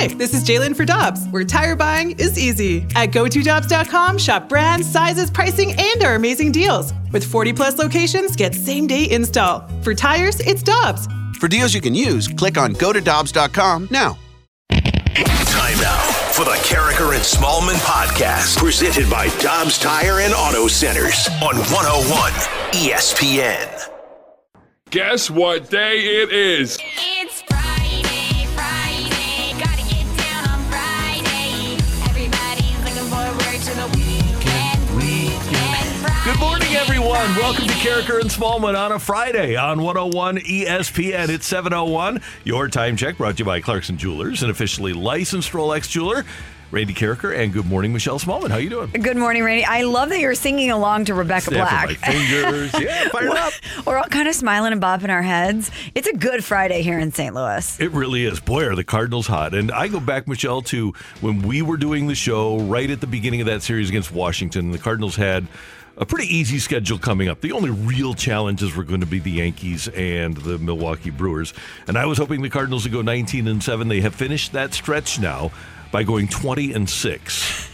Hi, this is Jalen for Dobbs, where tire buying is easy. At GoToDobbs.com, shop brands, sizes, pricing, and our amazing deals. With 40 plus locations, get same day install. For tires, it's Dobbs. For deals you can use, click on gotodobbs.com now. Time now for the Karraker and Smallman podcast, presented by Dobbs Tire and Auto Centers on 101 ESPN. Guess what day it is? Everyone. Welcome to Karraker and Smallman on a Friday on 101 ESPN. It's 701. Your time check brought to you by Clarkson Jewelers, an officially licensed Rolex jeweler. Randy Karraker and good morning, Michelle Smallman. How you doing? Good morning, Randy. I love that you're singing along to Rebecca Snapping Black. my fingers. Yeah, fired up. We're all kind of smiling and bopping our heads. It's a good Friday here in St. Louis. It really is. Boy, are the Cardinals hot. And I go back, Michelle, to when we were doing the show right at the beginning of that series against Washington. The Cardinals had a pretty easy schedule coming up. The only real challenges were going to be the Yankees and the Milwaukee Brewers. And I was hoping the Cardinals would go 19 and 7. They have finished that stretch now by going 20 and 6.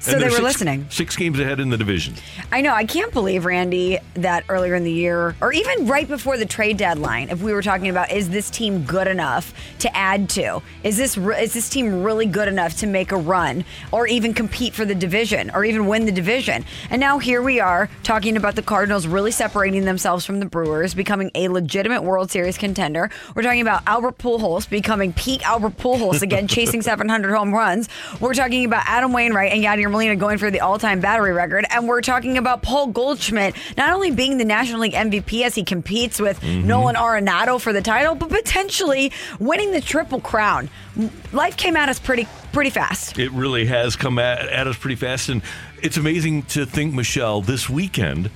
So And they were six- listening. Six games ahead in the division. I know. I can't believe, Randy, that earlier in the year, or even right before the trade deadline, if we were talking about is this team good enough to add to? Is this is this team really good enough to make a run, or even compete for the division, or even win the division? And now here we are talking about the Cardinals really separating themselves from the Brewers, becoming a legitimate World Series contender. We're talking about Albert Pujols becoming peak Albert Pujols again, chasing 700 home runs. We're talking about Adam Wainwright and Yadier Molina going for the all-time battery record, and we're talking about Paul Goldschmidt not only being the National League MVP as he competes with mm-hmm. Nolan Arenado for the title, but potentially winning the triple crown. Life came at us pretty pretty fast. It really has come at, at us pretty fast. And it's amazing to think, Michelle, this weekend,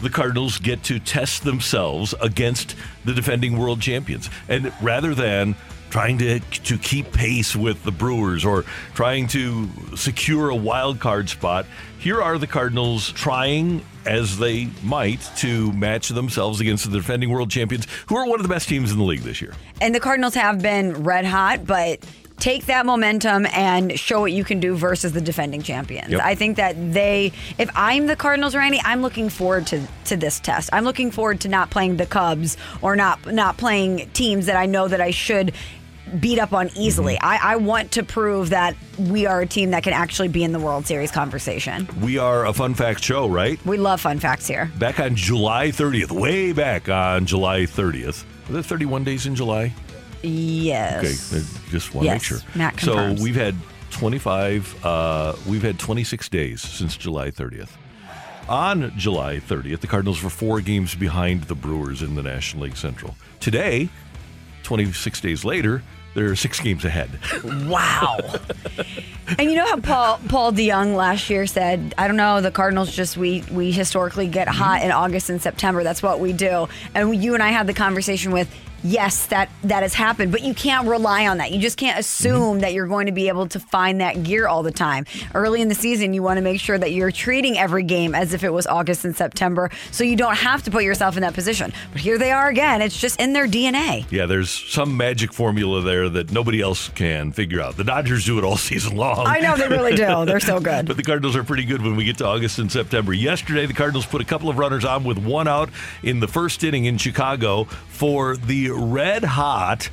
the Cardinals get to test themselves against the defending world champions. And rather than trying to to keep pace with the Brewers or trying to secure a wild card spot, here are the Cardinals trying as they might to match themselves against the defending world champions who are one of the best teams in the league this year. And the Cardinals have been red hot, but take that momentum and show what you can do versus the defending champions. Yep. I think that they if I'm the Cardinals, Randy, I'm looking forward to to this test. I'm looking forward to not playing the Cubs or not not playing teams that I know that I should beat up on easily. Mm-hmm. I, I want to prove that we are a team that can actually be in the World Series conversation. We are a fun fact show, right? We love fun facts here. back on July 30th, way back on July 30th. Are there 31 days in July? Yes. Okay, I just want to make sure. Matt so we've had 25, uh, we've had 26 days since July 30th. On July 30th, the Cardinals were four games behind the Brewers in the National League Central. Today, 26 days later, they're six games ahead. Wow. and you know how Paul Paul DeJong last year said, I don't know, the Cardinals just we we historically get hot in August and September. That's what we do. And you and I had the conversation with Yes, that that has happened, but you can't rely on that. You just can't mm-hmm. assume that you're going to be able to find that gear all the time. Early in the season, you want to make sure that you're treating every game as if it was August and September, so you don't have to put yourself in that position. But here they are again. It's just in their DNA. Yeah, there's some magic formula there that nobody else can figure out. The Dodgers do it all season long. I know they really do. They're so good. But the Cardinals are pretty good when we get to August and September. Yesterday, the Cardinals put a couple of runners on with one out in the first inning in Chicago for the red hot,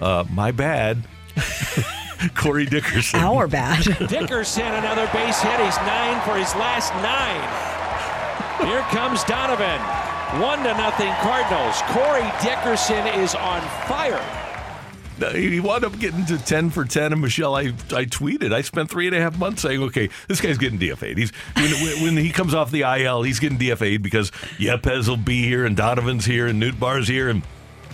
uh, my bad, Corey Dickerson. Our bad. Dickerson, another base hit. He's nine for his last nine. Here comes Donovan. One to nothing Cardinals. Corey Dickerson is on fire. He wound up getting to 10 for 10. And Michelle, I, I tweeted, I spent three and a half months saying, okay, this guy's getting DFA'd. He's when, when- when he comes off the IL, he's getting DFA'd because Yepez will be here and Donovan's here and Nootbaar's here and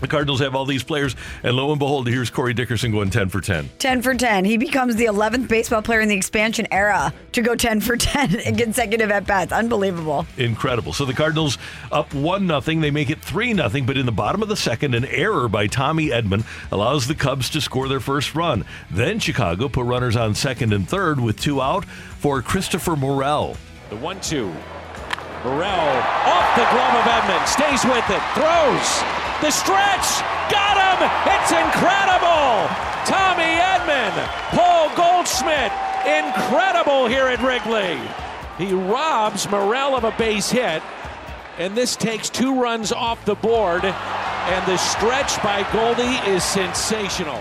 the Cardinals have all these players. And lo and behold, here's Corey Dickerson going 10 for 10. 10 for 10. He becomes the 11th baseball player in the expansion era to go 10 for 10 in consecutive at bats. Unbelievable. Incredible. So the Cardinals up 1 nothing. They make it 3 nothing, but in the bottom of the second, an error by Tommy Edman allows the Cubs to score their first run. Then Chicago put runners on second and third with two out for Christopher Morel. The one two. Burrell off the glove of Edman. Stays with it. Throws. The stretch. Got him. It's incredible. Tommy Edman Paul Goldschmidt, incredible here at Wrigley. He robs Morel of a base hit, and this takes two runs off the board. And the stretch by Goldie is sensational.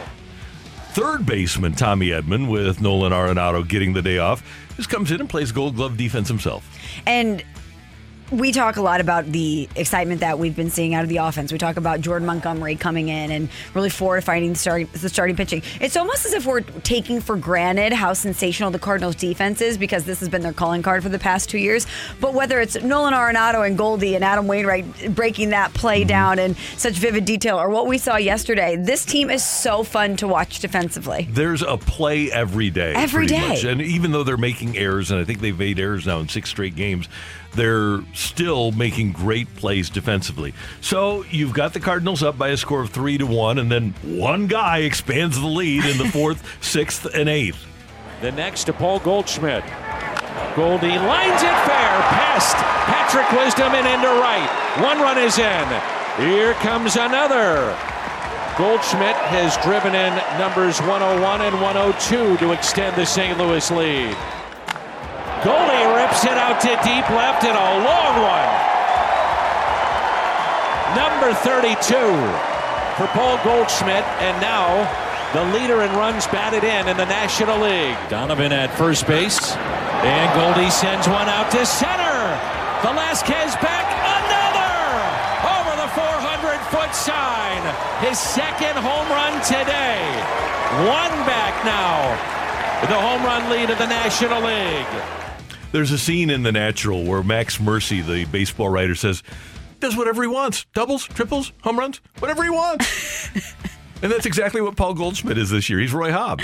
Third baseman Tommy Edman with Nolan Arenado getting the day off just comes in and plays Gold Glove defense himself. And we talk a lot about the excitement that we've been seeing out of the offense. We talk about Jordan Montgomery coming in and really fortifying the starting, the starting pitching. It's almost as if we're taking for granted how sensational the Cardinals defense is because this has been their calling card for the past two years. But whether it's Nolan Arenado and Goldie and Adam Wainwright breaking that play mm-hmm. down in such vivid detail, or what we saw yesterday, this team is so fun to watch defensively. There's a play every day. Every day. much. And even though they're making errors, and I think they've made errors now in six straight games, they're still making great plays defensively. So you've got the Cardinals up by a score of three to one, and then one guy expands the lead in the fourth, sixth, and eighth. The next to Paul Goldschmidt. Goldie lines it fair past Patrick Wisdom and into right. One run is in. Here comes another. Goldschmidt has driven in numbers 101 and 102 to extend the St. Louis lead. Goldie rips it out to deep left and a long one. Number 32 for Paul Goldschmidt, and now the leader in runs batted in in the National League. Donovan at first base, and Goldie sends one out to center. Velazquez back, another over the 400 foot sign. His second home run today. One back now. The home run lead of the National League. There's a scene in The Natural where Max Mercy, the baseball writer, says, does whatever he wants doubles, triples, home runs, whatever he wants. and that's exactly what Paul Goldschmidt is this year. He's Roy Hobbs.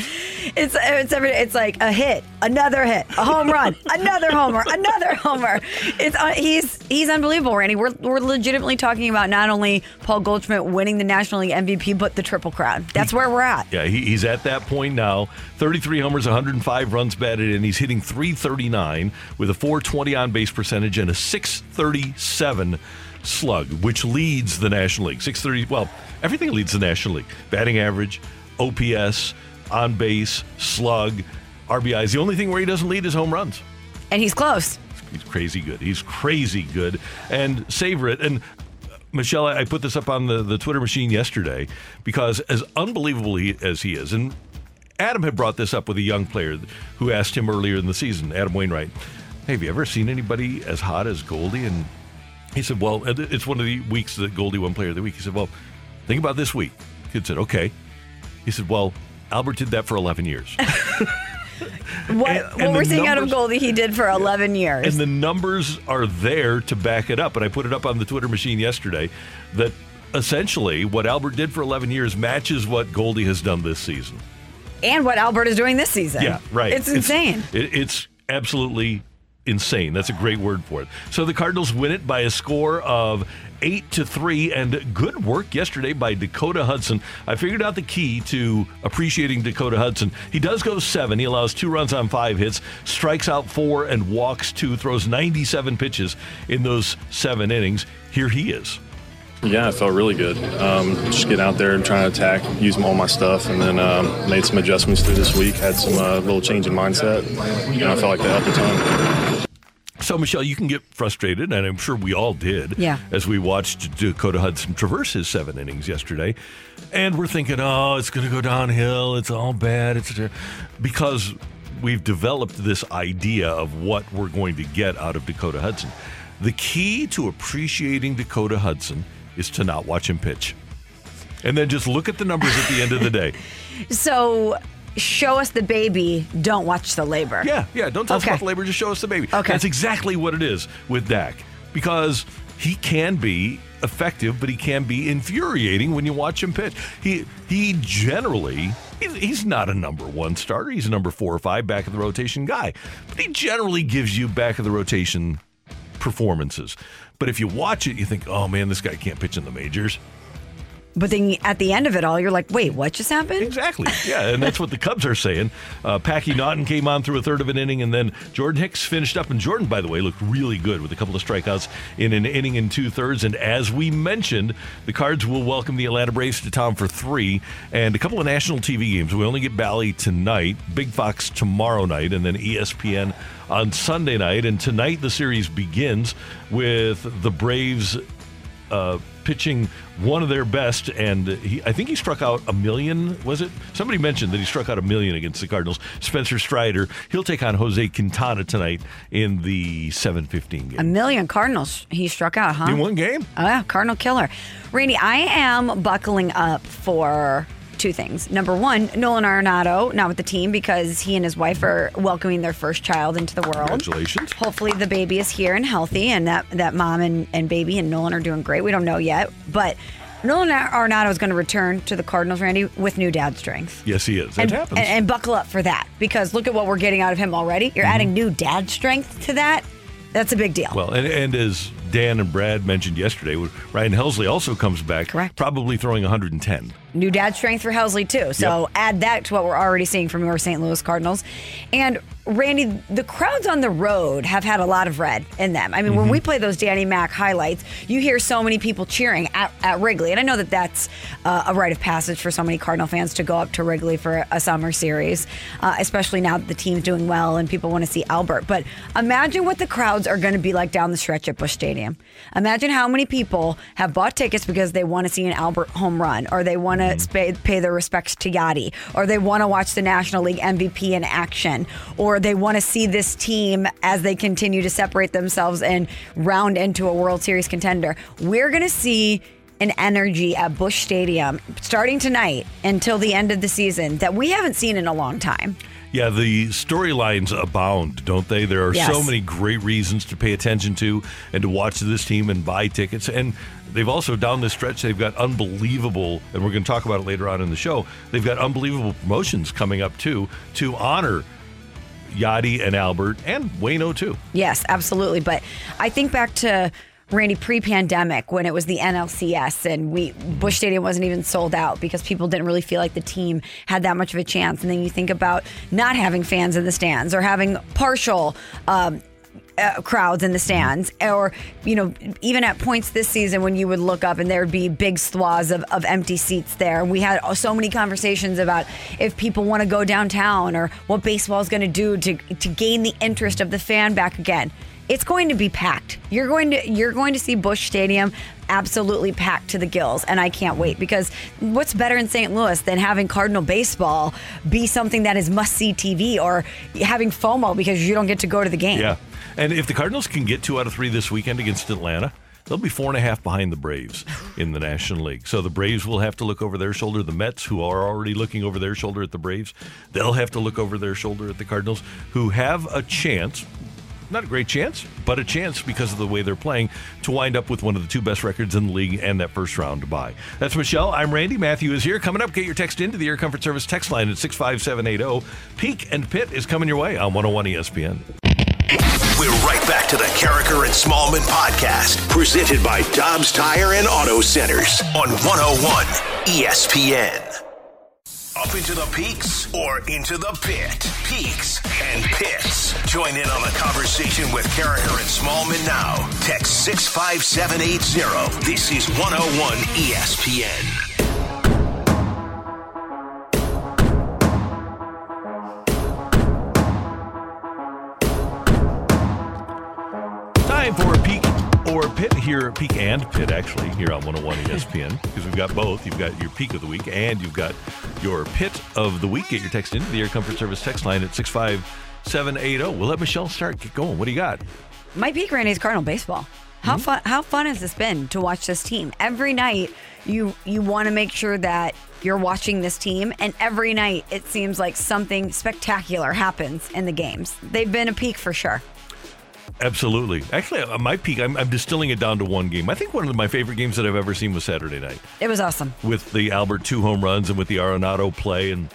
It's it's every it's like a hit, another hit, a home run, another homer, another homer. It's uh, he's he's unbelievable, Randy. We're we're legitimately talking about not only Paul Goldschmidt winning the National League MVP, but the Triple Crown. That's where we're at. Yeah, he, he's at that point now. 33 homers, 105 runs batted in. He's hitting 339 with a 420 on base percentage and a 637 slug, which leads the National League. 630, well, everything leads the National League. Batting average, OPS, on base, slug, RBIs. The only thing where he doesn't lead is home runs. And he's close. He's crazy good. He's crazy good. And savor it. And uh, Michelle, I I put this up on the, the Twitter machine yesterday because as unbelievable he, as he is, and Adam had brought this up with a young player who asked him earlier in the season, Adam Wainwright, hey, have you ever seen anybody as hot as Goldie? And he said, well, it's one of the weeks that Goldie won player of the week. He said, well, think about this week. Kid said, okay. He said, well, Albert did that for 11 years. What, And- what and we're seeing out of Goldie, he did for 11 years. And the numbers are there to back it up. And I put it up on the Twitter machine yesterday that essentially what Albert did for 11 years matches what Goldie has done this season. and what Albert is doing this season. Yeah, right. It's insane. it- it's absolutely insane. That's a great word for it. So the Cardinals win it by a score of eight to three, and good work yesterday by Dakota Hudson. I figured out the key to appreciating Dakota Hudson. He does go seven. He allows two runs on five hits, strikes out four, and walks two. Throws 97 pitches in those seven innings. Here he is. Yeah, it felt really good. Um, just getting out there and trying to attack, using all my stuff, and then um, made some adjustments through this week. Had some uh, little change in mindset, and I felt like that helped a ton. So, Michelle, you can get frustrated, and I'm sure we all did. Yeah. As we watched Dakota Hudson traverse his seven innings yesterday, and we're thinking, oh, it's going to go downhill. It's all bad. It's because we've developed this idea of what we're going to get out of Dakota Hudson. The key to appreciating Dakota Hudson is to not watch him pitch, and then just look at the numbers at the end of the day. So show us the baby, don't watch the labor. Yeah, yeah. Don't tell us about the labor. Just show us the baby. Okay. That's exactly what it is with Dak because he can be effective, but he can be infuriating when you watch him pitch. He he generally he's, he's not a number one starter. He's a number four or five back of the rotation guy, but he generally gives you back of the rotation performances. But if you watch it, you think, oh man, this guy can't pitch in the majors. But then at the end of it all, you're like, wait, what just happened? Exactly. Yeah, and that's what the Cubs are saying. Uh, Packy Naughton came on through a third of an inning, and then Jordan Hicks finished up. And Jordan, by the way, looked really good with a couple of strikeouts in an inning and two thirds. And as we mentioned, the Cards will welcome the Atlanta Braves to town for three and a couple of national TV games. We only get Bally tonight, Big Fox tomorrow night, and then ESPN on Sunday night. And tonight the series begins with the Braves uh, pitching one of their best, and he, I think he struck out a million. Was it? Somebody mentioned that he struck out a million against the Cardinals. Spencer Strider. He'll take on Jose Quintana tonight in the seven fifteen game. A million Cardinals he struck out, huh? In one game. Oh, yeah, Cardinal killer. Randy, I am buckling up for two things. Number one, Nolan Arenado, not with the team because he and his wife are welcoming their first child into the world. Congratulations. Hopefully the baby is here and healthy and that, that mom and, and baby and Nolan are doing great. We don't know yet. But Nolan Arenado is going to return to the Cardinals, Randy, with new dad strength. Yes, he is. That And, happens. and, and buckle up for that because look at what we're getting out of him already. You're mm-hmm. adding new dad strength to that. That's a big deal. well, and, and as Dan and Brad mentioned yesterday, Ryan Helsley also comes back, Correct. probably throwing 110. New dad strength for Helsley too. So Yep. add that to what we're already seeing from your St. Louis Cardinals. And Randy, the crowds on the road have had a lot of red in them. I mean, when we play those Danny Mac highlights, you hear so many people cheering at, at Wrigley, and I know that that's uh, a rite of passage for so many Cardinal fans to go up to Wrigley for a summer series, uh, especially now that the team's doing well and people want to see Albert. But imagine what the crowds are going to be like down the stretch at Busch Stadium. Imagine how many people have bought tickets because they want to see an Albert home run, or they want to mm-hmm. pay, pay their respects to Yadi, or they want to watch the National League MVP in action, or they want to see this team as they continue to separate themselves and round into a World Series contender. We're going to see an energy at Busch Stadium starting tonight until the end of the season that we haven't seen in a long time. Yeah, the storylines abound, don't they? There are so many great reasons to pay attention to and to watch this team and buy tickets. And they've also, down this stretch, they've got unbelievable, and we're going to talk about it later on in the show, they've got unbelievable promotions coming up, too, to honor Yadi and Albert and Wayno, too. Yes, absolutely. But I think back to Randy pre-pandemic when it was the NLCS and we Busch Stadium wasn't even sold out because people didn't really feel like the team had that much of a chance. And then you think about not having fans in the stands or having partial. Um, uh, crowds in the stands, or you know, even at points this season when you would look up and there would be big swaths of, of empty seats there. We had so many conversations about if people want to go downtown or what baseball is going to do to to gain the interest of the fan back again. It's going to be packed. You're going to you're going to see Busch Stadium absolutely packed to the gills, and I can't wait because what's better in St. Louis than having Cardinal baseball be something that is must see TV or having FOMO because you don't get to go to the game. Yeah. And if the Cardinals can get two out of three this weekend against Atlanta, they'll be four and a half behind the Braves in the National League. So the Braves will have to look over their shoulder. The Mets, who are already looking over their shoulder at the Braves, they'll have to look over their shoulder at the Cardinals, who have a chance. Not a great chance, but a chance because of the way they're playing to wind up with one of the two best records in the league and that first round to bye. That's Michelle. I'm Randy. Matthew is here. Coming up, get your text into the Air Comfort Service text line at 65780. Peak and Pit is coming your way on 101 ESPN. We're right back to the Karraker and Smallman podcast, presented by Dobbs Tire and Auto Centers on 101 ESPN. Up into the peaks or into the pit? Peaks and pits. Join in on the conversation with Karraker and Smallman now. Text 65780. This is 101 ESPN. Pit here, peak and pit actually here on 101 ESPN because we've got both. You've got your peak of the week and you've got your pit of the week. Get your text into the Air Comfort Service text line at 65780. We'll let Michelle start. Get going. What do you got? My peak Randy is Cardinal baseball. How hmm? fun how fun has this been to watch this team? Every night you you want to make sure that you're watching this team and every night it seems like something spectacular happens in the games. They've been a peak for sure. Absolutely. Actually, uh, my peak, I'm, I'm distilling it down to one game. I think one of my favorite games that I've ever seen was Saturday night. It was awesome. with the Albert two home runs and with the Arenado play and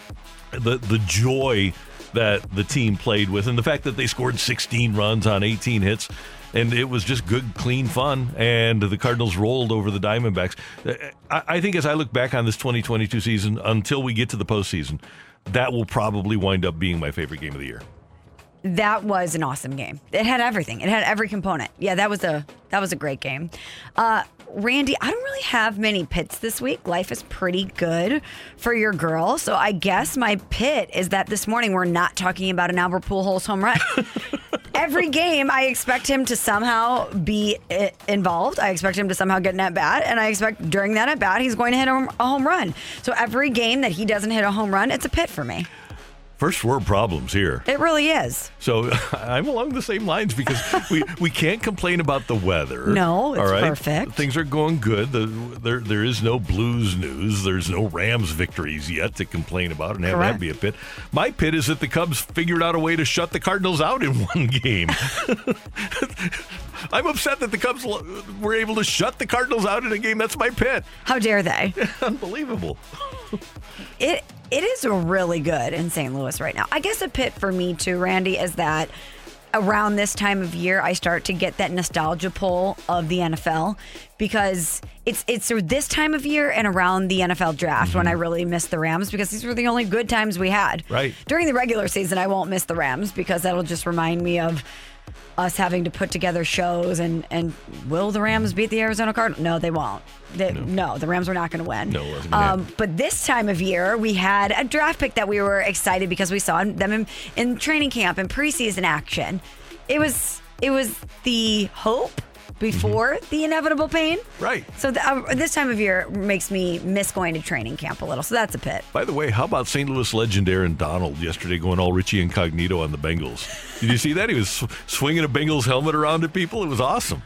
the the joy that the team played with and the fact that they scored 16 runs on 18 hits. and it was just good, clean fun. And the Cardinals rolled over the Diamondbacks. Uh, I, I think as I look back on this 2022 season, until we get to the postseason, that will probably wind up being my favorite game of the year. That was an awesome game. It had everything. It had every component. Yeah, that was a that was a great game. Uh, Randy, I don't really have many pits this week. Life is pretty good for your girl. So I guess my pit is that this morning we're not talking about an Albert Pujols home run. Every game, I expect him to somehow be involved. I expect him to somehow get an at bat, and I expect during that at bat he's going to hit a a home run. So every game that he doesn't hit a home run, it's a pit for me. First world problems here. It really is. So I'm along the same lines because we, we can't complain about the weather. No, it's all right? perfect. Things are going good. The, there there is no Blues news. There's no Rams victories yet to complain about and have Correct. that be a pit. My pit is that the Cubs figured out a way to shut the Cardinals out in one game. I'm upset that the Cubs were able to shut the Cardinals out in a game. That's my pit. How dare they? Unbelievable. It it is really good in St. Louis right now. I guess a pit for me too, Randy, is that around this time of year I start to get that nostalgia pull of the NFL because it's it's this time of year and around the NFL draft when mm-hmm. I really miss the Rams because these were the only good times we had. Right. During the regular season I won't miss the Rams because that'll just remind me of us having to put together shows and and will the Rams beat the Arizona Cardinals? No, they won't. They, no. the Rams are not going to win. No, um, but this time of year, we had a draft pick that we were excited because we saw them in, in training camp and preseason action. It was it was the hope before the inevitable pain. Right. So th- uh, this time of year makes me miss going to training camp a little. So that's a pit. By the way, how about St. Louis legend Aaron Donald yesterday going all Richie Incognito on the Bengals? Did you see that? He was sw- swinging a Bengals helmet around at people. It was awesome.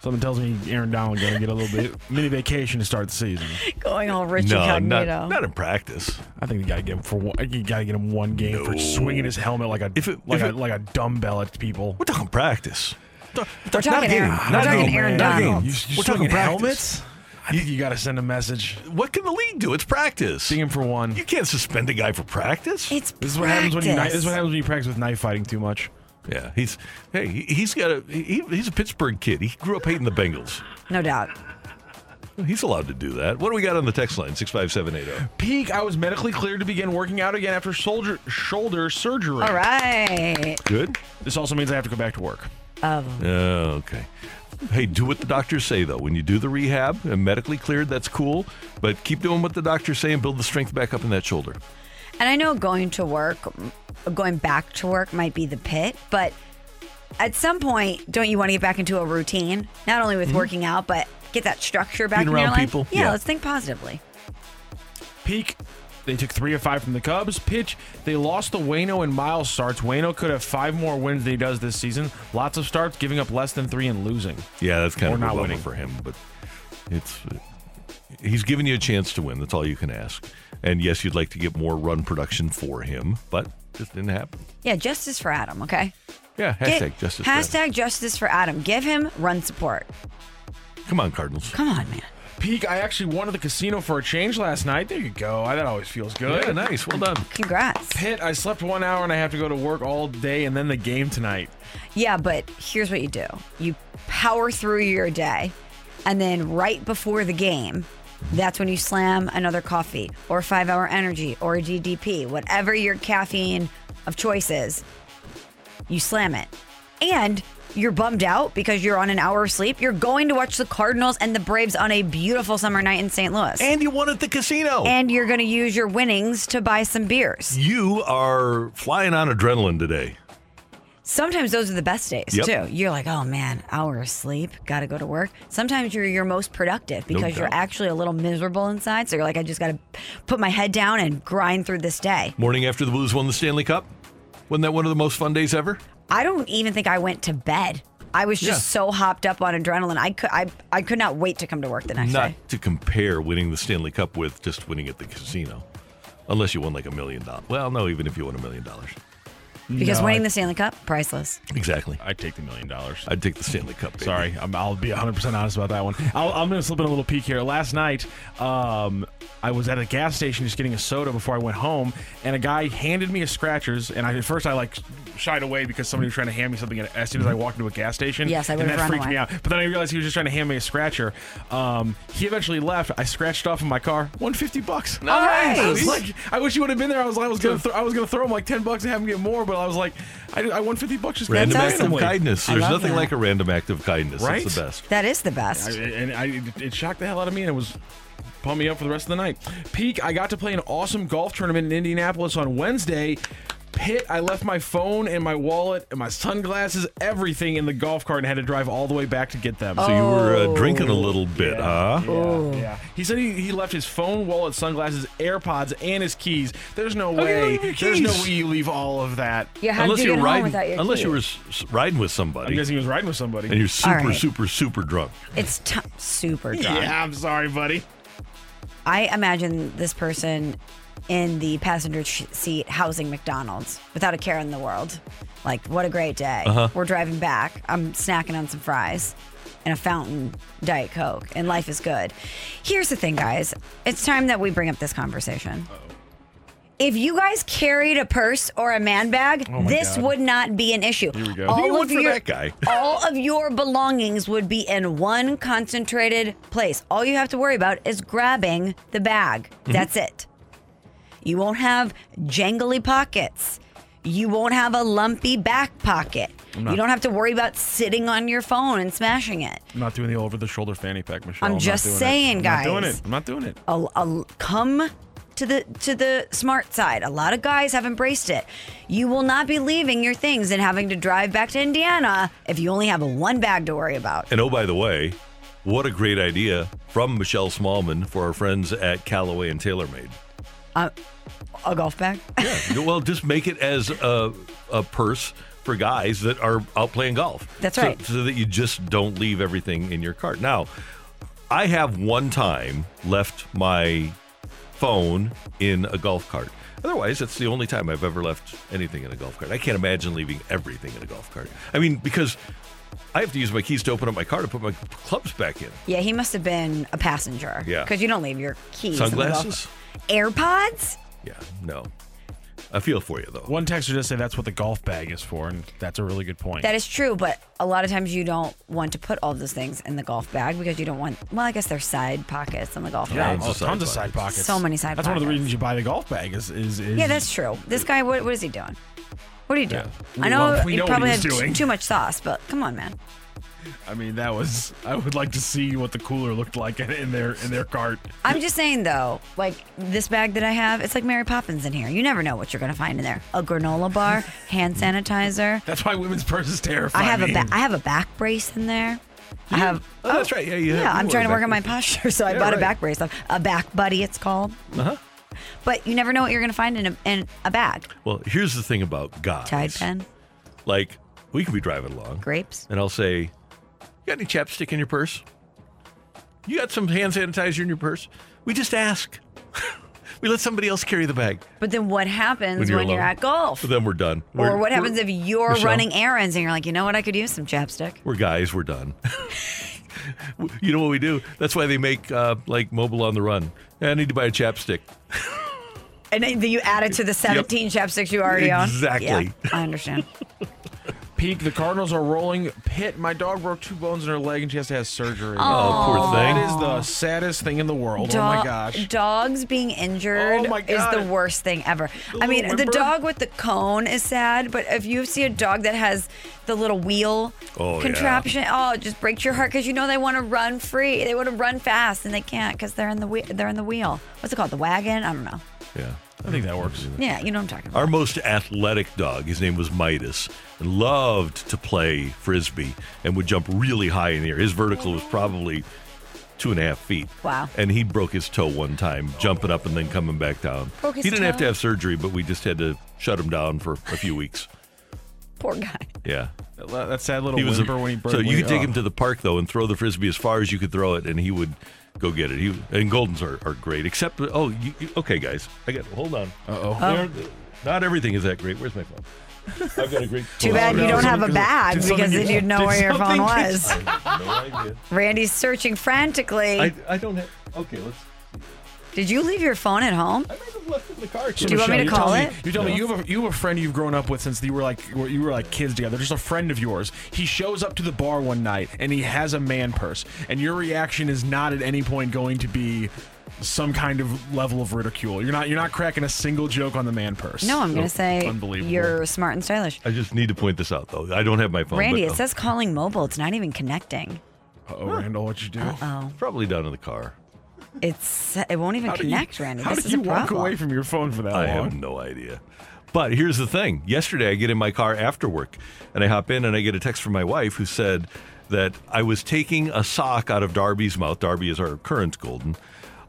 Something tells me Aaron Donald going to get a little bit mini vacation to start the season. Going all Richie no, incognito. not, not in practice. I think you got to get him for one, you got to get him one game for swinging his helmet like a If it- like if a it- like a dumbbell at people. We're talking practice. We're talking Aaron, we're talking game. Aaron Not game. Donald. You, We're talking talking practice. helmets. I think you got to send a message. What can the league do? It's practice. Sting him for one. You can't suspend a guy for practice. It's This is what happens when you this is what happens when you practice with knife fighting too much. yeah, he's hey, he- he's got a he, he's a Pittsburgh kid. He grew up hating the Bengals. No doubt. He's allowed to do that. What do we got on the text line? Six five seven eight oh. Peak. I was medically cleared to begin working out again after shoulder shoulder surgery. All right. Good. This also means I have to go back to work. Um, Oh, okay. Hey, do what the doctors say though. When you do the rehab and medically cleared, that's cool. But keep doing what the doctors say and build the strength back up in that shoulder. And I know going to work, going back to work might be the pit, but at some point, don't you want to get back into a routine? Not only with working out, but get that structure back Being in your life. people, Yeah, yeah. let's think positively. Peak. They took three or five from the Cubs. Pitch. They lost the Wayno and Miles starts. Wayno could have five more wins than he does this season. Lots of starts, giving up less than three and losing. Yeah, that's kind Or of not winning. for him, but it's he's giving you a chance to win. That's all you can ask. And yes, you'd like to get more run production for him, but just didn't happen. Yeah, justice for Adam, okay? Yeah, Get- hashtag justice. for Adam. Hashtag justice for Adam. Give him run support. Come on, Cardinals. Come on, man. Peak. I actually won at the casino for a change last night. There you go. That always feels good. Yeah, nice. Well done. Congrats. Pitt. I slept one hour and I have to go to work all day and then the game tonight. Yeah, but here's what you do you power through your day, and then right before the game, that's when you slam another coffee or five hour energy or a DDP, whatever your caffeine of choice is, you slam it. And you're bummed out because you're on an hour of sleep. You're going to watch the Cardinals and the Braves on a beautiful summer night in St. Louis. And you won at the casino. And you're going to use your winnings to buy some beers. you are flying on adrenaline today. Sometimes those are the best days Yep. too. You're like, oh man, hour of sleep, got to go to work. Sometimes you're your most productive No because you're actually a little miserable inside. So you're like, I just got to put my head down and grind through this day. Morning after the Blues won the Stanley Cup. Wasn't that one of the most fun days ever? I don't even think I went to bed. I was just Yeah. so hopped up on adrenaline. I could, I, I could not wait to come to work the next Not day. Not to compare winning the Stanley Cup with just winning at the casino. Unless you won like a million dollars. Well, no, even if you won a million dollars. Because No, winning I- the Stanley Cup, priceless. Exactly. I'd take the million dollars. I'd take the Stanley Cup. Baby. Sorry, I'm, I'll be 100% honest about that one. I'll, I'm going to slip in a little peek here. Last night, um, I was at a gas station just getting a soda before I went home, and a guy handed me a scratchers. And I, at first, I like shied away because somebody was trying to hand me something as soon as I walked into a gas station. Yes, I and would've that run freaked me away. out. But then I realized he was just trying to hand me a scratcher. Um, he eventually left. I scratched off in my car, one fifty bucks. Nice. I was like, I wish you would have been there. I was, I was gonna, th- I was gonna throw him like ten bucks and have him get more, but I was like, I, I won fifty bucks just Random That's act of kindness. I There's love nothing that. like a random act of kindness. Right? It's the best. That is the best. I, and I, it shocked the hell out of me, and it was pumped me up for the rest of the night. Peak, I got to play an awesome golf tournament in Indianapolis on Wednesday. Pitt, I left my phone and my wallet and my sunglasses, everything in the golf cart, and had to drive all the way back to get them. So you were uh, Oh. drinking a little bit, huh? Yeah, yeah. He said he, he left his phone, wallet, sunglasses, AirPods, and his keys. There's no How way. leave your There's no keys? way you leave all of that. yeah, how unless did you you're get home riding, without your unless you were keys? s- s- riding with I'm somebody, guessing he was riding with somebody. and you're super, right. super, super drunk. It's t- super drunk. yeah, I'm sorry, buddy. I imagine this person in the passenger seat housing McDonald's without a care in the world. Like, what a great day. Uh-huh. We're driving back. I'm snacking on some fries and a fountain Diet Coke, and life is good. Here's the thing, guys. It's time that we bring up this conversation. If you guys carried a purse or a man bag, Oh this God. would not be an issue. Here we go. All of your all of your belongings would be in one concentrated place. All you have to worry about is grabbing the bag. Mm-hmm. That's it. You won't have jangly pockets. You won't have a lumpy back pocket. You don't have to worry about sitting on your phone and smashing it. I'm not doing the over the shoulder fanny pack, Michelle. I'm not just doing it. saying, I'm Not doing guys. it. I'm not doing it. a, a- come to the to the smart side. A lot of guys have embraced it. You will not be leaving your things and having to drive back to Indiana if you only have a one bag to worry about. And oh, by the way, what a great idea from Michelle Smallman for our friends at Callaway and TaylorMade. A golf bag? Yeah. well, just make it as a, a purse for guys that are out playing golf. That's So- right. So that you just don't leave everything in your cart. Now, I have one time left my phone in a golf cart. Otherwise, that's the only time I've ever left anything in a golf cart. I can't imagine leaving everything in a golf cart. I mean, because I have to use my keys to open up my car to put my clubs back in. Yeah, he must have been a passenger. Yeah. Because you don't leave your keys. in the golf- Sunglasses? AirPods? Yeah, no. I feel for you though. One texter just said that's what the golf bag is for, and that's a really good point. That is true, but a lot of times you don't want to put all those things in the golf bag because you don't want. Well, I guess there's side pockets on the golf yeah, bag. Tons oh, of side tons of side pockets. pockets. So many side pockets. That's one of the pockets. reasons you buy the golf bag. Is is, is Yeah, that's true. This guy, what, what is he doing? What are you doing? We- I know well, we you know what probably he's had t- doing. too much sauce, but come on, man. I mean, that was. I would like to see what the cooler looked like in, in their in their cart. I'm just saying though, like this bag that I have, it's like Mary Poppins in here. You never know what you're gonna find in there. A granola bar, hand sanitizer. That's why women's purses terrify I have me. a ba- I have a back brace in there. I have. Oh, that's right. Yeah, you have- Yeah, you I'm trying to work on my posture, so I Yeah, bought a back brace. A back buddy, it's called. Uh-huh. But you never know what you're gonna find in a in a bag. Well, here's the thing about guys. Tide pen, Like, we could be driving along. grapes. And I'll say, You got any chapstick in your purse? You got some hand sanitizer in your purse? We just ask. we let somebody else carry the bag. But then what happens when you're you're, at golf? But then we're done. Or We're- what happens if you're Michelle, running errands and you're like, you know what, I could use some chapstick. We're guys, we're done. you know what we do? That's why they make uh, like mobile on the run. I need to buy a chapstick. And then you add it to the 17 chapsticks you already own. Exactly. Yeah, I understand. Peak. The Cardinals are rolling. Pitt. My dog broke two bones in her leg, and she has to have surgery. Oh, poor thing. That is the saddest thing in the world. oh my gosh. Dogs being injured Oh is the worst thing ever. I mean, little the dog with the cone is sad, but if you see a dog that has the little wheel Oh, yeah. contraption, oh, it just breaks your heart because you know they want to run free, they want to run fast, and they can't because they're in the wheel. They're in the wheel. What's it called? The wagon? I don't know. Yeah. I think that works. Yeah, you know what I'm talking about. Our most athletic dog, his name was Midas, and loved to play frisbee and would jump really high in the air. His vertical was probably two and a half feet. Wow. And he broke his toe one time, jumping up and then coming back down. Broke his he didn't have to have surgery, but we just had to shut him down for a few weeks. Poor guy. Yeah. That, that sad little He was a- whimper when he broke. so you when could take oh. him to the park though and throw the frisbee as far as you could throw it, and he would go get it. He and Goldens are, are great, except oh, you, you- okay, guys, I got hold on. Uh-oh. They're- um, Not everything is that great. Where's my phone? I've got a great. Too bad you don't have a bag because then you'd know where your phone was. I have no idea. Randy's searching frantically. I, I don't have. Okay, let's. Did you leave your phone at home? So, Do you want me to call it? Me, you tell me you have a you have a friend you've grown up with since you were like you were like kids together. Just a friend of yours. He shows up to the bar one night and he has a man purse, and your reaction is not at any point going to be some kind of level of ridicule. You're not you're not cracking a single joke on the man purse. No, I'm going to So, say unbelievable. you're smart and stylish. I just need to point this out, though. I don't have my phone. Randy, but, uh, it says calling mobile. It's not even connecting. oh Randall, what'd you do? Oh, probably down in the car. It's it won't even How do you- connect, Randy. How this did is you a walk problem. away from your phone for that I long? have no idea. But here's the thing. Yesterday, I get in my car after work and I hop in and I get a text from my wife who said that I was taking a sock out of Darby's mouth. Darby is our current golden.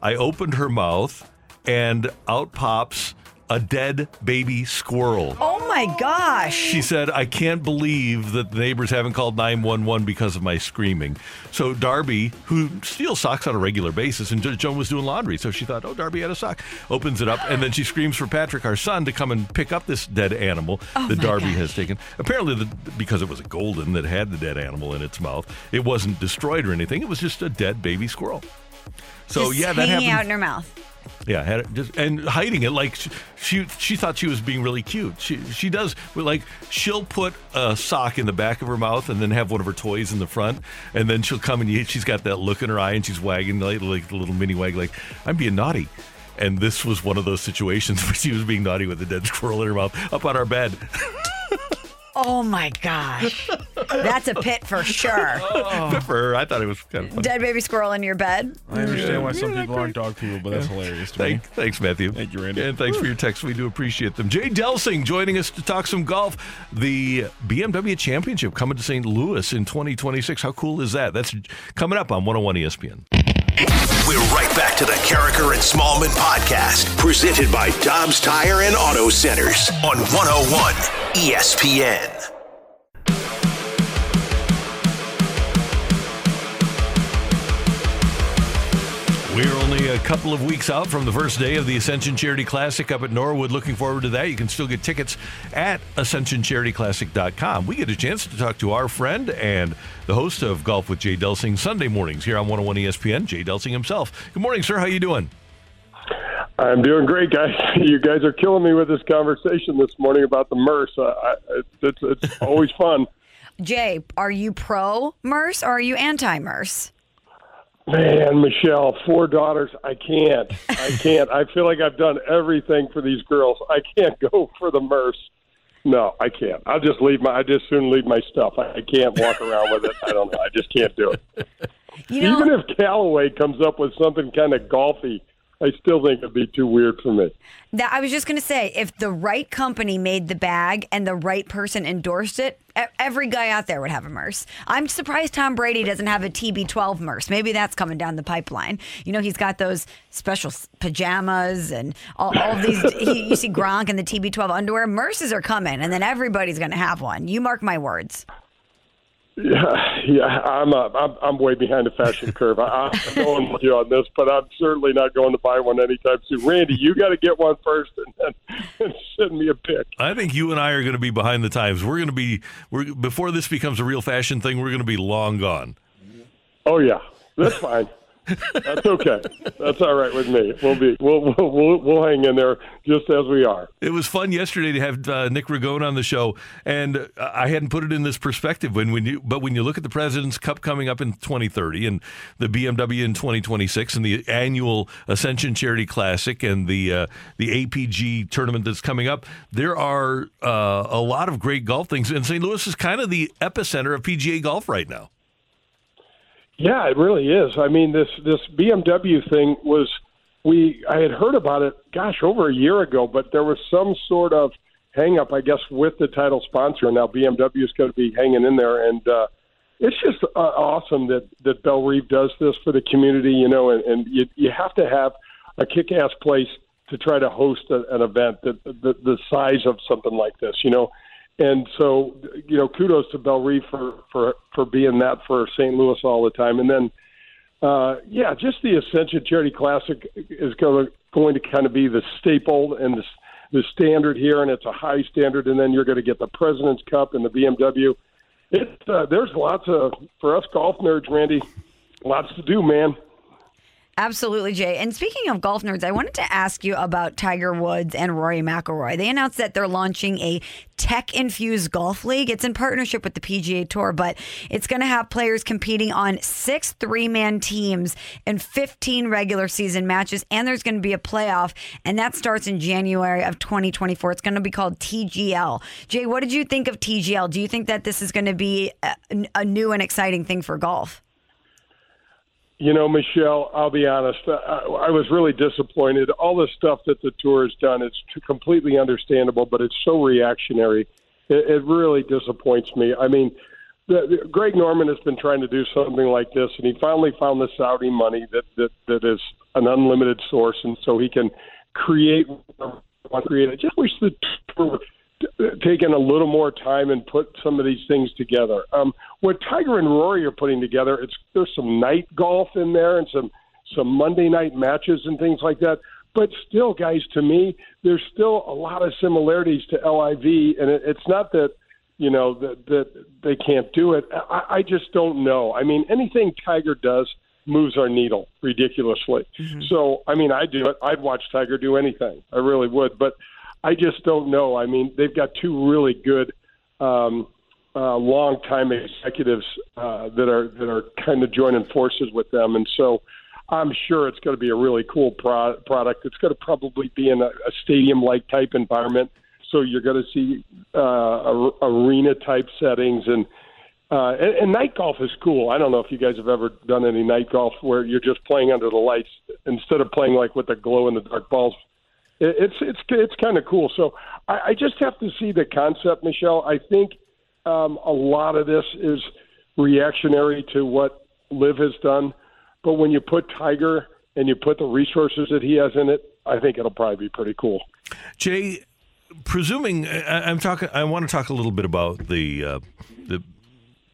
I opened her mouth and out pops a dead baby squirrel. Oh my gosh! She said, I can't believe that the neighbors haven't called 911 because of my screaming. So Darby, who steals socks on a regular basis, and Joan was doing laundry, so she thought, oh, Darby had a sock. Opens it up, and then she screams for Patrick, our son, to come and pick up this dead animal Oh that Darby gosh. has taken. Apparently, the, because it was a golden that had the dead animal in its mouth, it wasn't destroyed or anything. It was just a dead baby squirrel. So Just yeah, that hanging happened. out in her mouth. Yeah, had it just and hiding it like she, she she thought she was being really cute. She she does like she'll put a sock in the back of her mouth and then have one of her toys in the front, and then she'll come and she's got that look in her eye and she's wagging like like the little mini wag like I'm being naughty. And this was one of those situations where she was being naughty with a dead squirrel in her mouth up on our bed. Oh my gosh, that's a pit for sure. Oh. Good for her. I thought it was kind of fun. Dead baby squirrel in your bed. I understand why mm. some people aren't dog people, but that's hilarious to me. Thank, thanks, Matthew. Thank you, Randy. And thanks for your text. We do appreciate them. Jay Delsing joining us to talk some golf. The BMW Championship coming to St. Louis in 2026. How cool is that? That's coming up on 101 ESPN. We're right back to the Karraker and Smallman podcast, presented by Dobbs Tire and Auto Centers on 101 ESPN. We're only a couple of weeks out from the first day of the Ascension Charity Classic up at Norwood. Looking forward to that. You can still get tickets at ascensioncharityclassic.com. We get a chance to talk to our friend and the host of Golf with Jay Delsing Sunday mornings here on 101 ESPN, Jay Delsing himself. Good morning, sir. How are you doing? I'm doing great, guys. You guys are killing me with this conversation this morning about the murse. Uh, I, it's, it's always fun. Jay, are you pro murse or are you anti murse? Man, Michelle, four daughters. I can't. I can't. I feel like I've done everything for these girls. I can't go for the murse. No, I can't. I'll just leave my. I just soon leave my stuff. I, I can't walk around with it. I don't know. I just can't do it. You know, Even if Callaway comes up with something kind of golfy, I still think it'd be too weird for me. that I was just going to say, if the right company made the bag and the right person endorsed it, every guy out there would have a murse. I'm surprised Tom Brady doesn't have a TB12 murse. Maybe that's coming down the pipeline. You know, he's got those special pajamas and all, all these. he, you see Gronk and the TB12 underwear. Murses are coming, and then everybody's going to have one. You mark my words. Yeah, yeah, I'm uh, I'm I'm way behind the fashion curve. I, I'm going with you on this, but I'm certainly not going to buy one anytime soon. Randy, you got to get one first, and then and send me a pic. I think you and I are going to be behind the times. We're going to be we're before this becomes a real fashion thing. We're going to be long gone. Oh yeah, that's fine. That's okay. That's all right with me. We'll be we'll we'll we'll, hang in there just as we are. It was fun yesterday to have uh, Nick Ragone on the show, and uh, I hadn't put it in this perspective. When when you but when you look at the President's Cup coming up in 2030 and the BMW in 2026 and the annual Ascension Charity Classic and the uh, the APG tournament that's coming up, there are uh, a lot of great golf things. And St. Louis is kind of the epicenter of PGA golf right now. Yeah, it really is. I mean, this this BMW thing was we I had heard about it, gosh, over a year ago, but there was some sort of hang up, I guess, with the title sponsor. Now BMW is going to be hanging in there, and uh, it's just uh, awesome that that Bellerive does this for the community. You know, and, and you you have to have a kick-ass place to try to host a, an event that the, the size of something like this. You know. And so, you know, kudos to Bellerive for, for, for being that for St. Louis all the time. And then, uh, yeah, just the Ascension Charity Classic is going to, going to kind of be the staple and the, the standard here, and it's a high standard. And then you're going to get the President's Cup and the BMW. It, uh, there's lots of, for us golf nerds, Randy, lots to do, man. Absolutely, Jay. And speaking of golf nerds, I wanted to ask you about Tiger Woods and Rory McIlroy. They announced that they're launching a tech-infused golf league. It's in partnership with the PGA Tour, but it's going to have players competing on six three-man teams and 15 regular season matches, and there's going to be a playoff, and that starts in January of 2024. It's going to be called TGL. Jay, what did you think of TGL? Do you think that this is going to be a, a new and exciting thing for golf? You know, Michelle, I'll be honest. I, I was really disappointed. All the stuff that the tour has done, it's completely understandable, but it's so reactionary. It, it really disappoints me. I mean, the, the, Greg Norman has been trying to do something like this, and he finally found the Saudi money that that, that is an unlimited source, and so he can create create. I just wish the tour taken a little more time and put some of these things together. Um, what Tiger and Rory are putting together, it's there's some night golf in there and some some Monday night matches and things like that. But still, guys, to me, there's still a lot of similarities to LIV, and it, it's not that you know that that they can't do it. I, I just don't know. I mean, anything Tiger does moves our needle ridiculously. So, I mean, I do it. I'd watch Tiger do anything. I really would, but. I just don't know. I mean, they've got two really good um, uh, long-time executives uh, that are that are kind of joining forces with them, and so I'm sure it's going to be a really cool pro- product. It's going to probably be in a, a stadium-like type environment, so you're going to see uh, a, arena-type settings and. Uh, and, and night golf is cool. I don't know if you guys have ever done any night golf where you're just playing under the lights instead of playing like with the glow in the dark balls it's it's it's kind of cool. So I, I just have to see the concept, Michelle. I think um, a lot of this is reactionary to what Liv has done, but when you put Tiger and you put the resources that he has in it, I think it'll probably be pretty cool. Jay, presuming I, I'm talking, I want to talk a little bit about the uh, the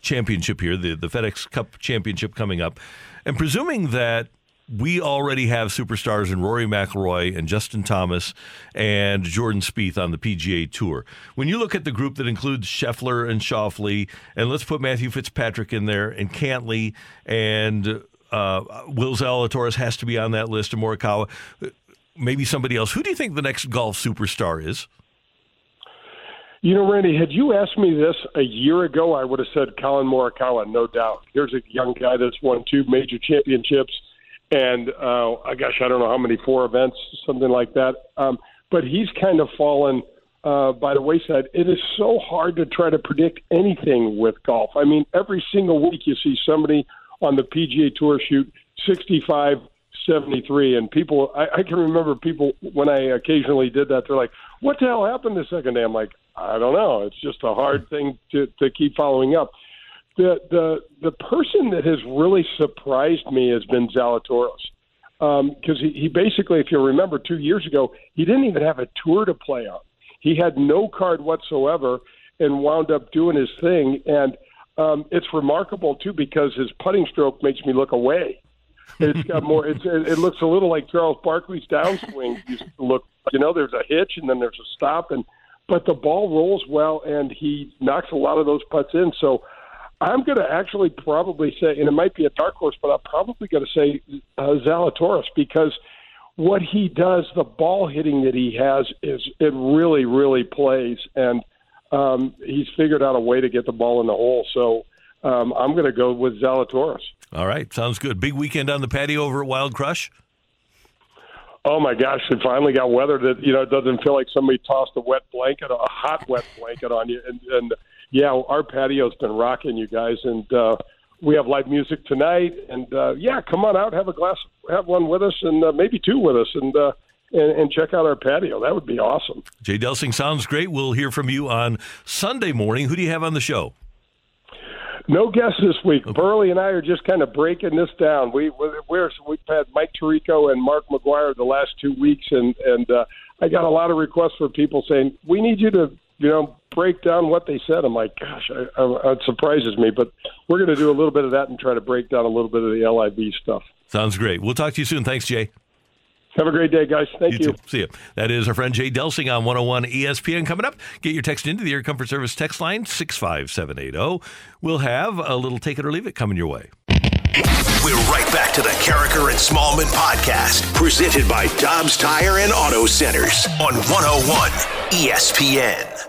championship here, the the FedEx Cup championship coming up, and presuming that we already have superstars in Rory McIlroy and Justin Thomas and Jordan Spieth on the PGA Tour. When you look at the group that includes Scheffler and Schauffele, and let's put Matthew Fitzpatrick in there, and Cantlay, and uh, Will Zalatoris has to be on that list, and Morikawa, maybe somebody else. Who do you think the next golf superstar is? You know, Randy, had you asked me this a year ago, I would have said Collin Morikawa, no doubt. Here's a young guy that's won two major championships and uh, I gosh, I don't know how many four events, something like that. Um, but he's kind of fallen uh, by the wayside. It is so hard to try to predict anything with golf. I mean, every single week you see somebody on the PGA Tour shoot 65, 73, and people. I, I can remember people when I occasionally did that. They're like, "What the hell happened the second day?" I'm like, "I don't know. It's just a hard thing to to keep following up." The the the person that has really surprised me has been Zalatoris because um, he, he basically, if you remember, two years ago he didn't even have a tour to play on. He had no card whatsoever and wound up doing his thing. And um, it's remarkable too because his putting stroke makes me look away. It's got more. It's it, looks a little like Charles Barkley's downswing. You look, you know, there's a hitch and then there's a stop, and but the ball rolls well and he knocks a lot of those putts in. So I'm going to actually probably say, and it might be a dark horse, but I'm probably going to say uh, Zalatoris because what he does, the ball hitting that he has, is it really, really plays, and um, he's figured out a way to get the ball in the hole. So um, I'm going to go with Zalatoris. All right, sounds good. Big weekend on the patio over at Wild Crush. Oh my gosh! It finally got weather that you know it doesn't feel like somebody tossed a wet blanket, a hot wet blanket on you, and, and yeah, our patio's been rocking, you guys, and uh, we have live music tonight. And uh, yeah, come on out, have a glass, have one with us, and uh, maybe two with us, and, uh, and and check out our patio. That would be awesome. Jay Delsing sounds great. We'll hear from you on Sunday morning. Who do you have on the show? No guests this week. Okay. Burley and I are just kind of breaking this down. We we're, we've had Mike Tirico and Mark McGwire the last two weeks, and and uh, I got a lot of requests for people saying we need you to you know break down what they said. I'm like, gosh, I, I, it surprises me. But we're going to do a little bit of that and try to break down a little bit of the LIV stuff. Sounds great. We'll talk to you soon. Thanks, Jay. Have a great day, guys. Thank you. you. See you. That is our friend Jay Delsing on 101 ESPN coming up. Get your text into the Air Comfort Service text line 65780. We'll have a little take it or leave it coming your way. We're right back to the Karraker and Smallman podcast, presented by Dobbs Tire and Auto Centers on 101 ESPN.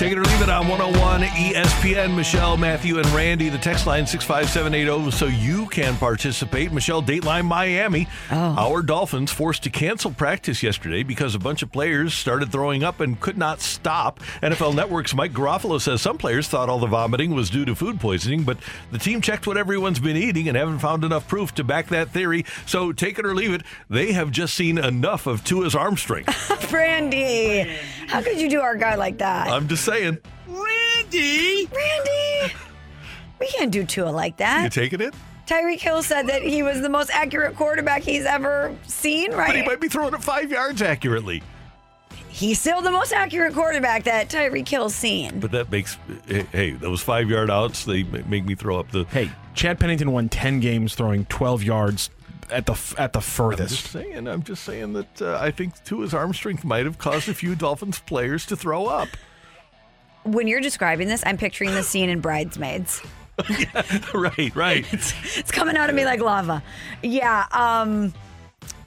Take it or leave it on 101 ESPN. Michelle, Matthew, and Randy. The text line 65780 so you can participate. Michelle, Dateline Miami. Oh. Our Dolphins forced to cancel practice yesterday because a bunch of players started throwing up and could not stop. NFL Network's Mike Garofalo says some players thought all the vomiting was due to food poisoning, but the team checked what everyone's been eating and haven't found enough proof to back that theory. So take it or leave it. They have just seen enough of Tua's arm strength. Brandy, how could you do our guy like that? I'm just saying. Randy! Randy! We can't do Tua like that. You that. taking it? Tyreek Hill said that he was the most accurate quarterback he's ever seen, right? But he might be throwing it five yards accurately. He's still the most accurate quarterback that Tyreek Hill's seen. But that makes hey, hey, those five yard outs they make me throw up the. Hey, Chad Pennington won 10 games throwing 12 yards at the at the I'm just furthest. saying. I'm just saying that uh, I think Tua's arm strength might have caused a few Dolphins players to throw up. When you're describing this, I'm picturing the scene in Bridesmaids. right, right. It's coming out of me like lava. Yeah, um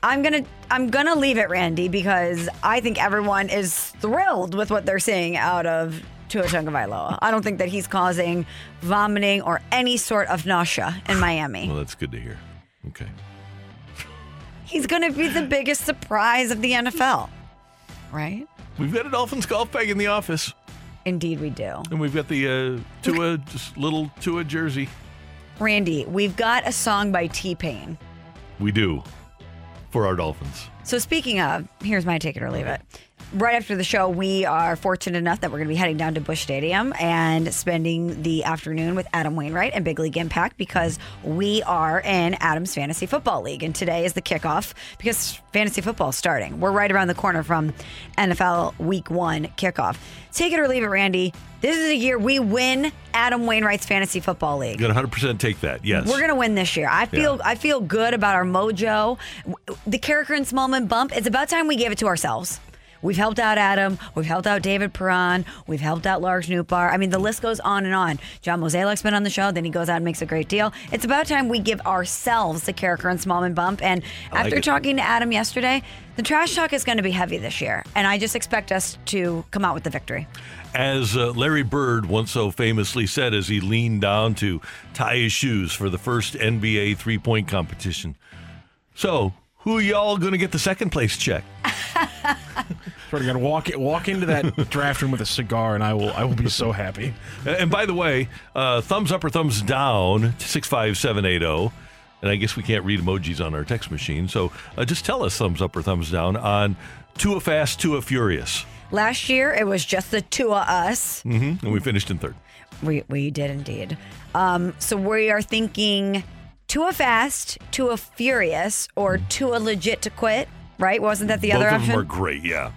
I'm gonna I'm gonna leave it, Randy, because I think everyone is thrilled with what they're seeing out of Tua Tagovailoa. I don't think that he's causing vomiting or any sort of nausea in Miami. Well, that's good to hear. Okay. He's gonna be the biggest surprise of the NFL, right? We've got a Dolphins golf bag in the office, Indeed, we do. and we've got the uh, Tua, just little Tua jersey. Randy, we've got a song by T Pain. We do for our Dolphins. So speaking of, here's my take it or leave it. Right after the show, we are fortunate enough that we're going to be heading down to Busch Stadium and spending the afternoon with Adam Wainwright and Big League Impact because we are in Adam's Fantasy Football League. And today is the kickoff because fantasy football is starting. We're right around the corner from NFL Week One kickoff. Take it or leave it, Randy. This is a year we win Adam Wainwright's Fantasy Football League. Got 100% take that. Yes. We're gonna win this year. I feel I feel good about our mojo. The Karraker and Smallman bump. It's about time we gave it to ourselves. We've helped out Adam. We've helped out David Perron. We've helped out Lars Nootbaar. I mean, the list goes on and on. John Mozeliak's been on the show. Then he goes out and makes a great deal. It's about time we give ourselves the Karraker and Smallman bump. And I like after it. talking to Adam yesterday, the trash talk is going to be heavy this year. And I just expect us to come out with the victory. As uh, Larry Bird once so famously said as he leaned down to tie his shoes for the first NBA three point competition. So, who y'all going to get the second place check? Swear to God, walk walk into that draft room with a cigar, and I will I will be so happy. And by the way, uh, thumbs up or thumbs down to 65780. And I guess we can't read emojis on our text machine. So uh, just tell us thumbs up or thumbs down on Tua Fast, Tua Furious. Last year, it was just the two of us. hmm And we finished in third. We we did indeed. Um, so we are thinking to a fast, to a furious, or to a legit to quit. Right? Wasn't that the Both other of option? them are great, yeah.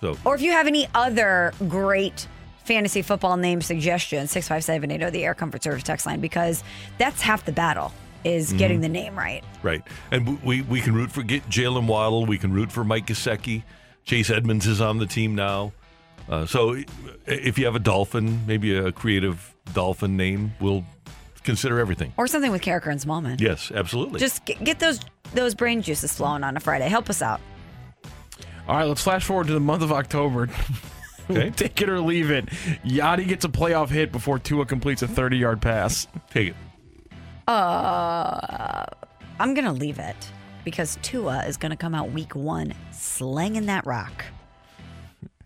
So or if you have any other great fantasy football name suggestions, six five seven eight zero the Air Comfort Service text line because that's half the battle is Mm-hmm. getting the name right. Right. And we, we can root for get Jaylen Waddle. We can root for Mike Gesicki. Chase Edmonds is on the team now. Uh, so if you have a Dolphin, maybe a creative Dolphin name, we'll consider everything. Or something with Karraker and Smallman. Yes, absolutely. Just get, get those those brain juices flowing on a Friday. Help us out. All right, let's flash forward to the month of October. Okay. Take it or leave it. Yadi gets a playoff hit before Tua completes a 30 yard pass. Take it. Uh, I'm gonna leave it because Tua is gonna come out week one slanging that rock.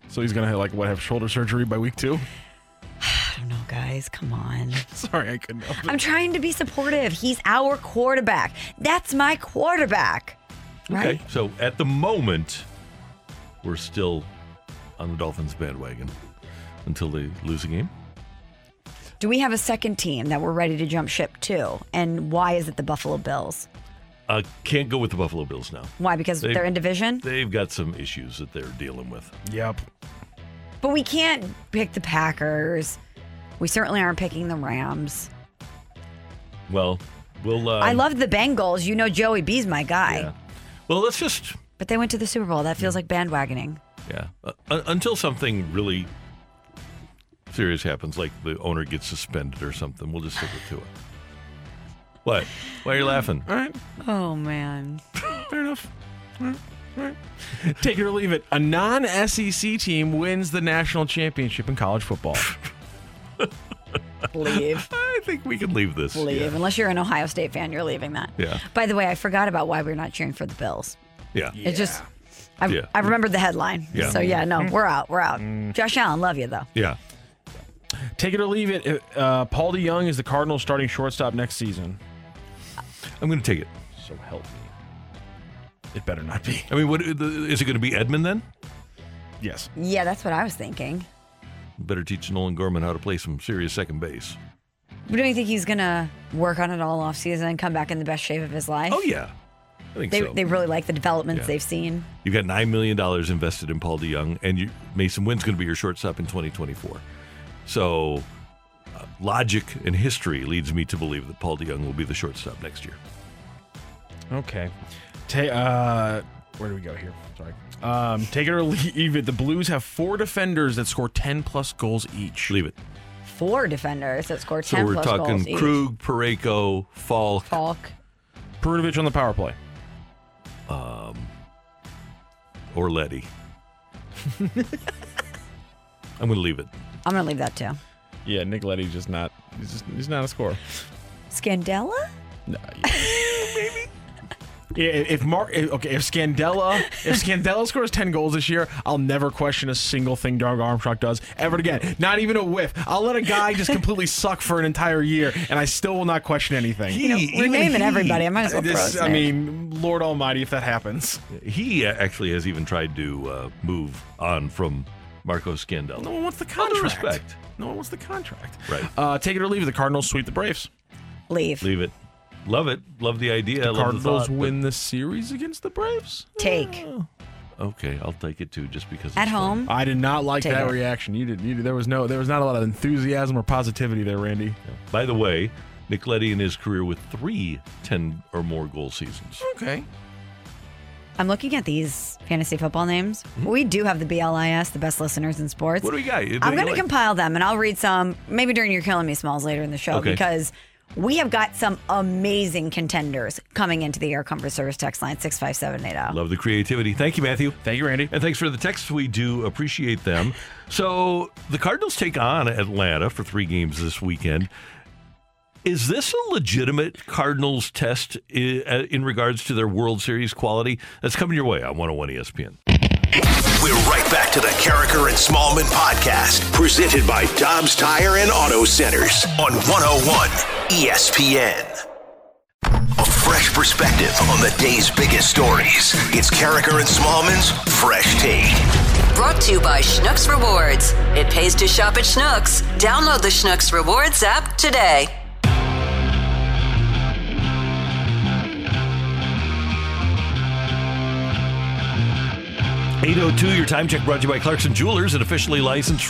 So he's gonna have like what have shoulder surgery by week two. I don't know, guys. Come on. Sorry, I couldn't help it. I'm trying to be supportive. He's our quarterback. That's my quarterback. Right? Okay. So at the moment, we're still on the Dolphins bandwagon until they lose a game. Do we have a second team that we're ready to jump ship to? And why is it the Buffalo Bills? Uh, can't go with the Buffalo Bills now. Why? Because They've- they're in division? They've got some issues that they're dealing with. Yep. But we can't pick the Packers. We certainly aren't picking the Rams. Well, we'll. Uh, I love the Bengals. You know Joey B's my guy. Yeah. Well, let's just But they went to the Super Bowl. That feels like bandwagoning. yeah. Uh, until something really serious happens, like the owner gets suspended or something, we'll just stick it to it. What? Why are you laughing? All right. Oh man. Fair enough. All right. All right. Take it or leave it. A non SEC team wins the national championship in college football. Leave. I think we can leave this. Leave. Yeah. Unless you're an Ohio State fan, you're leaving that. Yeah. By the way, I forgot about why we're not cheering for the Bills. Yeah. It just I, Yeah. I remembered the headline. Yeah. So yeah, no, we're out. We're out. Josh Allen, love you though. Yeah. Take it or leave it. Uh, Paul DeJong is the Cardinals starting shortstop next season. I'm going to take it. So help me. It better not be. I mean, what is it going to be? Edman then? Yes. Yeah, that's what I was thinking. Better teach Nolan Gorman how to play some serious second base. But don't you think he's gonna work on it all off season and come back in the best shape of his life? Oh yeah, I think They, so. they really like the developments Yeah. they've seen. You've got nine million dollars invested in Paul DeJong, and you, Masyn Winn's going to be your shortstop in 2024. So, uh, logic and history leads me to believe that Paul DeJong will be the shortstop next year. Okay. Ta- uh, where do we go here? Sorry. Um, take it or leave it. The Blues have four defenders that score 10 plus goals each. Leave it. Four defenders that scored So 10 we're talking. Krug, Parayko, Faulk, Faulk. Perunovic on the power play. Um, or Leddy. I'm going to leave it. I'm gonna leave that too. Yeah, Nick Leddy's just not. He's just he's not a scorer. Scandella? No, maybe. Yeah, if Mark, okay, if Scandella, if Scandella scores ten goals this year, I'll never question a single thing Doug Armstrong does ever again. Not even a whiff. I'll let a guy just completely suck for an entire year, and I still will not question anything. You know, we're naming everybody. I might as well throw This- his I mean, Lord Almighty, if that happens. He uh, actually has even tried to uh, move on from Marco Scandella. No one wants the contract. respect. No one wants the contract. Right. Uh, take it or leave it. The Cardinals sweep the Braves. Leave. Leave it. Love it. Love the idea. The love the Cardinals thought, but- win the series against the Braves. Take. Okay, I'll take it too, just because. At it's fun. home. I did not like Take that it. reaction. You did. You did. There was no. There was not a lot of enthusiasm or positivity there, Randy. By the way, Nick Leddy in his career with three 10 or more goal seasons. Okay. I'm looking at these fantasy football names. Mm-hmm. We do have the BLIS, the best listeners in sports. What do we got? I'm going you to compile them and I'll read some maybe during your Killing Me Smalls later in the show Okay. because we have got some amazing contenders coming into the Air Comfort Service text line 65780. Love the creativity. Thank you, Matthew. Thank you, Randy. And thanks for the texts. We do appreciate them. So the Cardinals take on Atlanta for three games this weekend. Is this a legitimate Cardinals test uh, in regards to their World Series quality? That's coming your way on 101 ESPN. We're right back to the Karraker and Smallman podcast, presented by Dobbs Tire and Auto Centers on 101 ESPN. A fresh perspective on the day's biggest stories. It's Karraker and Smallman's Fresh Take. Brought to you by Schnucks Rewards. It pays to shop at Schnucks. Download the Schnucks Rewards app today. Eight oh two. Your time check brought to you by Clarkson Jewelers, an officially licensed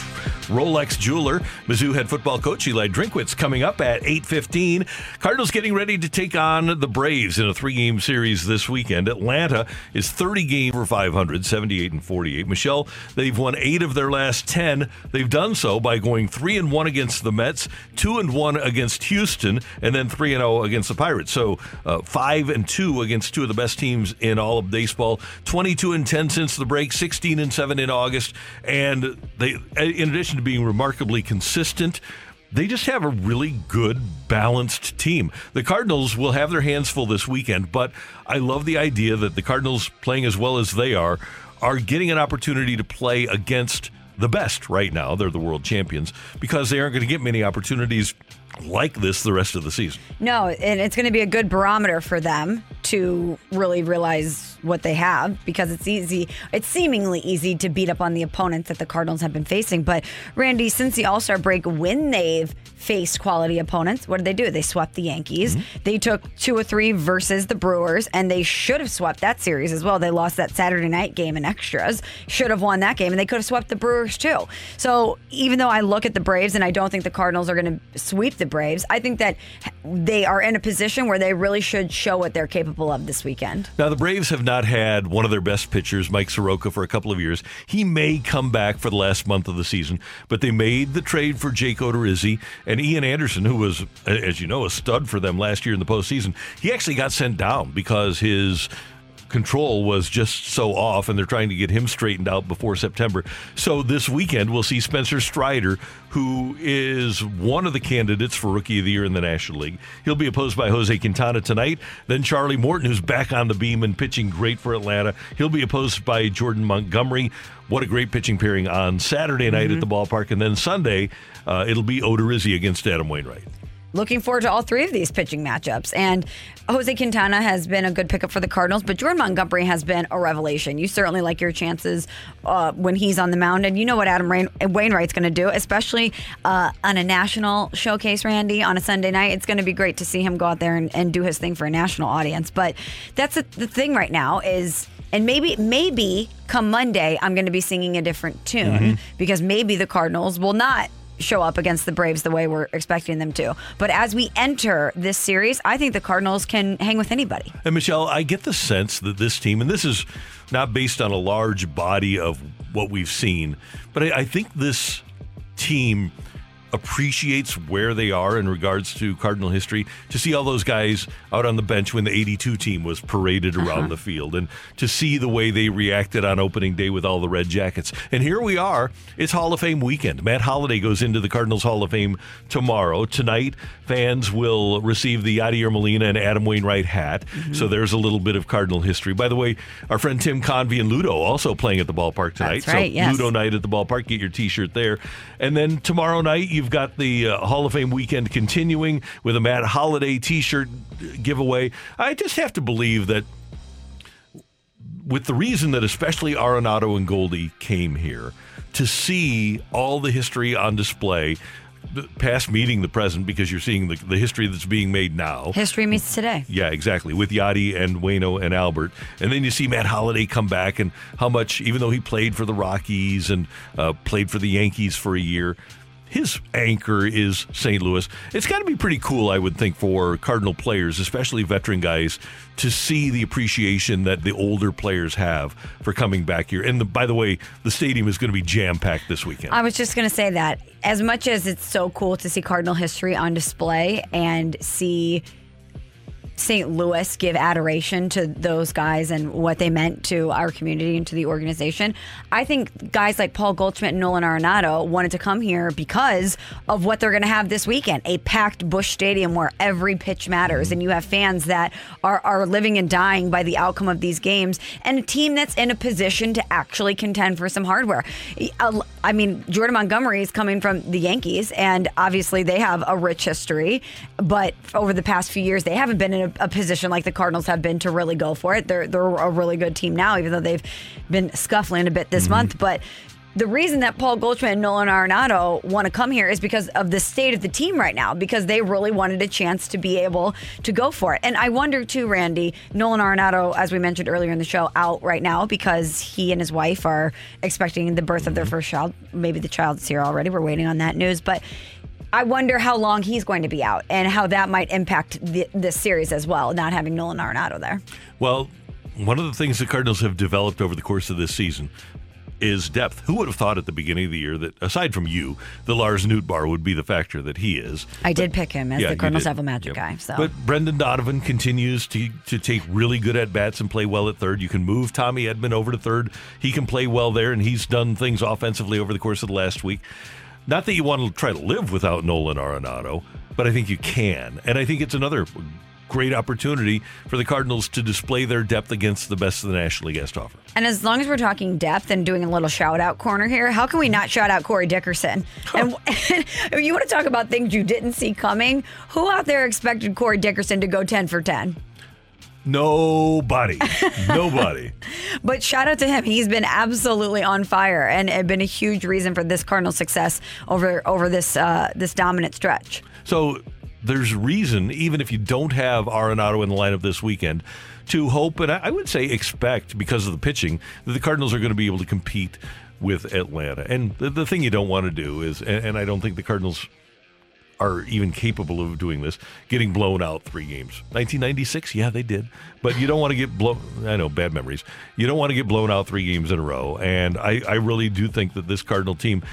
Rolex jeweler. Mizzou head football coach Eli Drinkwitz coming up at eight fifteen. Cardinals getting ready to take on the Braves in a three game series this weekend. Atlanta is thirty game for 500, 78 and forty eight. Michelle, they've won eight of their last ten. They've done so by going three and one against the Mets, two and one against Houston, and then three and zero against the Pirates. So uh, five and two against two of the best teams in all of baseball. Twenty two and ten since the break. 16 and 7 in August. And they, in addition to being remarkably consistent, they just have a really good, balanced team. The Cardinals will have their hands full this weekend, but I love the idea that the Cardinals, playing as well as they are, are getting an opportunity to play against the best right now. They're the world champions because they aren't going to get many opportunities like this the rest of the season. No, and it's going to be a good barometer for them to really realize what they have because it's easy. It's seemingly easy to beat up on the opponents that the Cardinals have been facing. But Randy, since the All Star break, when they've faced quality opponents, what did they do? They swept the Yankees. Mm-hmm. They took two or three versus the Brewers, and they should have swept that series as well. They lost that Saturday night game in extras. Should have won that game, and they could have swept the Brewers too. So even though I look at the Braves and I don't think the Cardinals are going to sweep the Braves, I think that they are in a position where they really should show what they're capable of this weekend. Now, the Braves have not had one of their best pitchers, Mike Soroka, for a couple of years. He may come back for the last month of the season, but they made the trade for Jake Odorizzi and Ian Anderson, who was, as you know, a stud for them last year in the postseason. He actually got sent down because his control was just so off, and they're trying to get him straightened out before September. So this weekend, we'll see Spencer Strider, who is one of the candidates for Rookie of the Year in the National League. He'll be opposed by Jose Quintana tonight. Then Charlie Morton, who's back on the beam and pitching great for Atlanta. He'll be opposed by Jordan Montgomery. What a great pitching pairing on Saturday night at the ballpark. And then Sunday, uh, it'll be Odorizzi against Adam Wainwright. Looking forward to all three of these pitching matchups. And Jose Quintana has been a good pickup for the Cardinals, but Jordan Montgomery has been a revelation. You certainly like your chances uh, when he's on the mound, and you know what Adam Rain- Wainwright's going to do, especially uh, on a national showcase, Randy, on a Sunday night. It's going to be great to see him go out there and, and do his thing for a national audience. But that's the, the thing right now is. And maybe, maybe come Monday, I'm going to be singing a different tune because maybe the Cardinals will not show up against the Braves the way we're expecting them to. But as we enter this series, I think the Cardinals can hang with anybody. And Michelle, I get the sense that this team, and this is not based on a large body of what we've seen, but I, I think this team appreciates where they are in regards to Cardinal history. To see all those guys out on the bench when the 82 team was paraded around uh-huh. the field, and to see the way they reacted on opening day with all the red jackets. And here we are. It's Hall of Fame weekend. Matt Holliday goes into the Cardinals Hall of Fame tomorrow. Tonight, fans will receive the Yadier Molina and Adam Wainwright hat. Mm-hmm. So there's a little bit of Cardinal history. By the way, our friend Tim Convy and Ludo also playing at the ballpark tonight. That's right, so yes. Ludo night at the ballpark. Get your T-shirt there. And then tomorrow night, you've got the uh, Hall of Fame weekend continuing with a Matt Holliday T-shirt giveaway. I just have to believe that with the reason that especially Arenado and Goldie came here to see all the history on display, past meeting the present, because you're seeing the, the history that's being made now. History meets today. Yeah, exactly. With Yadi and Wayno and Albert. And then you see Matt Holliday come back and how much, even though he played for the Rockies and uh, played for the Yankees for a year, his anchor is St. Louis. It's got to be pretty cool, I would think, for Cardinal players, especially veteran guys, to see the appreciation that the older players have for coming back here. And the, by the way, the stadium is going to be jam packed this weekend. I was just going to say that as much as it's so cool to see Cardinal history on display and see St. Louis give adoration to those guys and what they meant to our community and to the organization. I think guys like Paul Goldschmidt and Nolan Arenado wanted to come here because of what they're going to have this weekend a packed Busch Stadium where every pitch matters, and you have fans that are, are living and dying by the outcome of these games, and a team that's in a position to actually contend for some hardware. I mean, Jordan Montgomery is coming from the Yankees, and obviously they have a rich history, but over the past few years, they haven't been in a, a position like the Cardinals have been to really go for it. They're they're a really good team now, even though they've been scuffling a bit this mm-hmm. month. But the reason that Paul Goldschmidt and Nolan Arenado want to come here is because of the state of the team right now, because they really wanted a chance to be able to go for it. And I wonder too, Randy, Nolan Arenado, as we mentioned earlier in the show, out right now because he and his wife are expecting the birth of their mm-hmm. first child. Maybe the child's here already. We're waiting on that news, but. I wonder how long he's going to be out and how that might impact the, this series as well, not having Nolan Arenado there. Well, one of the things the Cardinals have developed over the course of this season is depth. Who would have thought at the beginning of the year that, aside from you, the Lars Nootbaar would be the factor that he is? I did pick him as Yeah, the Cardinals have a magic Yeah. guy. So But Brendan Donovan continues to to take really good at bats and play well at third. You can move Tommy Edman over to third. He can play well there, and he's done things offensively over the course of the last week. Not that you want to try to live without Nolan Arenado, but I think you can, and I think it's another great opportunity for the Cardinals to display their depth against the best of the National League East offer. And as long as we're talking depth and doing a little shout out corner here, how can we not shout out Corey Dickerson? And, and you want to talk about things you didn't see coming? Who out there expected Corey Dickerson to go 10 for 10? Nobody. Nobody. But shout out to him. He's been absolutely on fire and had been a huge reason for this Cardinal success over over this uh, this dominant stretch. So there's reason, even if you don't have Arenado in the lineup this weekend, to hope and I would say expect because of the pitching that the Cardinals are going to be able to compete with Atlanta. And the, the thing you don't want to do is, and, and I don't think the Cardinals are even capable of doing this, getting blown out three games. 1996, yeah, they did. But you don't want to get blown, I know, bad memories. You don't want to get blown out three games in a row. And I, I really do think that this Cardinal team,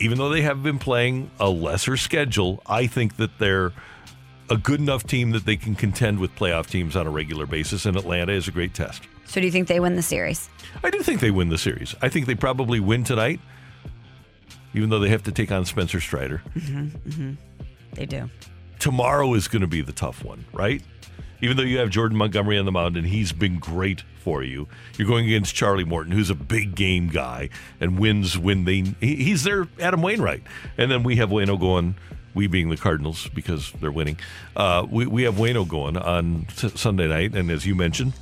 even though they have been playing a lesser schedule, I think that they're a good enough team that they can contend with playoff teams on a regular basis. And Atlanta is a great test. So do you think they win the series? I do think they win the series. I think they probably win tonight, even though they have to take on Spencer Strider. Mm-hmm, mm-hmm. They do. tomorrow is going to be the tough one, right? Even though you have Jordan Montgomery on the mound and he's been great for you, you're going against Charlie Morton, who's a big game guy and wins when they. he- He's their Adam Wainwright, and then we have Wayno going. We being the Cardinals because they're winning. Uh, we we have Wayno going on S- Sunday night, and as you mentioned,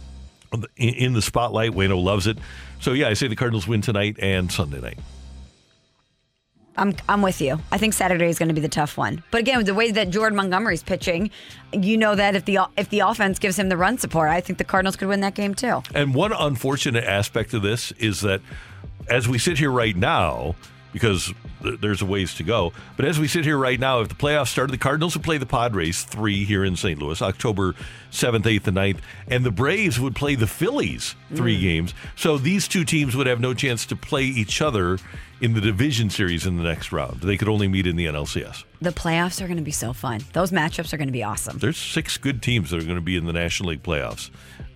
in, in the spotlight, Wayno loves it. So yeah, I say the Cardinals win tonight and Sunday night. I'm I'm with you. I think Saturday is going to be the tough one. But again, the way that Jordan Montgomery's pitching, you know that if the if the offense gives him the run support, I think the Cardinals could win that game too. And one unfortunate aspect of this is that as we sit here right now, because th- there's a ways to go, but as we sit here right now, if the playoffs started, the Cardinals would play the Padres three here in St. Louis, October 7th, 8th, and 9th, and the Braves would play the Phillies three Mm. games. So these two teams would have no chance to play each other in the division series in the next round. They could only meet in the NLCS. The playoffs are going to be so fun. Those matchups are going to be awesome. There's six good teams that are going to be in the National League playoffs.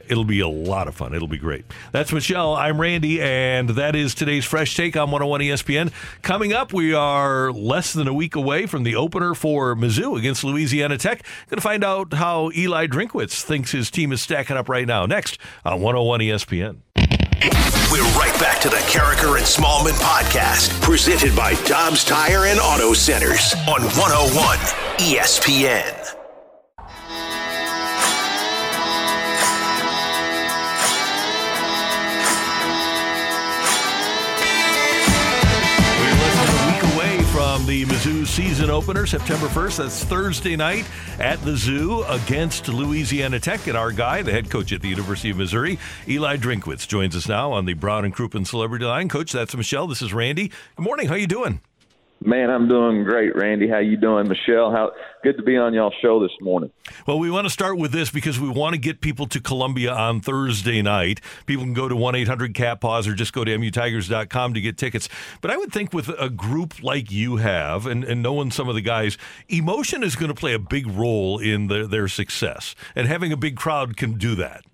It'll be a lot of fun. It'll be great. That's Michelle. I'm Randy, and that is today's Fresh Take on 101 ESPN. Coming up, we are less than a week away from the opener for Mizzou against Louisiana Tech. Going to find out how Eli Drinkwitz thinks his team is stacking up right now. Next on 101 ESPN. We're right back to the Karraker and Smallman podcast, presented by Dobbs Tire and Auto Centers on 101 ESPN. The Mizzou season opener, September 1st. That's Thursday night at the Zoo against Louisiana Tech. And our guy, the head coach at the University of Missouri, Eli Drinkwitz, joins us now on the Brown and Crouppen Celebrity Line. Coach, that's Michelle. This is Randy. Good morning. How you doing? Man, I'm doing great, Randy. How you doing, Michelle? How good to be on y'all show this morning. Well, we want to start with this because we want to get people to Columbia on Thursday night. People can go to 1 800 Cat Paws or just go to mutigers.com to get tickets. But I would think with a group like you have and, and knowing some of the guys, emotion is going to play a big role in their, their success. And having a big crowd can do that.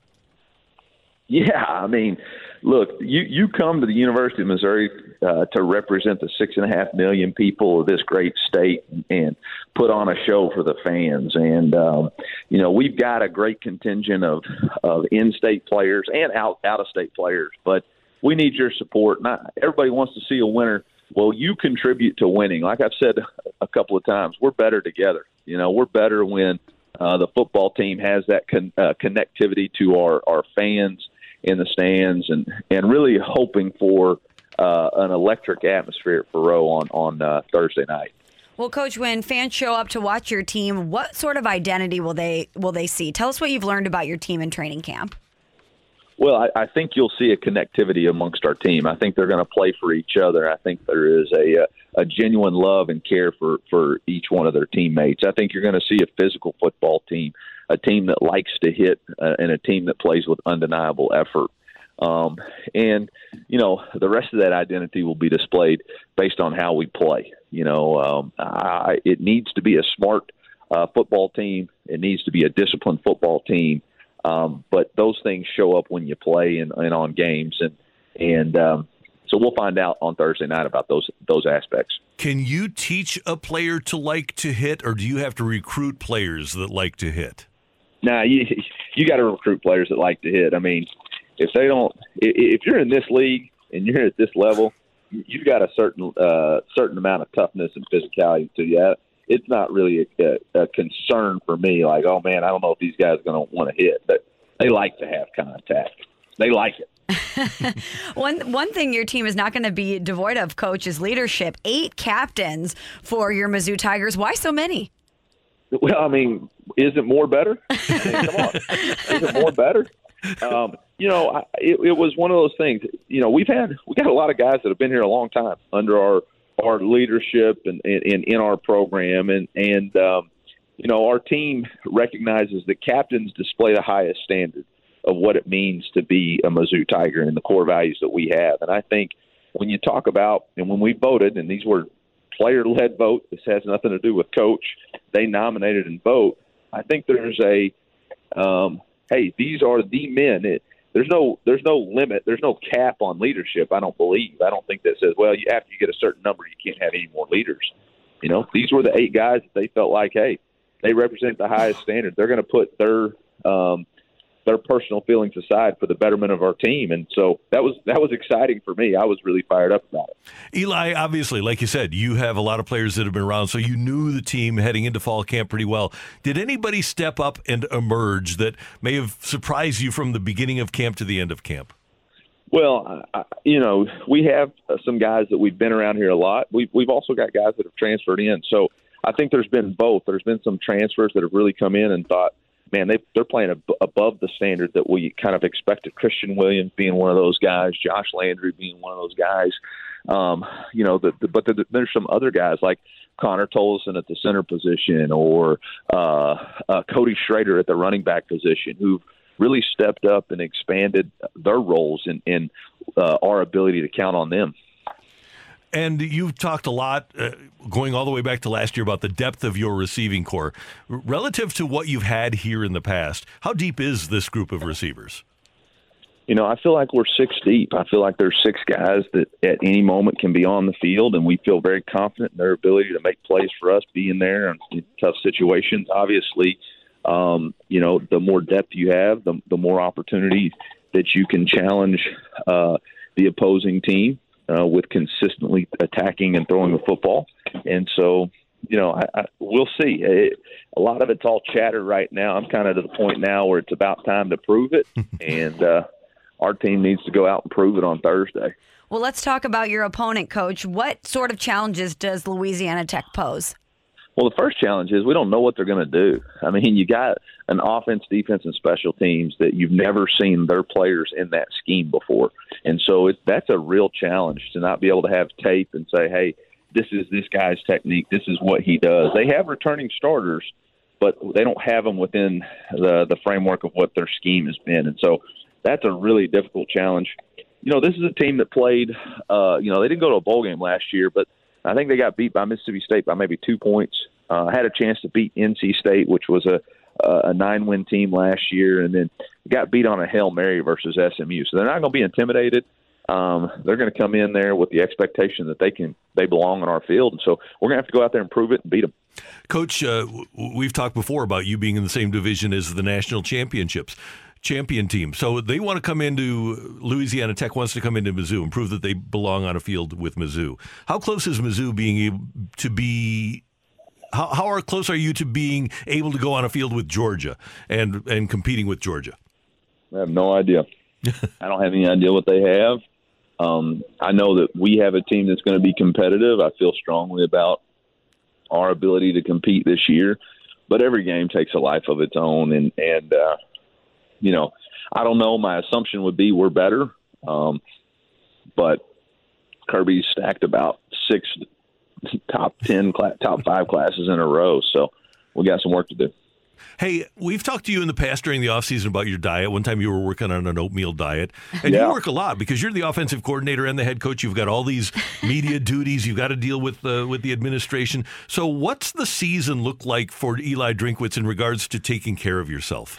Yeah, I mean, look, you you come to the University of Missouri uh, to represent the six and a half million people of this great state and put on a show for the fans. And um, you know, we've got a great contingent of of in-state players and out out of state players, but we need your support. Not everybody wants to see a winner. Well, you contribute to winning. Like I've said a couple of times, we're better together. You know, we're better when uh, the football team has that con- uh, connectivity to our, our fans in the stands and, and really hoping for uh, an electric atmosphere at Faurot on, on uh, Thursday night. Well, coach, when fans show up to watch your team, what sort of identity will they will they see? Tell us what you've learned about your team in training camp. Well, I, I think you'll see a connectivity amongst our team. I think they're going to play for each other. I think there is a, a genuine love and care for, for each one of their teammates. I think you're going to see a physical football team, a team that likes to hit, uh, and a team that plays with undeniable effort. Um, and you know, the rest of that identity will be displayed based on how we play. You know, um, I, it needs to be a smart uh, football team. It needs to be a disciplined football team. Um, but those things show up when you play and, and on games, and and um, so we'll find out on Thursday night about those those aspects. Can you teach a player to like to hit, or do you have to recruit players that like to hit? Now you you got to recruit players that like to hit. I mean, if they don't, if you're in this league and you're at this level, you've got a certain uh, certain amount of toughness and physicality to you. It's not really a, a, a concern for me. Like, oh man, I don't know if these guys are going to want to hit. But they like to have contact. They like it. One one thing your team is not going to be devoid of, coach, is leadership. Eight captains for your Mizzou Tigers. Why so many? Well, I mean, is it more better? I mean, come on, is it more better? Um, you know, I, it, it was one of those things. You know, we've had we got a lot of guys that have been here a long time under our our leadership and, and, and in our program, and and um, you know, our team recognizes that captains display the highest standard of what it means to be a Mizzou Tiger and the core values that we have. And I think when you talk about and when we voted, and these were player led vote, this has nothing to do with coach. They nominated and vote. I think there's a um, hey, these are the men. It, there's no there's no limit. There's no cap on leadership. I don't believe. I don't think that says well, you after you get a certain number, you can't have any more leaders. You know, these were the eight guys that they felt like, hey, they represent the highest standard. They're going to put their um, their personal feelings aside for the betterment of our team, and so that was that was exciting for me. I was really fired up about it. Eli, obviously, like you said, you have a lot of players that have been around, so you knew the team heading into fall camp pretty well. Did anybody step up and emerge that may have surprised you from the beginning of camp to the end of camp? Well, I, you know, we have uh, some guys that we've been around here a lot. We've we've also got guys that have transferred in. So I think there's been both. There's been some transfers that have really come in and thought, man, they they're playing ab- above the standard that we kind of expected. Christian Williams being one of those guys, Josh Landry being one of those guys. Um, you know, the, the, but the, there's some other guys like Connor Tollison at the center position or uh, uh, Cody Schrader at the running back position who've really stepped up and expanded their roles in, in uh, our ability to count on them. And you've talked a lot, uh, going all the way back to last year, about the depth of your receiving core relative to what you've had here in the past. How deep is this group of receivers? You know, I feel like we're six deep. I feel like there's six guys that at any moment can be on the field, and we feel very confident in their ability to make plays for us, being there in tough situations. Obviously, um, you know, the more depth you have, the, the more opportunity that you can challenge uh, the opposing team uh, with consistently attacking and throwing the football. And so, you know, I, I, we'll see. It, a lot of it's all chatter right now. I'm kind of to the point now where it's about time to prove it, and uh, our team needs to go out and prove it on Thursday. Well, let's talk about your opponent, coach. What sort of challenges does Louisiana Tech pose? Well, the first challenge is we don't know what they're going to do. I mean, you got an offense, defense, and special teams that you've never seen their players in that scheme before, and so it, that's a real challenge to not be able to have tape and say, "Hey, this is this guy's technique. This is what he does." They have returning starters, but they don't have them within the the framework of what their scheme has been, and so that's a really difficult challenge. You know, this is a team that played. Uh, you know, they didn't go to a bowl game last year, but I think they got beat by Mississippi State by maybe two points. Uh, had a chance to beat NC State, which was a a nine win team last year, and then got beat on a hail mary versus SMU. So they're not going to be intimidated. Um, they're going to come in there with the expectation that they can they belong on our field, and so we're going to have to go out there and prove it and beat them. Coach, uh, we've talked before about you being in the same division as the national championships champion team. So they want to come into Louisiana Tech wants to come into Mizzou and prove that they belong on a field with Mizzou. How close is Mizzou being able to be? How, how are close are you to being able to go on a field with Georgia and and competing with Georgia? I have no idea. I don't have any idea what they have. Um, I know that we have a team that's going to be competitive. I feel strongly about our ability to compete this year, but every game takes a life of its own, and and uh, you know, I don't know. My assumption would be we're better, um, but Kirby's stacked about six top ten, cl- top five classes in a row, so we got some work to do. Hey, we've talked to you in the past during the offseason about your diet. One time you were working on an oatmeal diet. And Yeah. you work a lot because you're the offensive coordinator and the head coach. You've got all these media duties. You've got to deal with uh, with the administration. So what's the season look like for Eli Drinkwitz in regards to taking care of yourself?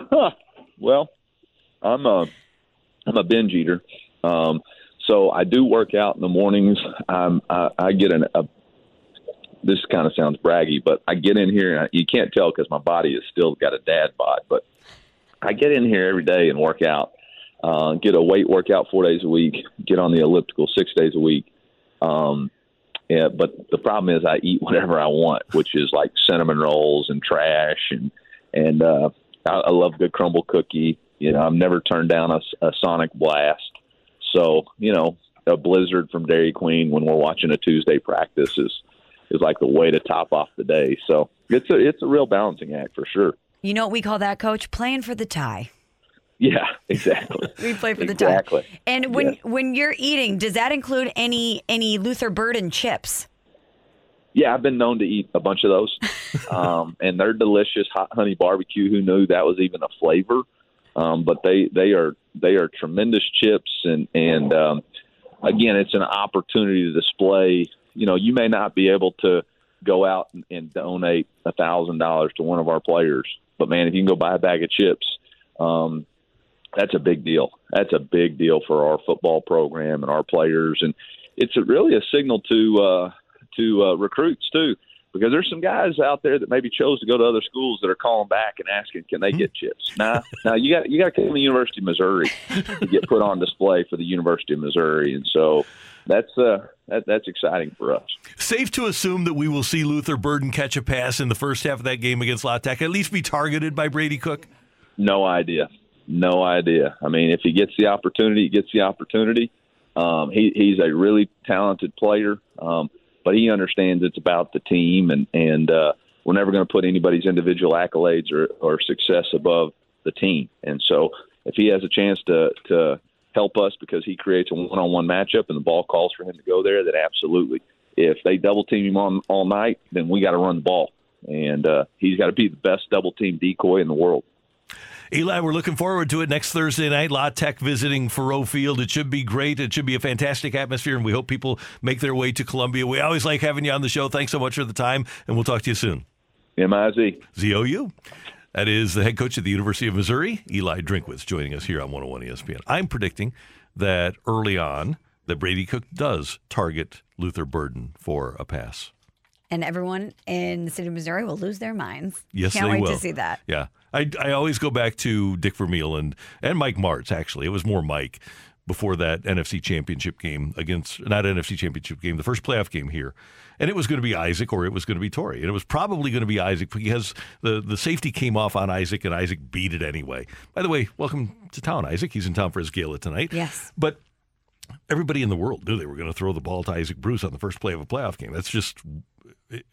Huh. Well, I'm a I'm a binge eater, um, so I do work out in the mornings. I'm, I, I get an, a. This kind of sounds braggy, but I get in here and I, you can't tell because my body has still got a dad bod, but I get in here every day and work out. Uh, get a weight workout four days a week. Get on the elliptical six days a week. Um, yeah, but the problem is I eat whatever I want, which is like cinnamon rolls and trash and and uh, I, I love good Crumbl cookie. You know, I've never turned down a, a Sonic Blast. So you know, a Blizzard from Dairy Queen when we're watching a Tuesday practice is is like the way to top off the day. So it's a it's a real balancing act for sure. You know what we call that, Coach? Playing for the tie. Yeah, exactly. We play for the tie. exactly. And when Yes. when you're eating, does that include any any Luther Burden chips? Yeah, I've been known to eat a bunch of those, um, and they're delicious. Hot honey barbecue. Who knew that was even a flavor? Um, but they they are they are tremendous chips, and and um, again, it's an opportunity to display. You know, you may not be able to go out and, and donate a thousand dollars to one of our players, but man, if you can go buy a bag of chips, um, that's a big deal. That's a big deal for our football program and our players, and it's a, really a signal to uh, to uh, recruits too, because there's some guys out there that maybe chose to go to other schools that are calling back and asking, can they get chips? Now, now you got you got to come to the University of Missouri to get put on display for the University of Missouri, and so that's uh, that, that's exciting for us. Safe to assume that we will see Luther Burden catch a pass in the first half of that game against La Tech, at least be targeted by Brady Cook. No idea. No idea. I mean, if he gets the opportunity, he gets the opportunity. Um, he, he's a really talented player, um, but he understands it's about the team, and and uh, we're never going to put anybody's individual accolades or, or success above the team. And so, if he has a chance to to help us because he creates a one-on-one matchup and the ball calls for him to go there, then absolutely. If they double team him on all night, then we got to run the ball, and uh, he's got to be the best double team decoy in the world. Eli, we're looking forward to it next Thursday night. La Tech visiting Faurot Field. It should be great. It should be a fantastic atmosphere, and we hope people make their way to Columbia. We always like having you on the show. Thanks so much for the time, and we'll talk to you soon. M-I-Z. Z-O-U. That is the head coach at the University of Missouri, Eli Drinkwitz, joining us here on 101 ESPN. I'm predicting that early on, that Brady Cook does target Luther Burden for a pass. And everyone in the city of Missouri will lose their minds. Yes, Can't they wait will. to see that. Yeah, I, I always go back to Dick Vermeil and and Mike Martz. Actually, it was more Mike before that NFC Championship game against not NFC Championship game, the first playoff game here, and it was going to be Isaac or it was going to be Torry, and it was probably going to be Isaac because the the safety came off on Isaac and Isaac beat it anyway. By the way, welcome to town, Isaac. He's in town for his gala tonight. Yes, but everybody in the world knew they were going to throw the ball to Isaac Bruce on the first play of a playoff game. That's just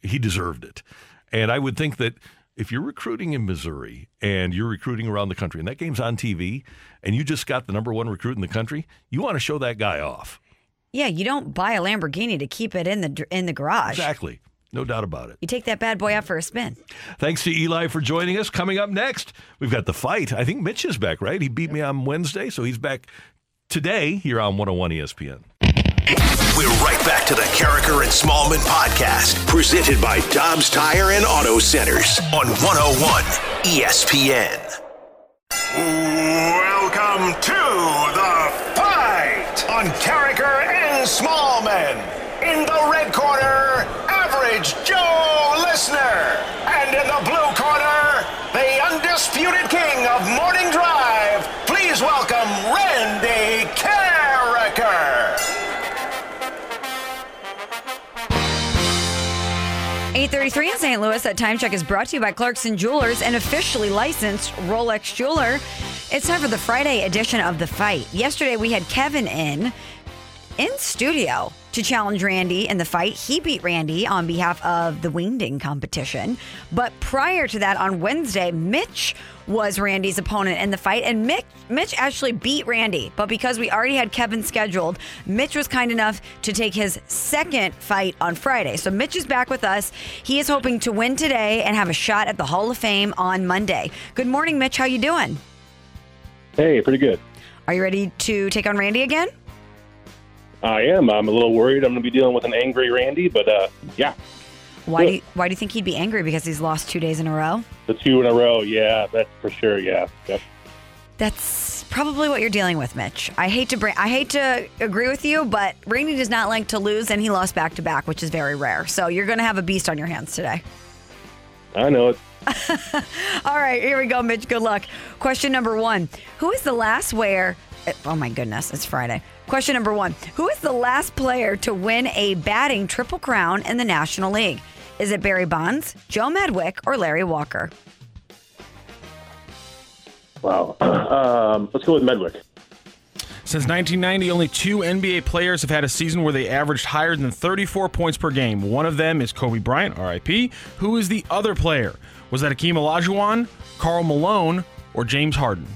he deserved it. And I would think that if you're recruiting in Missouri and you're recruiting around the country and that game's on TV and you just got the number one recruit in the country, you want to show that guy off. Yeah, you don't buy a Lamborghini to keep it in the in the garage. Exactly. No doubt about it. You take that bad boy out for a spin. Thanks to Eli for joining us. Coming up next, we've got the fight. I think Mitch is back, right? He beat me on Wednesday, so he's back today here on 101 ESPN. We're right back to the Karraker and Smallman podcast, presented by Dobbs Tire and Auto Centers on 101 ESPN. Welcome to the fight on Karraker and Smallman. In the red corner, Average Joe Listener. And in the blue corner, the undisputed king of morning drive. 833 in St. Louis. That time check is brought to you by Clarkson Jewelers, an officially licensed Rolex jeweler. It's time for the Friday edition of The Fight. Yesterday, we had Kevin in, in studio to challenge Randy in the fight. He beat Randy on behalf of the wingding competition. But prior to that, on Wednesday, Mitch was Randy's opponent in the fight, and Mitch, Mitch actually beat Randy. But because we already had Kevin scheduled, Mitch was kind enough to take his second fight on Friday. So Mitch is back with us. He is hoping to win today and have a shot at the Hall of Fame on Monday. Good morning, Mitch. How you doing? Hey, pretty good. Are you ready to take on Randy again? I am. I'm a little worried. I'm going to be dealing with an angry Randy, but uh, yeah, Why do you, why do you think he'd be angry because he's lost two days in a row? the two in a row. Yeah, that's for sure. Yeah, yep. That's probably what you're dealing with, Mitch. I hate to bring, I hate to agree with you, but Randy does not like to lose, and he lost back to back, which is very rare. So you're going to have a beast on your hands today. I know it. All right, here we go, Mitch. Good luck. Question number one: Who is the last where? Oh my goodness, it's Friday. Question number one: Who is the last player to win a batting triple crown in the National League? Is it Barry Bonds, Joe Medwick, or Larry Walker? Wow. Um, let's go with Medwick. Since 1990, only two NBA players have had a season where they averaged higher than 34 points per game. One of them is Kobe Bryant, RIP. Who is the other player? Was that Akeem Olajuwon, Karl Malone, or James Harden?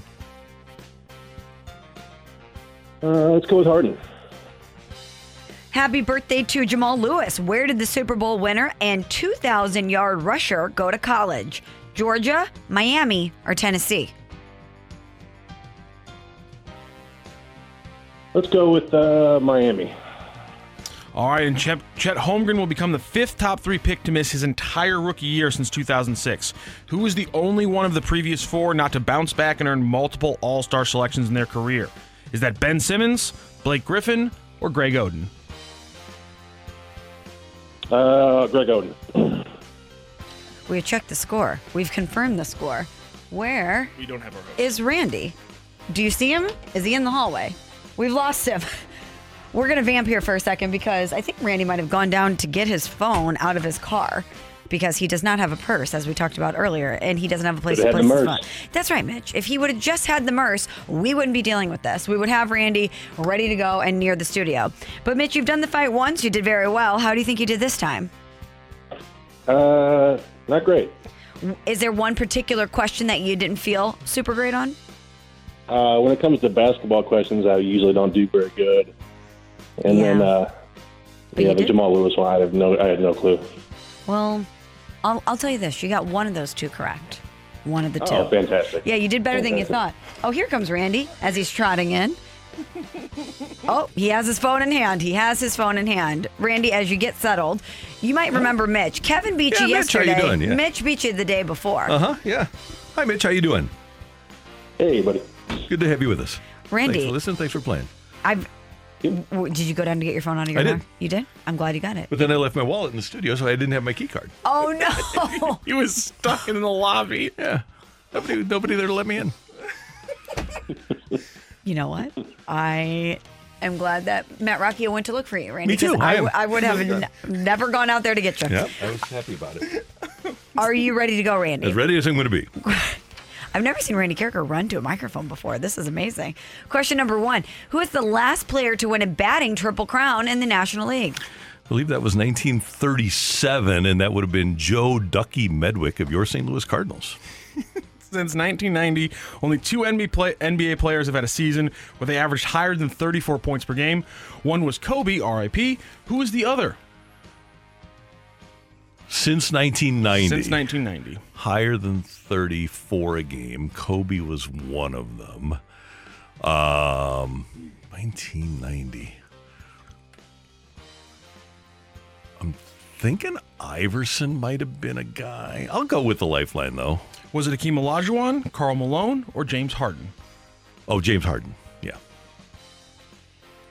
Uh, let's go with Harden. Happy birthday to Jamal Lewis. Where did the Super Bowl winner and 2,000 yard rusher go to college? Georgia, Miami, or Tennessee? Let's go with uh, Miami. All right, and Chet, Chet Holmgren will become the fifth top three pick to miss his entire rookie year since 2006. Who is the only one of the previous four not to bounce back and earn multiple All Star selections in their career? Is that Ben Simmons, Blake Griffin, or Greg Oden? Uh, Greg Oden. We checked the score. We've confirmed the score. Where We don't have our is Randy? Do you see him? Is he in the hallway? We've lost him. We're going to vamp here for a second because I think Randy might have gone down to get his phone out of his car because he does not have a purse, as we talked about earlier, and he doesn't have a place to Could've put had his phone. That's right, Mitch. If he would have just had the murse, we wouldn't be dealing with this. We would have Randy ready to go and near the studio. But Mitch, you've done the fight once. You did very well. How do you think you did this time? Uh, not great. Is there one particular question that you didn't feel super great on? Uh, when it comes to basketball questions, I usually don't do very good. And then, uh, But yeah, the did? Jamal Lewis one, I have no, I had no clue. Well, I'll, I'll tell you this. You got one of those two correct. One of the two. Oh, fantastic. Yeah, you did better than you thought. Oh, here comes Randy as he's trotting in. Oh, he has his phone in hand. He has his phone in hand. Randy, as you get settled, you might remember Mitch. Kevin beat Yeah, you Mitch, how you yesterday. doing? Yeah. Mitch beat you the day before. Uh huh. Yeah. Hi, Mitch. How you doing? Hey, buddy. Good to have you with us. Randy. Thanks for listening. Thanks for playing. I've. W- Did you go down to get your phone out of your I car? did. You did? I'm glad you got it. But then I left my wallet in the studio, so I didn't have my key card. Oh no! he was stuck in the lobby. Yeah. Nobody, nobody there to let me in. You know what? I am glad that Matt Rocchio went to look for you, Randy. Me too. 'cause I I, am. w- I would have n- never gone out there to get you. Yep. I was happy about it. Are you ready to go, Randy? As ready as I'm going to be. I've never seen Randy Karraker run to a microphone before. This is amazing. Question number one Who is the last player to win a batting triple crown in the National League? I believe that was 1937, and that would have been Joe Ducky Medwick of your St. Louis Cardinals. Since 1990, only two NBA, play- NBA players have had a season where they averaged higher than 34 points per game. One was Kobe, RIP. Who was the other? Since 1990. Since 1990. Higher than 34 a game. Kobe was one of them. Um, 1990. I'm thinking Iverson might have been a guy. I'll go with the lifeline, though. Was it Akeem Olajuwon, Karl Malone, or James Harden? Oh, James Harden.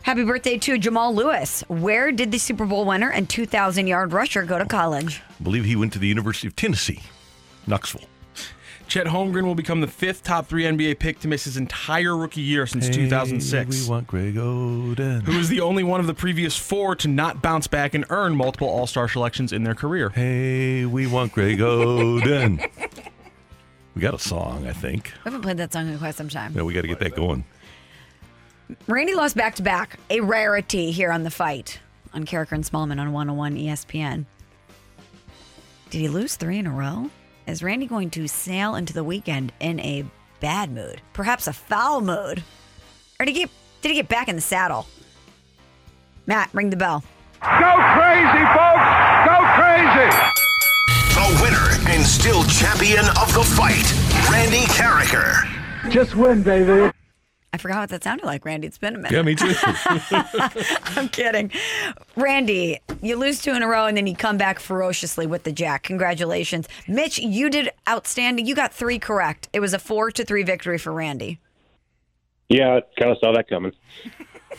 Yeah. Happy birthday to Jamal Lewis. Where did the Super Bowl winner and 2,000 yard rusher go to college? I believe he went to the University of Tennessee, Knoxville. Chet Holmgren will become the fifth top three NBA pick to miss his entire rookie year since 2006. we want Greg Oden. Who is the only one of the previous four to not bounce back and earn multiple All Star selections in their career? Hey, we want Greg Oden. we got a song, I think. We haven't played that song in quite some time. Yeah, we got to get that going. Randy lost back to back, a rarity here on the fight on Karraker and Smallman on 101 ESPN. Did he lose three in a row? Is Randy going to sail into the weekend in a bad mood, perhaps a foul mood? Or did he get, did he get back in the saddle? Matt, ring the bell. Go crazy, folks! Go crazy! The winner and still champion of the fight, Randy Karraker. Just win, baby. I forgot what that sounded like, Randy. It's been a minute. Yeah, me too. I'm kidding. Randy, you lose two in a row and then you come back ferociously with the jack. Congratulations. Mitch, you did outstanding. You got three correct. It was a four to three victory for Randy. Yeah, I kind of saw that coming.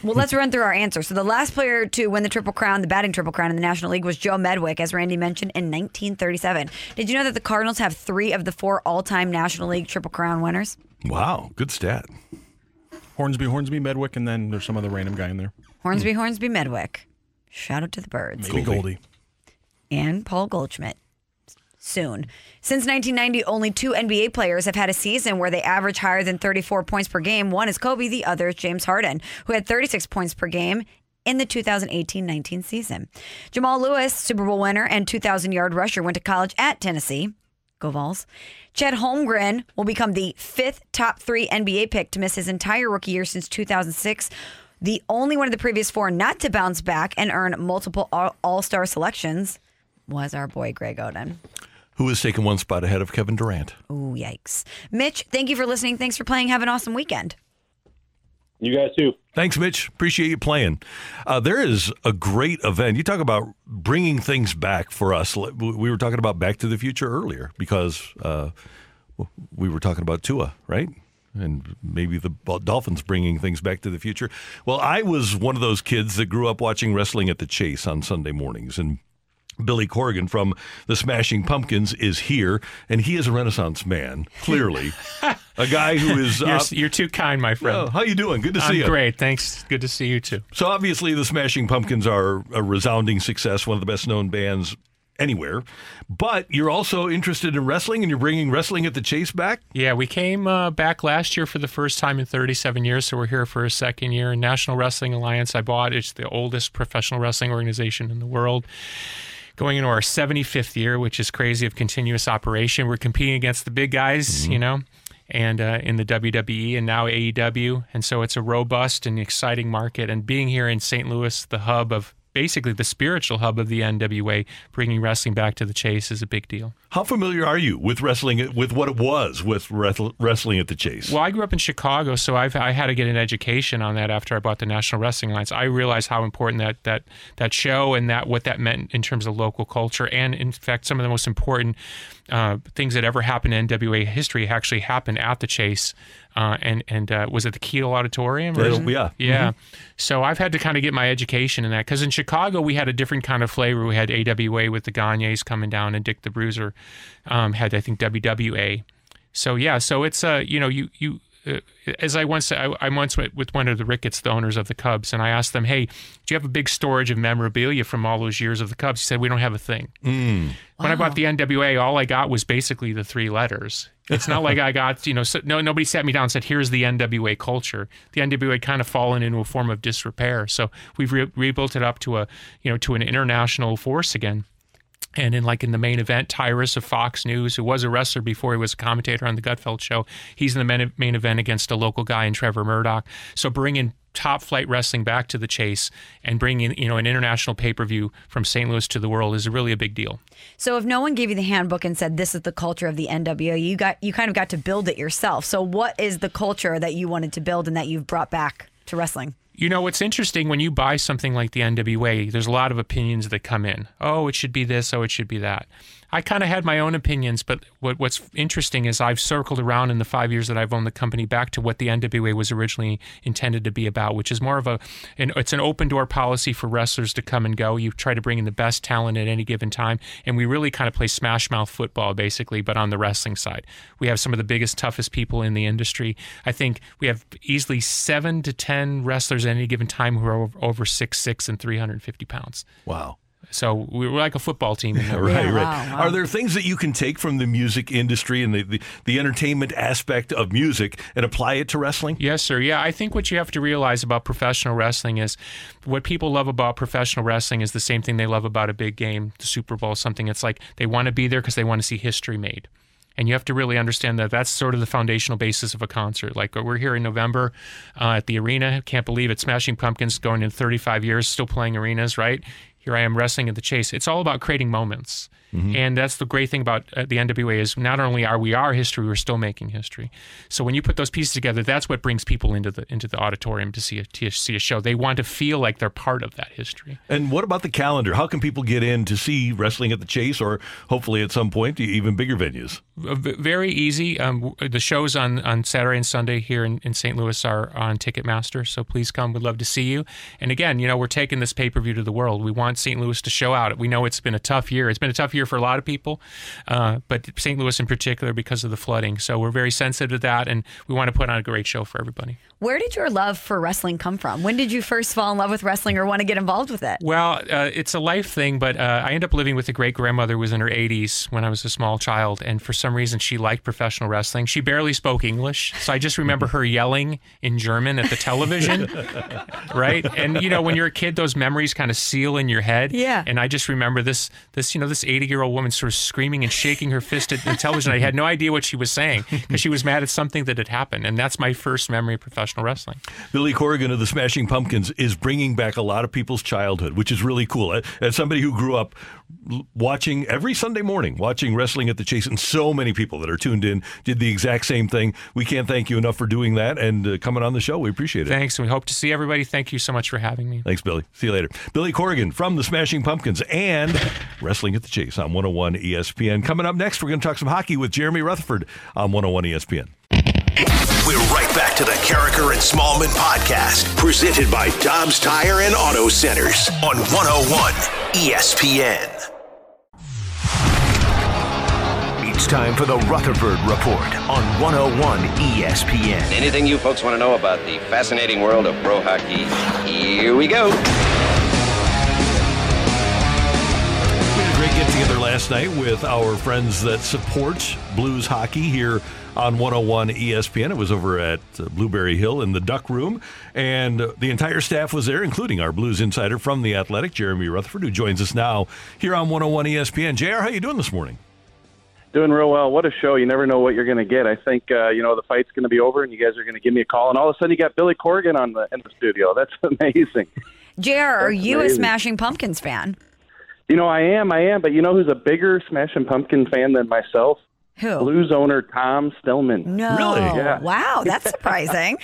Well, let's run through our answers. So the last player to win the Triple Crown, the batting Triple Crown in the National League was Joe Medwick, as Randy mentioned, in 1937. Did you know that the Cardinals have three of the four all-time National League Triple Crown winners? Wow, good stat. Hornsby, Hornsby, Medwick, and then there's some other random guy in there. Hornsby, Hornsby, Medwick. Shout out to the birds. Maybe Goldie. And Paul Goldschmidt. soon. Since 1990, only two NBA players have had a season where they average higher than 34 points per game. One is Kobe, the other is James Harden, who had 36 points per game in the 2018-19 season. Jamal Lewis, Super Bowl winner and 2,000 yard rusher, went to college at Tennessee. Go Vols. Chet Holmgren will become the fifth top three NBA pick to miss his entire rookie year since 2006. The only one of the previous four not to bounce back and earn multiple All Star selections was our boy Greg Oden. Who is taking one spot ahead of Kevin Durant? Ooh, yikes. Mitch, thank you for listening. Thanks for playing. Have an awesome weekend. You guys too. Thanks, Mitch. Appreciate you playing. Uh, there is a great event. You talk about bringing things back for us. We were talking about Back to the Future earlier because uh, we were talking about Tua, right? And maybe the Dolphins bringing things back to the future. Well, I was one of those kids that grew up watching wrestling at the Chase on Sunday mornings, and Billy Corgan from the Smashing Pumpkins is here, and he is a Renaissance man, clearly. a guy who is. You're, you're too kind, my friend. Oh, how you doing? Good to see I'm you. Great, thanks. Good to see you too. So obviously, the Smashing Pumpkins are a resounding success, one of the best known bands anywhere. But you're also interested in wrestling, and you're bringing wrestling at the Chase back. Yeah, we came uh, back last year for the first time in 37 years, so we're here for a second year. National Wrestling Alliance, I bought. It's the oldest professional wrestling organization in the world going into our 75th year, which is crazy of continuous operation. We're competing against the big guys, mm-hmm. you know, and uh, in the WWE and now AEW. And so it's a robust and exciting market. And being here in St. Louis, the hub of basically the spiritual hub of the NWA, bringing wrestling back to the chase is a big deal. How familiar are you with wrestling, with what it was with wrestling at the chase? Well, I grew up in Chicago, so I've, I had to get an education on that after I bought the National Wrestling Alliance. I realized how important that that that show and that what that meant in terms of local culture, and in fact, some of the most important uh, things that ever happened in NWA history actually happened at the Chase, uh, and and uh, was it the Kiel Auditorium? Or, yeah, yeah. Mm-hmm. So I've had to kind of get my education in that because in Chicago we had a different kind of flavor. We had AWA with the Gagnes coming down, and Dick the Bruiser um, had I think WWA. So yeah, so it's uh you know you you as I once I, I, once went with one of the Ricketts, the owners of the Cubs, and I asked them, "Hey, do you have a big storage of memorabilia from all those years of the Cubs?" He said, "We don't have a thing." Mm. When I bought the NWA, all I got was basically the three letters. It's not like I got you know so, no nobody sat me down and said, "Here's the NWA culture." The NWA had kind of fallen into a form of disrepair, so we've re- rebuilt it up to a you know to an international force again. And in like in the main event, Tyrus of Fox News, who was a wrestler before he was a commentator on the Gutfeld show, he's in the main, event against a local guy in Trevor Murdoch. So bringing top flight wrestling back to the chase and bringing you know an international pay per view from St. Louis to the world is really a big deal. So if no one gave you the handbook and said this is the culture of the NWA, you got you kind of got to build it yourself. So what is the culture that you wanted to build and that you've brought back to wrestling? You know, what's interesting when you buy something like the NWA, there's a lot of opinions that come in. Oh, it should be this. Oh, it should be that. I kind of had my own opinions, but what, what's interesting is I've circled around in the five years that I've owned the company back to what the NWA was originally intended to be about, which is more of a, an, it's an open door policy for wrestlers to come and go. You try to bring in the best talent at any given time, and we really kind of play smash mouth football basically, but on the wrestling side. We have some of the biggest, toughest people in the industry. I think we have easily seven to ten wrestlers at any given time who are over six six and three hundred and fifty pounds. Wow. So we're like a football team. Yeah, right, right. Wow, wow. Are there things that you can take from the music industry and the, the, the, entertainment aspect of music and apply it to wrestling? Yes, sir. Yeah, I think what you have to realize about professional wrestling is what people love about professional wrestling is the same thing they love about a big game, the Super Bowl, something. It's like they want to be there because they want to see history made. And you have to really understand that that's sort of the foundational basis of a concert. Like we're here in November uh, at the arena. Can't believe it. Smashing Pumpkins going in 35 years, still playing arenas, right? Here I am wrestling at the chase. It's all about creating moments. Mm-hmm. And that's the great thing about uh, the NWA is not only are we our history, we're still making history. So when you put those pieces together, that's what brings people into the into the auditorium to see a to see a show. They want to feel like they're part of that history. And what about the calendar? How can people get in to see wrestling at the Chase, or hopefully at some point even bigger venues? Very easy. Um, the shows on on Saturday and Sunday here in, in St. Louis are on Ticketmaster. So please come. We'd love to see you. And again, you know, we're taking this pay per view to the world. We want St. Louis to show out. We know it's been a tough year. It's been a tough year for a lot of people, uh, but St. Louis in particular because of the flooding. So we're very sensitive to that, and we want to put on a great show for everybody. Where did your love for wrestling come from? When did you first fall in love with wrestling or want to get involved with it? Well, uh, it's a life thing, but uh, I ended up living with a great grandmother who was in her 80s when I was a small child, and for some reason she liked professional wrestling. She barely spoke English, so I just remember her yelling in German at the television, right? And you know, when you're a kid, those memories kind of seal in your head. Yeah. And I just remember this, this you know, this 80 year old woman sort of screaming and shaking her fist at the television. I had no idea what she was saying because she was mad at something that had happened, and that's my first memory of professional wrestling. Billy Corrigan of the Smashing Pumpkins is bringing back a lot of people's childhood, which is really cool. As somebody who grew up watching every Sunday morning, watching wrestling at the Chase, and so many people that are tuned in did the exact same thing. We can't thank you enough for doing that and uh, coming on the show. We appreciate it. Thanks, and we hope to see everybody. Thank you so much for having me. Thanks, Billy. See you later. Billy Corrigan from the Smashing Pumpkins and Wrestling at the Chase on 101 ESPN. Coming up next, we're going to talk some hockey with Jeremy Rutherford on 101 ESPN. We're right back to the Karraker and Smallman podcast, presented by Dobbs Tire and Auto Centers on 101 ESPN. It's time for the Rutherford Report on 101 ESPN. Anything you folks want to know about the fascinating world of pro hockey? Here we go. We had a great get together last night with our friends that support Blues hockey here on 101 ESPN. It was over at uh, Blueberry Hill in the Duck Room, and uh, the entire staff was there, including our Blues insider from the Athletic, Jeremy Rutherford, who joins us now here on 101 ESPN. JR, how you doing this morning? Doing real well. What a show! You never know what you're going to get. I think uh, you know the fight's going to be over, and you guys are going to give me a call, and all of a sudden you got Billy Corrigan on the in the studio. That's amazing. JR, are That's you a. Smashing Pumpkins fan? You know, I am, I am, but you know who's a bigger Smashing Pumpkin fan than myself? Who? Blues owner Tom Stillman. No. Really? Yeah. Wow, that's surprising.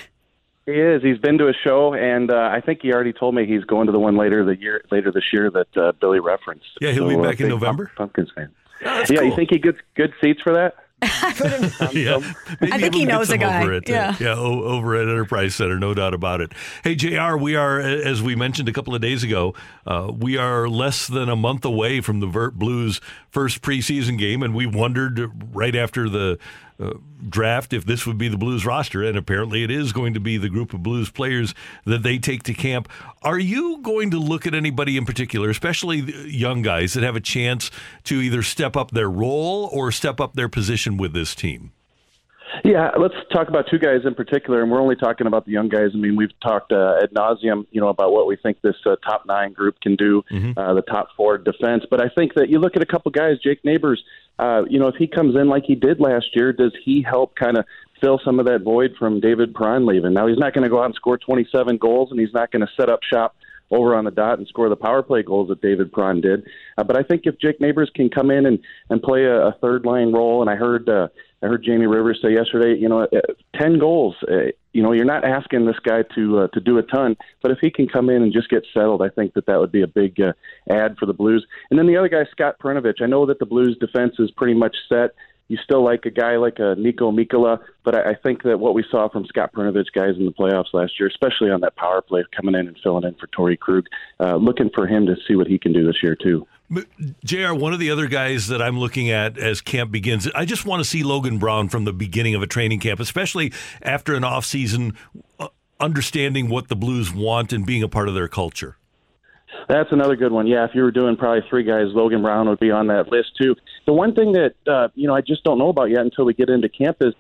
He is. He's been to a show, and uh, I think he already told me he's going to the one later the year later this year that uh, Billy referenced. Yeah, he'll be So, uh, back in November? Pump- Pumpkins fan. that's yeah, you think he gets good seats for that? yeah, I think he knows a guy. Over at, uh, Yeah. yeah, o- over at Enterprise Center, no doubt about it. Hey, Jr., we are, as we mentioned a couple of days ago, uh, we are less than a month away from the Vert Blues' first preseason game, and we wondered right after the uh, draft if this would be the Blues roster, and apparently it is going to be the group of Blues players that they take to camp. Are you going to look at anybody in particular, especially young guys that have a chance to either step up their role or step up their position with this team? Yeah, let's talk about two guys in particular, and we're only talking about the young guys. I mean, we've talked uh, ad nauseum, you know, about what we think this uh, top nine group can do, uh, the top four defense. But I think that you look at a couple guys, Jake Neighbors. Uh, you know, if he comes in like he did last year, does he help kind of fill some of that void from David Perron leaving? Now he's not going to go out and score 27 goals, and he's not going to set up shop over on the dot and score the power play goals that David Perron did. Uh, but I think if Jake Neighbors can come in and and play a, a third line role, and I heard uh, I heard Jamie Rivers say yesterday, you know, uh, ten goals. Uh, you know, you're not asking this guy to uh, to do a ton, but if he can come in and just get settled, I think that that would be a big uh, ad for the Blues. And then the other guy, Scott Perunovich. I know that the Blues defense is pretty much set. You still like a guy like a Niko Mikkola, but I, I think that what we saw from Scott Perunovich guys in the playoffs last year, especially on that power play, coming in and filling in for Torey Krug, uh, looking for him to see what he can do this year too. JR, one of the other guys that I'm looking at as camp begins, I just want to see Logan Brown from the beginning of a training camp, especially after an offseason, uh, understanding what the Blues want and being a part of their culture. That's another good one. Yeah, if you were doing probably three guys, Logan Brown would be on that list too. The one thing that uh, you know I just don't know about yet until we get into camp is,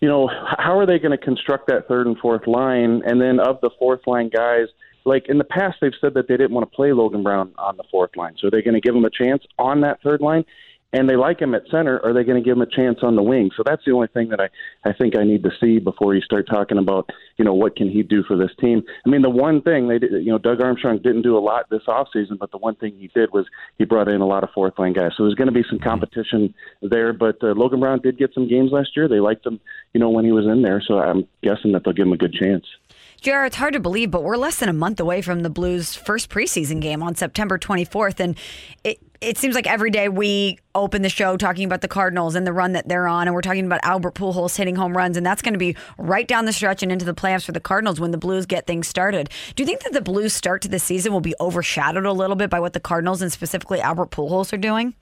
you know, how are they going to construct that third and fourth line, and then of the fourth line guys. Like in the past, they've said that they didn't want to play Logan Brown on the fourth line. So are they going to give him a chance on that third line? and they like him at center, are they going to give him a chance on the wing? So that's the only thing that I, I think I need to see before you start talking about, you know, what can he do for this team? I mean, the one thing they did, you know, Doug Armstrong didn't do a lot this offseason, but the one thing he did was he brought in a lot of fourth line guys. So there's going to be some competition there. But uh, Logan Brown did get some games last year. They liked him, you know, when he was in there. So I'm guessing that they'll give him a good chance. JR, it's hard to believe, but we're less than a month away from the Blues' first preseason game on September 24th. And it, it seems like every day we open the show talking about the Cardinals and the run that they're on, and we're talking about Albert Pujols hitting home runs, and that's going to be right down the stretch and into the playoffs for the Cardinals when the Blues get things started. Do you think that the Blues' start to the season will be overshadowed a little bit by what the Cardinals and specifically Albert Pujols are doing?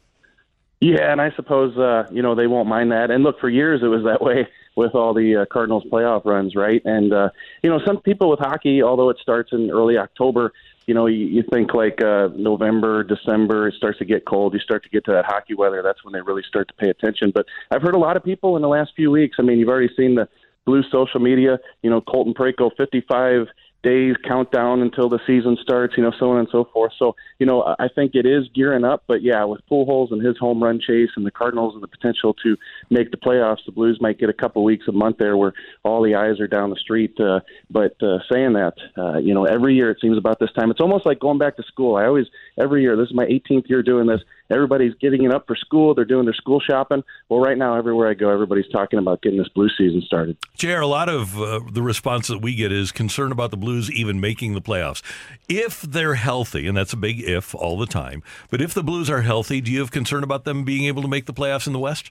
Yeah, and I suppose uh, you know they won't mind that. And look, for years it was that way with all the uh, Cardinals playoff runs, right? And uh, you know, some people with hockey, although it starts in early October, you know, you, you think like uh, November, December, it starts to get cold. You start to get to that hockey weather. That's when they really start to pay attention. But I've heard a lot of people in the last few weeks. I mean, you've already seen the blue social media. You know, Colton Parayko, 55 days countdown until the season starts, you know, so on and so forth. So, you know, I think it is gearing up, but yeah, with Pujols and his home run chase and the Cardinals and the potential to make the playoffs, the Blues might get a couple weeks a month there where all the eyes are down the street. Uh, but uh, saying that, uh, you know, every year it seems about this time, it's almost like going back to school. I always, every year, this is my 18th year doing this. Everybody's getting it up for school. They're doing their school shopping. Well, right now, everywhere I go, everybody's talking about getting this blue season started. JR, a lot of uh, the response that we get is concern about the Blues even making the playoffs. If they're healthy, and that's a big if all the time, but if the Blues are healthy, do you have concern about them being able to make the playoffs in the West?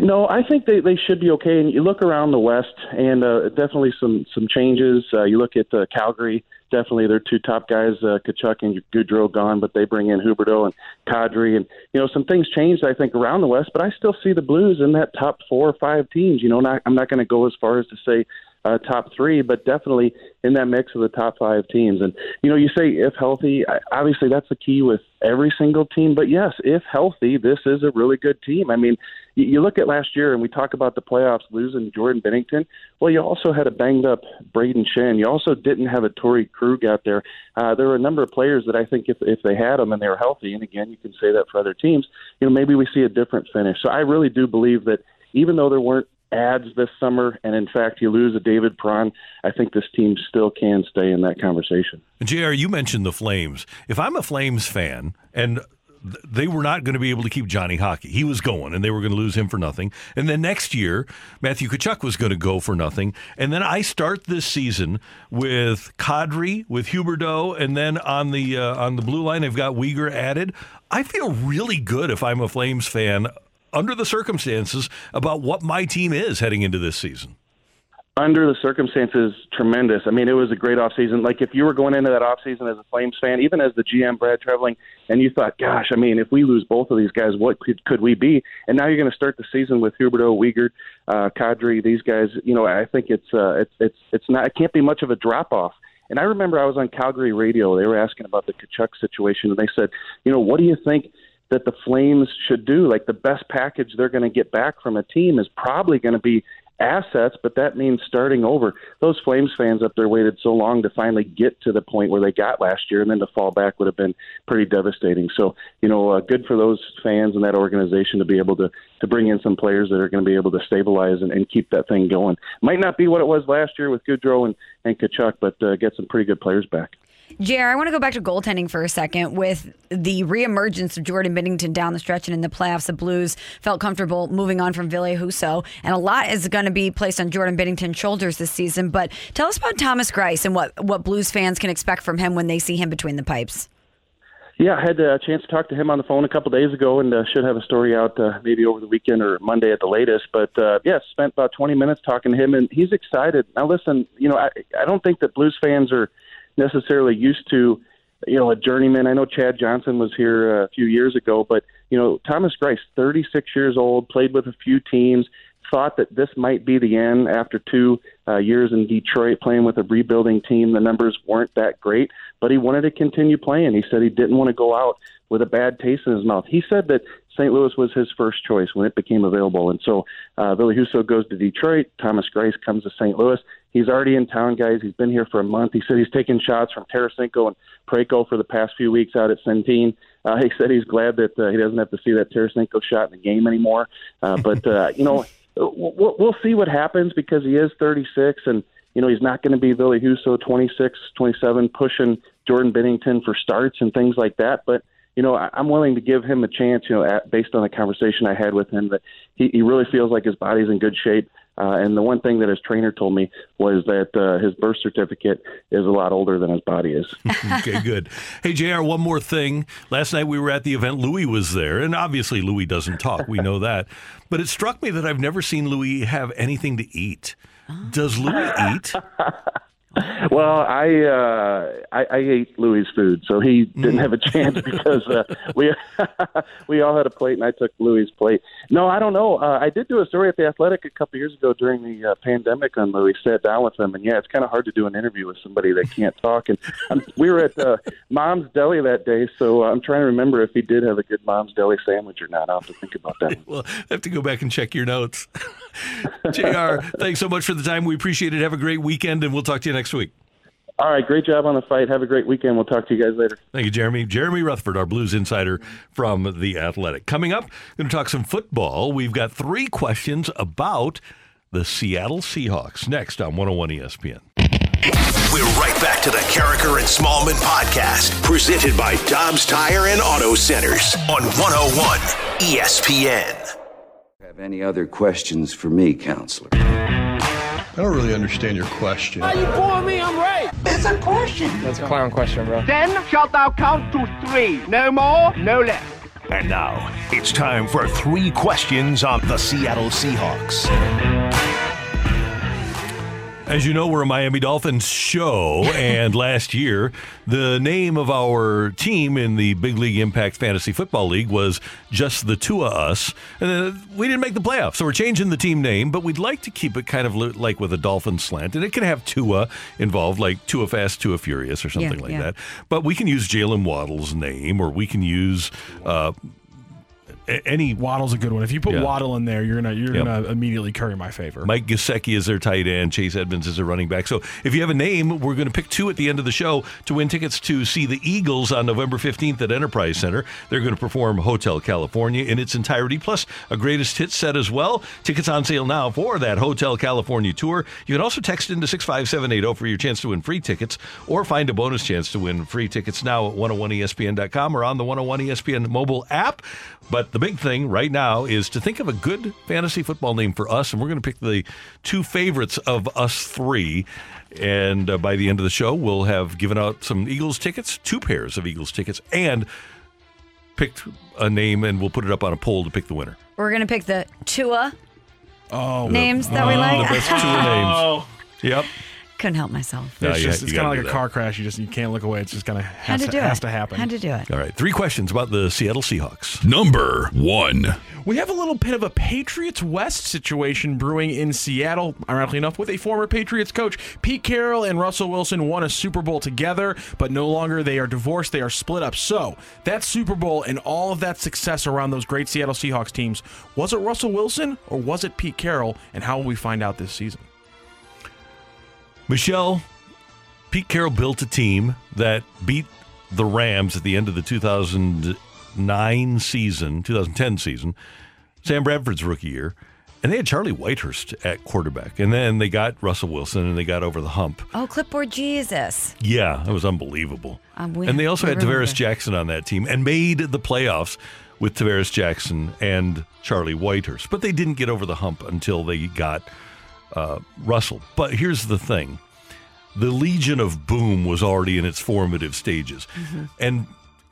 No, I think they, they should be okay. And you look around the West, and uh, definitely some some changes. Uh, you look at uh, Calgary, definitely their two top guys, uh, Tkachuk and Gaudreau, gone, but they bring in Huberdeau and Kadri, and you know some things changed. I think around the West, but I still see the Blues in that top four or five teams. You know, not, I'm not going to go as far as to say uh, top three, but definitely in that mix of the top five teams. And you know, you say if healthy, obviously that's the key with every single team. But yes, if healthy, this is a really good team. I mean, you, look at last year, and we talk about the playoffs losing Jordan Binnington. Well, you also had a banged up Brayden Schenn. You also didn't have a Torey Krug out there. Uh, there were a number of players that I think if if they had them and they were healthy, and again, you can say that for other teams, you know, maybe we see a different finish. So I really do believe that even though there weren't ads this summer, and in fact, you lose a David Perron, I think this team still can stay in that conversation. JR, you mentioned the Flames. If I'm a Flames fan and they were not going to be able to keep Johnny Hockey. He was going, and they were going to lose him for nothing. And then next year, Matthew Tkachuk was going to go for nothing. And then I start this season with Kadri, with Huberdeau, and then on the uh, on the blue line, I've got Weegar added. I feel really good if I'm a Flames fan under the circumstances about what my team is heading into this season. Under the circumstances, tremendous. I mean, it was a great offseason. Like, if you were going into that offseason as a Flames fan, even as the GM, Brad Treliving, and you thought, gosh, I mean, if we lose both of these guys, what could, could we be? And now you're going to start the season with Huberdeau, Weegar, uh, Kadri, these guys. You know, I think it's uh, it's it's it's not. It can't be much of a drop off. And I remember I was on Calgary radio. They were asking about the Tkachuk situation, and they said, you know, what do you think? That the Flames should do. Like the best package they're going to get back from a team is probably going to be assets, but that means starting over. Those Flames fans up there waited so long to finally get to the point where they got last year, and then to fall back would have been pretty devastating. So, you know, uh, good for those fans and that organization to be able to to bring in some players that are going to be able to stabilize and, and keep that thing going. Might not be what it was last year with Gaudreau and, and Tkachuk, but uh, get some pretty good players back. JR, I want to go back to goaltending for a second. With the reemergence of Jordan Binnington down the stretch and in the playoffs, the Blues felt comfortable moving on from Ville Husso. And a lot is going to be placed on Jordan Binnington's shoulders this season. But tell us about Thomas Greiss and what, what Blues fans can expect from him when they see him between the pipes. Yeah, I had a chance to talk to him on the phone a couple days ago, and uh, should have a story out uh, maybe over the weekend or Monday at the latest. But uh, yeah, spent about 20 minutes talking to him, and he's excited. Now, listen, you know, I, I don't think that Blues fans are necessarily used to, you know, a journeyman. I know Chad Johnson was here a few years ago, but you know, Thomas Greiss, 36 years old, played with a few teams. Thought that this might be the end after two uh, years in Detroit playing with a rebuilding team. The numbers weren't that great, but he wanted to continue playing. He said he didn't want to go out with a bad taste in his mouth. He said that St. Louis was his first choice when it became available. And so uh, Ville Husso goes to Detroit. Thomas Greiss comes to St. Louis. He's already in town, guys. He's been here for a month. He said he's taken shots from Tarasenko and Parayko for the past few weeks out at Centene. Uh, he said he's glad that uh, he doesn't have to see that Tarasenko shot in the game anymore. Uh, but, uh, you know, we'll, we'll see what happens because he is 36 and, you know, he's not going to be Ville Husso, 26, 27, pushing Jordan Binnington for starts and things like that. But, you know, I- I'm willing to give him a chance, you know, at, based on the conversation I had with him, that he, he really feels like his body's in good shape. Uh, and the one thing that his trainer told me was that uh, his birth certificate is a lot older than his body is. okay, good. Hey, JR, one more thing. Last night we were at the event. Louis was there, and obviously Louis doesn't talk. We know that. But it struck me that I've never seen Louis have anything to eat. Does Louis eat? Well, I, uh, I I ate Louis' food, so he didn't have a chance because uh, we we all had a plate, and I took Louis' plate. No, I don't know. Uh, I did do a story at the Athletic a couple years ago during the uh, pandemic on Louis. Sat down with him, and yeah, it's kind of hard to do an interview with somebody that can't talk. And um, we were at uh, Mom's Deli that day, so I'm trying to remember if he did have a good Mom's Deli sandwich or not. I'll have to think about that. well, I have to go back and check your notes. JR, thanks so much for the time. We appreciate it. Have a great weekend, and we'll talk to you next week. All right, great job on the fight. Have a great weekend. We'll talk to you guys later. Thank you, Jeremy. Jeremy Rutherford, our Blues insider from The Athletic. Coming up, going to talk some football. We've got three questions about the Seattle Seahawks next on 101 ESPN. We're right back to the Karraker and Smallman podcast, presented by Dobbs Tire and Auto Centers on 101 ESPN. Have any other questions for me, counselor? I don't really understand your question. Are you fooling me? I'm right. It's a question. That's a clown question, bro. Then shalt thou count to three. No more, no less. And now it's time for three questions on the Seattle Seahawks. As you know, we're a Miami Dolphins show, and last year, the name of our team in the Big League Impact Fantasy Football League was just the two of us, and uh, we didn't make the playoffs. So we're changing the team name, but we'd like to keep it kind of like with a Dolphin slant, and it can have Tua involved, like Tua Fast, Tua Furious, or something Yeah, like yeah. that. But we can use Jaylen Waddle's name, or we can use. Uh, any Waddle's a good one. If you put Yeah. Waddle in there, you're gonna you're Yep. gonna immediately curry my favor. Mike Gesicki is their tight end. Chase Edmonds is their running back. So if you have a name, we're going to pick two at the end of the show to win tickets to see the Eagles on November 15th at Enterprise Center. They're going to perform Hotel California in its entirety, plus a greatest hits set as well. Tickets on sale now for that Hotel California tour. You can also text into 65780 for your chance to win free tickets or find a bonus chance to win free tickets now at 101ESPN.com or on the 101 ESPN mobile app. But the big thing right now is to think of a good fantasy football name for us, and we're going to pick the two favorites of us three. And uh, by the end of the show, we'll have given out some Eagles tickets, two pairs of Eagles tickets, and picked a name, and we'll put it up on a poll to pick the winner. We're gonna pick the Tua oh, names that we like. The best two names. Yep. Couldn't help myself. No, it's you just, ha- it's you kind gotta of do like a that. car crash. You just you can't look away. It's just kind of Had has, to to, do has it. to happen. Had to do it. All right, three questions about the Seattle Seahawks. Number one. We have a little bit of a Patriots West situation brewing in Seattle, ironically enough, with a former Patriots coach. Pete Carroll and Russell Wilson won a Super Bowl together, but no longer they are divorced, they are split up. So, that Super Bowl and all of that success around those great Seattle Seahawks teams, was it Russell Wilson or was it Pete Carroll? And how will we find out this season? Michelle, Pete Carroll built a team that beat the Rams at the end of the 2009 season, 2010 season, Sam Bradford's rookie year. And they had Charlie Whitehurst at quarterback. And then they got Russell Wilson and they got over the hump. Oh, clipboard Jesus. Yeah, it was unbelievable. Um, we- and they also had remember. Tarvaris Jackson on that team and made the playoffs with Tarvaris Jackson and Charlie Whitehurst. But they didn't get over the hump until they got uh, Russell. But here's the thing the Legion of Boom was already in its formative stages. And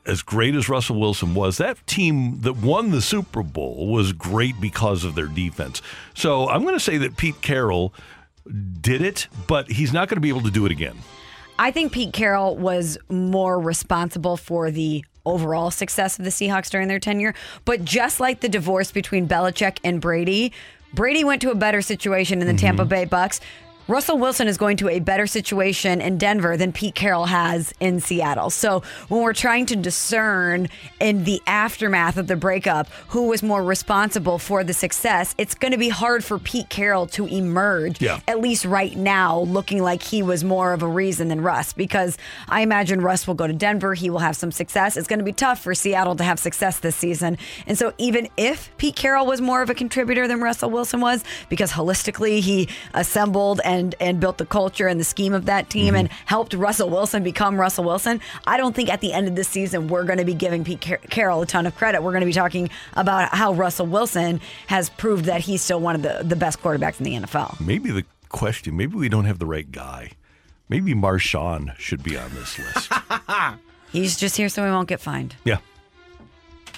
as great as Russell Wilson was, that team that won the Super Bowl was great because of their defense. So I'm going to say that Pete Carroll did it, but he's not going to be able to do it again. I think Pete Carroll was more responsible for the overall success of the Seahawks during their tenure. But just like the divorce between Belichick and Brady, Brady went to a better situation in the Tampa mm-hmm. Bay Bucks. Russell Wilson is going to a better situation in Denver than Pete Carroll has in Seattle. So when we're trying to discern in the aftermath of the breakup who was more responsible for the success, it's going to be hard for Pete Carroll to emerge, Yeah. at least right now, looking like he was more of a reason than Russ. Because I imagine Russ will go to Denver, he will have some success. It's going to be tough for Seattle to have success this season. And so even if Pete Carroll was more of a contributor than Russell Wilson was, because holistically he assembled and and built the culture and the scheme of that team and mm-hmm. helped Russell Wilson become Russell Wilson, I don't think at the end of the season we're going to be giving Pete Car- Carroll a ton of credit. We're going to be talking about how Russell Wilson has proved that he's still one of the, the best quarterbacks in the NFL. Maybe the question, maybe we don't have the right guy. Maybe Marshawn should be on this list. He's just here so he won't get fined. yeah.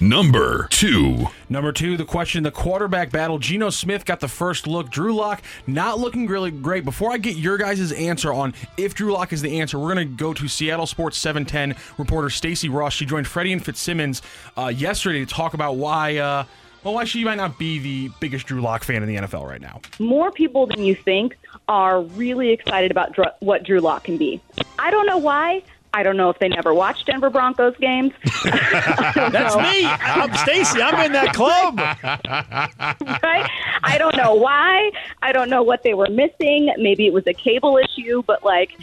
Number two. Number two, the question, the quarterback battle. Geno Smith got the first look. Drew Lock not looking really great. Before I get your guys' answer on if Drew Lock is the answer, we're going to go to Seattle Sports 710 reporter Stacy Rost. She joined Freddie and Fitzsimmons uh, yesterday to talk about why, uh, well, why she might not be the biggest Drew Lock fan in the NFL right now. more people than you think are really excited about Dr- what Drew Lock can be. I don't know why. I don't know if they never watched Denver Broncos games. That's me. I'm Stacy. I'm in that club. right? I don't know why. I don't know what they were missing. Maybe it was a cable issue, but like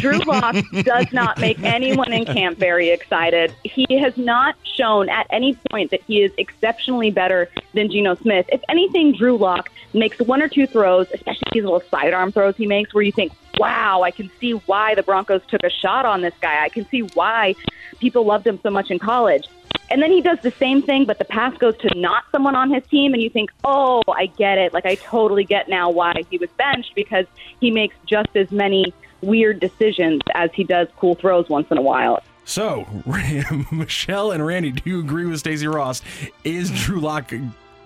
Drew Lock does not make anyone in camp very excited. He has not shown at any point that he is exceptionally better than Geno Smith. If anything, Drew Lock makes one or two throws, especially these little sidearm throws he makes, where you think, wow, I can see why the Broncos took a shot on this guy. I can see why people loved him so much in college. And then he does the same thing, but the pass goes to not someone on his team, and you think, oh, I get it. Like, I totally get now why he was benched because he makes just as many weird decisions as he does cool throws once in a while. So, Michelle and Randy, do you agree with Stacey Rost? Is Drew Lock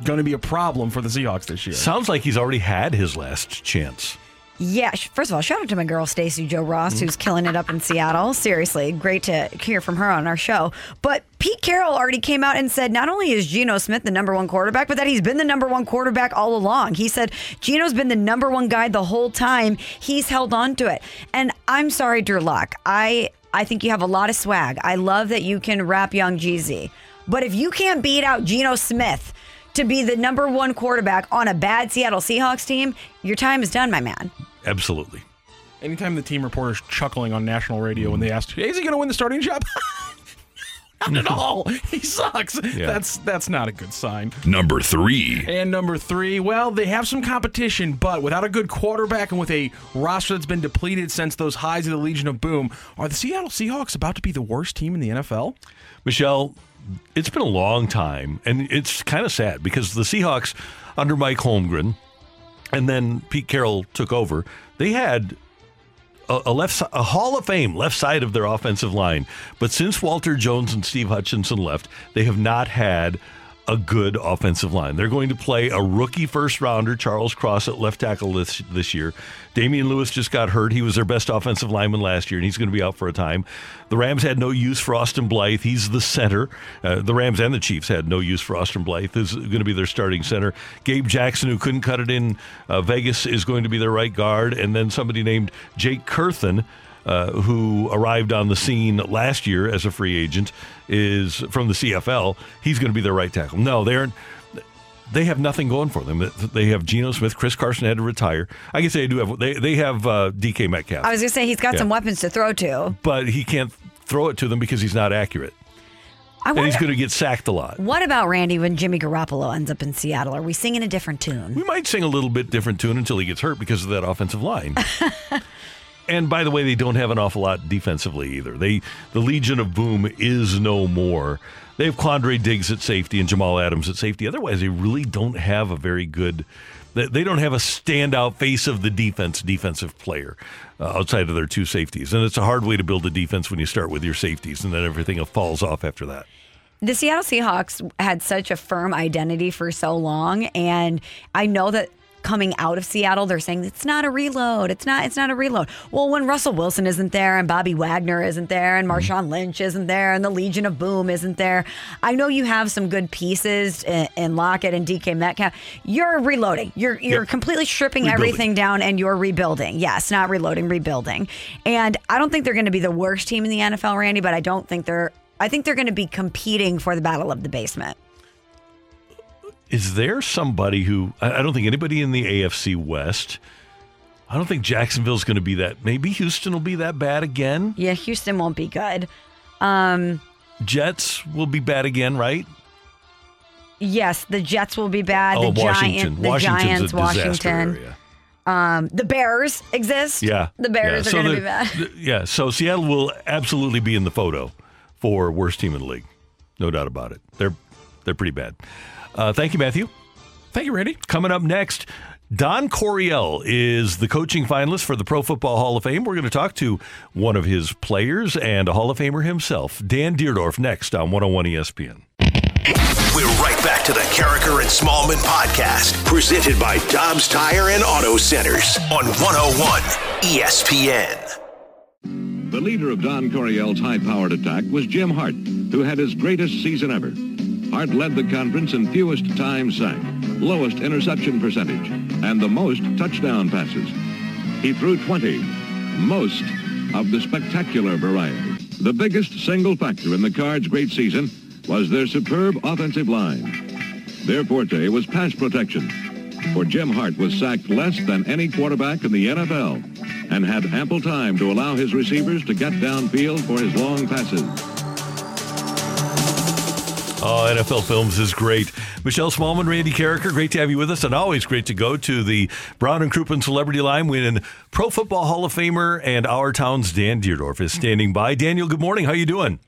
going to be a problem for the Seahawks this year? Sounds like he's already had his last chance. Yeah, first of all, shout out to my girl Stacy Joe Rost, mm-hmm. who's killing it up in Seattle. Seriously, great to hear from her on our show. But Pete Carroll already came out and said not only is Geno Smith the number one quarterback, but that he's been the number one quarterback all along. He said Geno's been the number one guy the whole time. He's held on to it. And I'm sorry, Drew Lock. I I think you have a lot of swag. I love that you can rap Young Jeezy. But if you can't beat out Geno Smith to be the number one quarterback on a bad Seattle Seahawks team, your time is done, my man. Absolutely. Anytime the team reporter's chuckling on national radio when they asked, hey, is he going to win the starting job? not at all. He sucks. Yeah. That's that's not a good sign. Number three. And number three, well, they have some competition, but without a good quarterback and with a roster that's been depleted since those highs of the Legion of Boom, are the Seattle Seahawks about to be the worst team in the NFL? Michelle, it's been a long time, and it's kind of sad because the Seahawks under Mike Holmgren, and then Pete Carroll took over. They had a, a left, a Hall of Fame left side of their offensive line, but since Walter Jones and Steve Hutchinson left, they have not had a good offensive line. They're going to play a rookie first rounder, Charles Cross, at left tackle this, this year. Damien Lewis just got hurt. He was their best offensive lineman last year, and he's going to be out for a time. The Rams had no use for Austin Blythe. He's the center. Uh, the Rams and the Chiefs had no use for Austin Blythe. Is going to be their starting center. Gabe Jackson, who couldn't cut it in uh, Vegas, is going to be their right guard. And then somebody named Jake Curhan. Uh, who arrived on the scene last year as a free agent is from the CFL. He's going to be their right tackle. No, they're they have nothing going for them. They have Geno Smith. Chris Carson had to retire. I guess they do have they they have uh, DK Metcalf. I was going to say he's got Yeah. some weapons to throw to. but he can't throw it to them because he's not accurate, I and he's going to get sacked a lot. what about Randy when Jimmy Garoppolo ends up in Seattle? Are we singing a different tune? We might sing a little bit different tune until he gets hurt because of that offensive line. and by the way, they don't have an awful lot defensively either. They the Legion of Boom is no more. They have Quandre Diggs at safety and Jamal Adams at safety. Otherwise, they really don't have a very good. They don't have a standout face of the defense defensive player uh, outside of their two safeties, and it's a hard way to build a defense when you start with your safeties, and then everything falls off after that. The Seattle Seahawks had such a firm identity for so long, and I know that coming out of Seattle, they're saying it's not a reload. It's not. It's not a reload. Well, when Russell Wilson isn't there, and Bobby Wagner isn't there, and mm-hmm. Marshawn Lynch isn't there, and the Legion of Boom isn't there, I know you have some good pieces in, in Lockett and DK Metcalf. You're reloading. You're you're Yep. completely stripping Rebuilding. everything down, and you're rebuilding. Yes, not reloading, rebuilding. And I don't think they're going to be the worst team in the NFL, Randy, but I don't think they're. I think they're going to be competing for the battle of the basement. Is there somebody who I don't think anybody in the AFC West? I don't think Jacksonville's going to be that. Maybe Houston will be that bad again. Yeah, Houston won't be good. Um, Jets will be bad again, right? yes, the Jets will be bad. oh, the Washington. Giant, the Washington's Giants, a disaster Washington. area. Um, the Bears exist. Yeah, the Bears Yeah, are so going to be bad. the- yeah, so Seattle will absolutely be in the photo for worst team in the league, no doubt about it. They're they're pretty bad. Uh, thank you, Matthew. Thank you, Randy. Coming up next, Don Coryell is the coaching finalist for the Pro Football Hall of Fame. We're going to talk to one of his players and a Hall of Famer himself, Dan Dierdorf, next on 101 ESPN. We're right back to the Karraker and Smallman podcast, presented by Dobbs Tire and Auto Centers on 101 ESPN. The leader of Don Coryell's high-powered attack was Jim Hart, who had his greatest season ever. Hart led the conference in fewest times sacked, lowest interception percentage, and the most touchdown passes. He threw 20, most of the spectacular variety. The biggest single factor in the Cards' great season was their superb offensive line. Their forte was pass protection, for Jim Hart was sacked less than any quarterback in the NFL and had ample time to allow his receivers to get downfield for his long passes. Oh, NFL Films is great. Michelle Smallman, Randy Karraker, great to have you with us, and always great to go to the Brown and Crouppen Celebrity Line when Pro Football Hall of Famer and our town's Dan Dierdorf is standing by. Daniel, good morning. How you doing?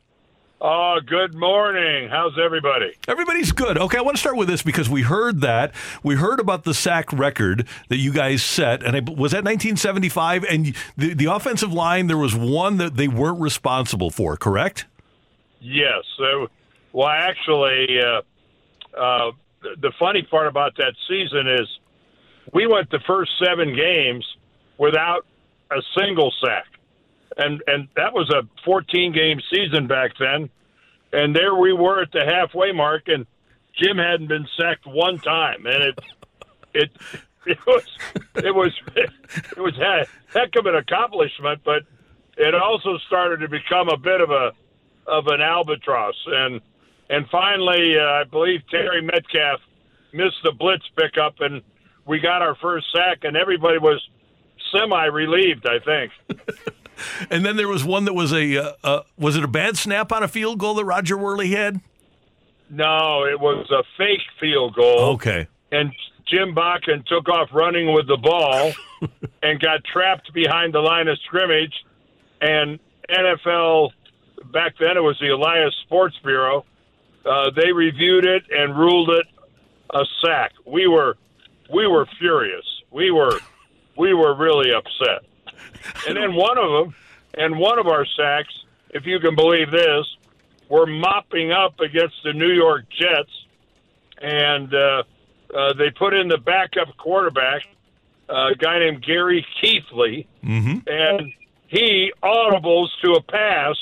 Oh, good morning. How's everybody? Everybody's good. Okay, I want to start with this because we heard that we heard about the sack record that you guys set, and I, was that 1975? And the the offensive line, there was one that they weren't responsible for, correct? Yes. So, well, actually, uh, uh, the- funny part about that season is we went the first seven games without a single sack, and and that was a 14 game season back then. And there we were at the halfway mark, and Jim hadn't been sacked one time, and it it it was it was it was a heck of an accomplishment, but it also started to become a bit of a of an albatross, and and finally, uh, I believe Terry Metcalf missed the blitz pickup, and we got our first sack, and everybody was semi relieved. I think. And then there was one that was a uh, uh, was it a bad snap on a field goal that Roger Wehrli had? No, it was a fake field goal. Okay. And Jim Bakken took off running with the ball and got trapped behind the line of scrimmage. And NFL, back then it was the Elias Sports Bureau, uh, they reviewed it and ruled it a sack. We were we were furious. We were we were really upset. And then one of them, and one of our sacks, if you can believe this, were mopping up against the New York Jets, and uh, uh, they put in the backup quarterback, uh, a guy named Gary Keithley, Mm-hmm. and he audibles to a pass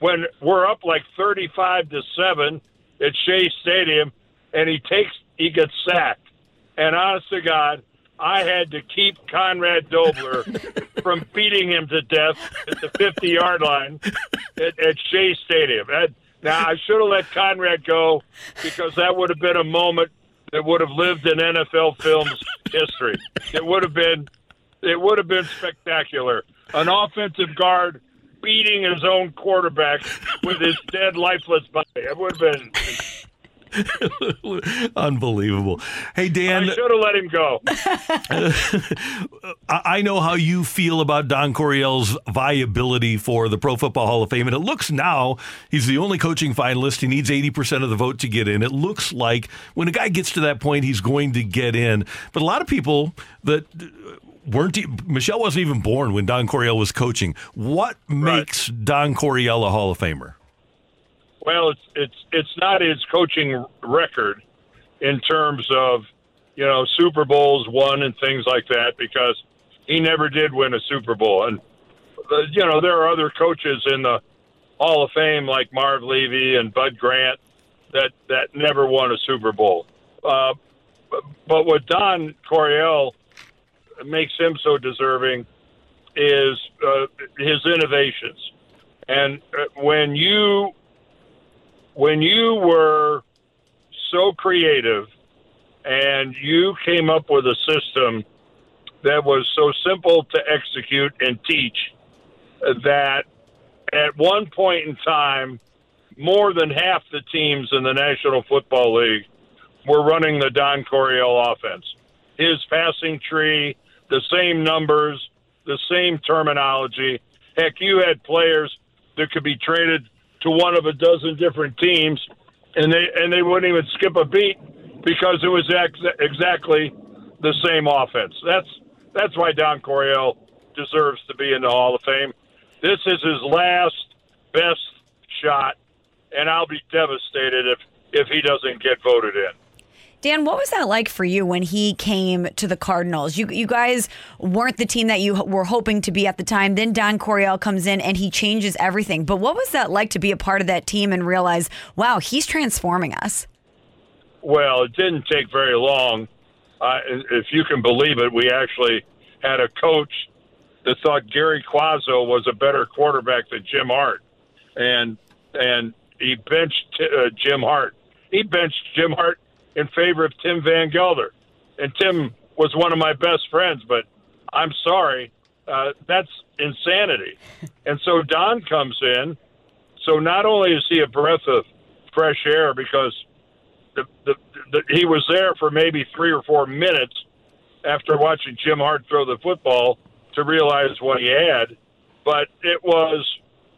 when we're up like 35 to 7 at Shea Stadium and he takes he gets sacked. And honest to God, I had to keep Conrad Dobler from beating him to death at the 50 yard line at, at Shea Stadium. That, now, I should have let Conrad go because that would have been a moment that would have lived in NFL films history. It would have been it would have been spectacular. An offensive guard beating his own quarterback with his dead, lifeless body. It would have been. Unbelievable. Hey Dan, I should have let him go. I know how you feel about Don Coryell's viability for the Pro Football Hall of Fame, and it looks now he's the only coaching finalist. He needs 80% of the vote to get in. It looks like when a guy gets to that point, he's going to get in. But a lot of people that weren't, e- Michelle wasn't even born when Don Coryell was coaching. What makes Don Coryell a Hall of Famer? Well, it's it's it's not his coaching record in terms of you know Super Bowls won and things like that because he never did win a Super Bowl. And uh, you know there are other coaches in the Hall of Fame like Marv Levy and Bud Grant that that never won a Super Bowl. Uh, but, but what Don Coryell makes him so deserving is uh, his innovations. And uh, when you when you were so creative and you came up with a system that was so simple to execute and teach uh, that at one point in time, more than half the teams in the National Football League were running the Don Coryell offense. His passing tree, the same numbers, the same terminology. Heck, you had players that could be traded to one of a dozen different teams, and they and they wouldn't even skip a beat because it was ex- exactly the same offense. That's that's why Don Coryell deserves to be in the Hall of Fame. This is his last best shot, and I'll be devastated if if he doesn't get voted in. Dan, what was that like for you when he came to the Cardinals? You you guys weren't the team that you were hoping to be at the time. Then Don Coryell comes in and he changes everything. But what was that like to be a part of that team and realize, wow, he's transforming us? Well, it didn't take very long. Uh, if you can believe it, we actually had a coach that thought Gary Cuozzo was a better quarterback than Jim Hart, and and he benched uh, Jim Hart. He benched Jim Hart in favor of Tim Van Galder, and Tim was one of my best friends. But I'm sorry, uh, that's insanity. And so Don comes in. So not only is he a breath of fresh air because the, the, the, he was there for maybe three or four minutes after watching Jim Hart throw the football to realize what he had, but it was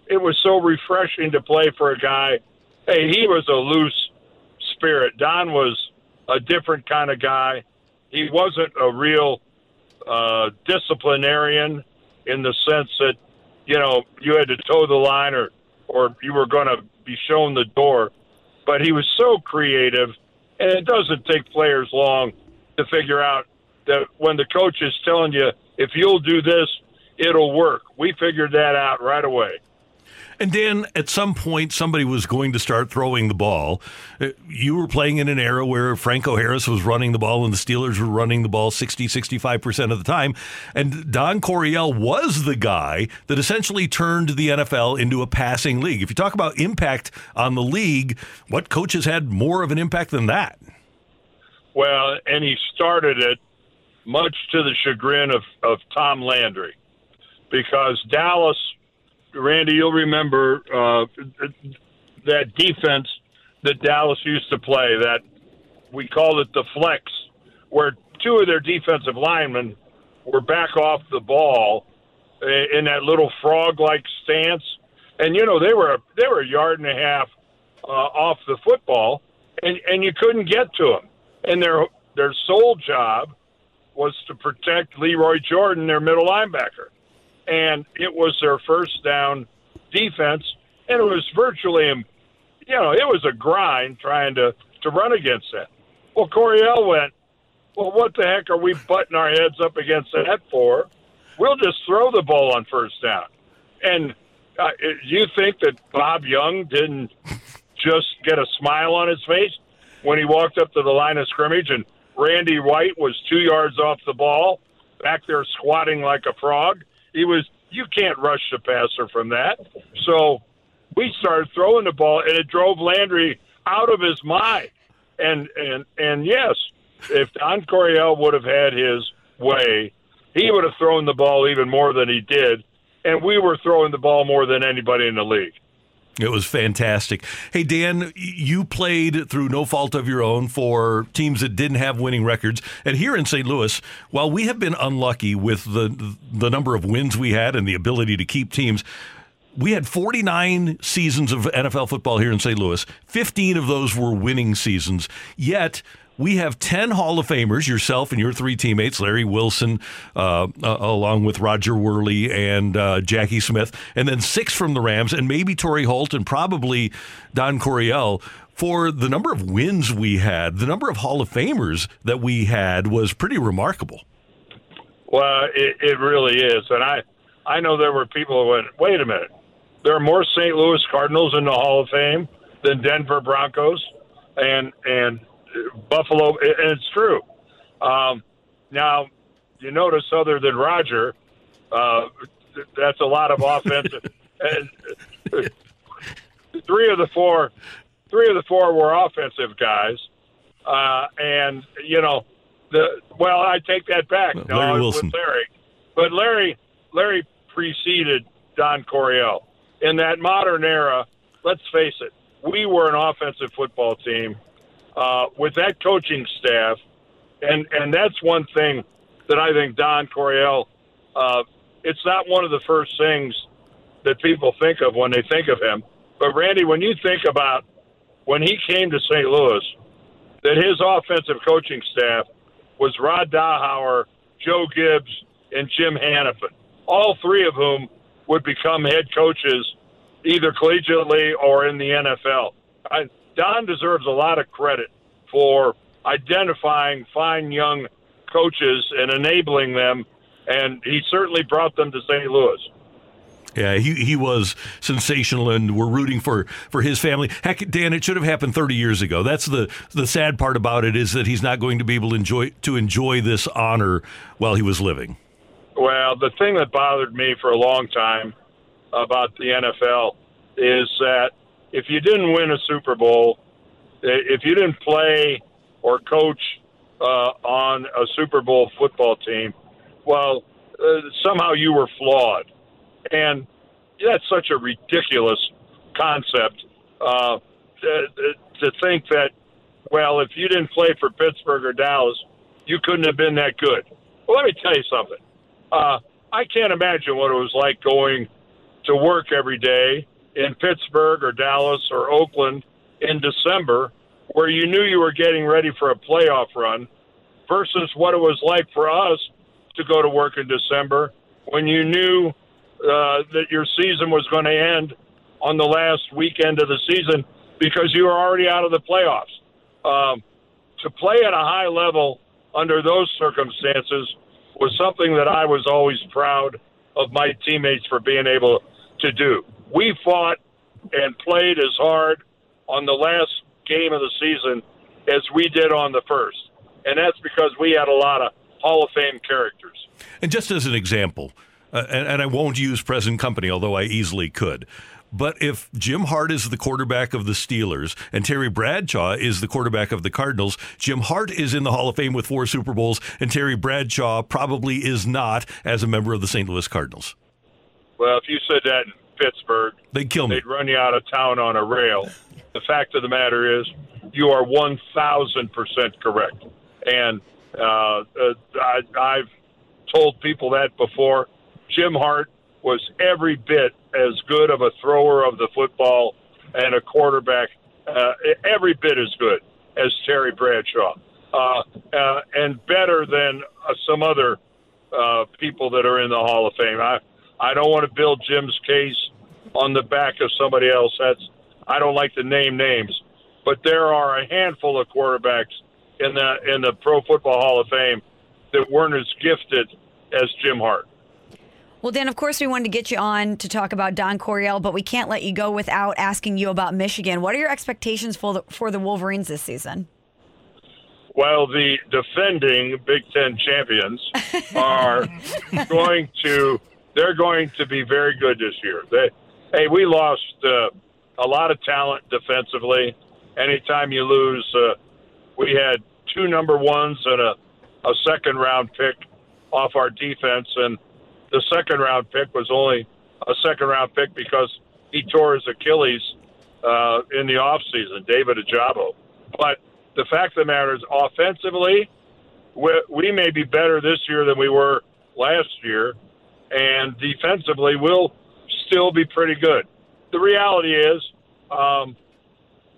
it was so refreshing to play for a guy. Hey, he was a loose spirit. Don was a different kind of guy. He wasn't a real uh, disciplinarian in the sense that you know you had to toe the line or or you were going to be shown the door. But he was so creative, and it doesn't take players long to figure out that when the coach is telling you if you'll do this, it'll work. We figured that out right away. And Dan, at some point, somebody was going to start throwing the ball. Uh, You were playing in an era where Franco Harris was running the ball and the Steelers were running the ball 60, 65% of the time. And Don Coryell was the guy that essentially turned the NFL into a passing league. If you talk about impact on the league, what coach has had more of an impact than that? Well, and he started it much to the chagrin of, of Tom Landry because Dallas, Randy, you'll remember uh, that defense that Dallas used to play, that we called it the flex, where two of their defensive linemen were back off the ball in that little frog-like stance, and you know they were they were a yard and a half uh, off the football, and and you couldn't get to them, and their their sole job was to protect Lee Roy Jordan, their middle linebacker, and it was their first down defense, and it was virtually, you know, it was a grind trying to to run against that. Well, Coryell went, well, what the heck are we butting our heads up against that for? We'll just throw the ball on first down. And uh, you think that Bob Young didn't just get a smile on his face when he walked up to the line of scrimmage and Randy White was two yards off the ball, back there squatting like a frog? He was, you can't rush the passer from that. So we started throwing the ball, and it drove Landry out of his mind. And and and yes, if Don Coryell would have had his way, he would have thrown the ball even more than he did, and we were throwing the ball more than anybody in the league. It was fantastic. Hey, Dan, you played through no fault of your own for teams that didn't have winning records. And here in St. Louis, while we have been unlucky with the, the number of wins we had and the ability to keep teams, we had 49 seasons of NFL football here in St. Louis. 15 of those were winning seasons. Yet, we have 10 Hall of Famers, yourself and your three teammates, Larry Wilson, uh, uh, along with Roger Wehrli and uh, Jackie Smith, and then six from the Rams, and maybe Torrey Holt and probably Don Coryell. For the number of wins we had, the number of Hall of Famers that we had was pretty remarkable. Well, it, it really is, and I I know there were people who went, wait a minute, there are more St. Louis Cardinals in the Hall of Fame than Denver Broncos, and and Buffalo, and it's true. Um, now, you notice, other than Roger, uh, that's a lot of offensive. and three of the four, three of the four were offensive guys, uh, and you know, the well, I take that back. no, Larry Wilson. with Larry, but Larry, Larry preceded Don Coryell in that modern era. Let's face it, we were an offensive football team uh, with that coaching staff, and and that's one thing that I think Don Coryell. Uh, it's not one of the first things that people think of when they think of him. But Randy, when you think about when he came to St. Louis, that his offensive coaching staff was Rod Dowhower, Joe Gibbs, and Jim Hanifan, all three of whom would become head coaches either collegiately or in the NFL. I, Don deserves a lot of credit for identifying fine young coaches and enabling them, and he certainly brought them to St. Louis. Yeah, he, he was sensational, and we're rooting for, for his family. Heck, Dan, it should have happened 30 years ago. That's the the sad part about it is that he's not going to be able to enjoy to enjoy this honor while he was living. Well, the thing that bothered me for a long time about the NFL is that if you didn't win a Super Bowl, if you didn't play or coach uh, on a Super Bowl football team, well, uh, somehow you were flawed. And that's such a ridiculous concept uh, to, to think that, well, if you didn't play for Pittsburgh or Dallas, you couldn't have been that good. Well, let me tell you something. Uh, I can't imagine what it was like going to work every day in Pittsburgh or Dallas or Oakland in December where you knew you were getting ready for a playoff run versus what it was like for us to go to work in December when you knew uh, that your season was going to end on the last weekend of the season because you were already out of the playoffs. Um, to play at a high level under those circumstances was something that I was always proud of my teammates for being able to do. We fought and played as hard on the last game of the season as we did on the first. And that's because we had a lot of Hall of Fame characters. And just as an example, uh, and, and I won't use present company, although I easily could. But if Jim Hart is the quarterback of the Steelers and Terry Bradshaw is the quarterback of the Cardinals, Jim Hart is in the Hall of Fame with four Super Bowls, and Terry Bradshaw probably is not as a member of the St. Louis Cardinals. Well, if you said that in Pittsburgh, they'd kill me. They'd run you out of town on a rail. The fact of the matter is, you are 1,000% correct. And uh, uh, I, I've told people that before. Jim Hart was every bit as good of a thrower of the football and a quarterback, uh, every bit as good as Terry Bradshaw, uh, uh, and better than uh, some other uh, people that are in the Hall of Fame. I I don't want to build Jim's case on the back of somebody else. That's I don't like to name names, but there are a handful of quarterbacks in the in the Pro Football Hall of Fame that weren't as gifted as Jim Hart. Well, Dan, of course, we wanted to get you on to talk about Don Coryell, but we can't let you go without asking you about Michigan. What are your expectations for the, for the Wolverines this season? Well, the defending Big Ten champions are going to they're going to be very good this year. They, hey, we lost uh, a lot of talent defensively. Anytime you lose, uh, we had two number ones and a, a second round pick off our defense, and the second round pick was only a second round pick because he tore his Achilles uh, in the off season, David Ojabo. But the fact of the matter is, offensively, we, we may be better this year than we were last year, and defensively, we'll still be pretty good. The reality is, um,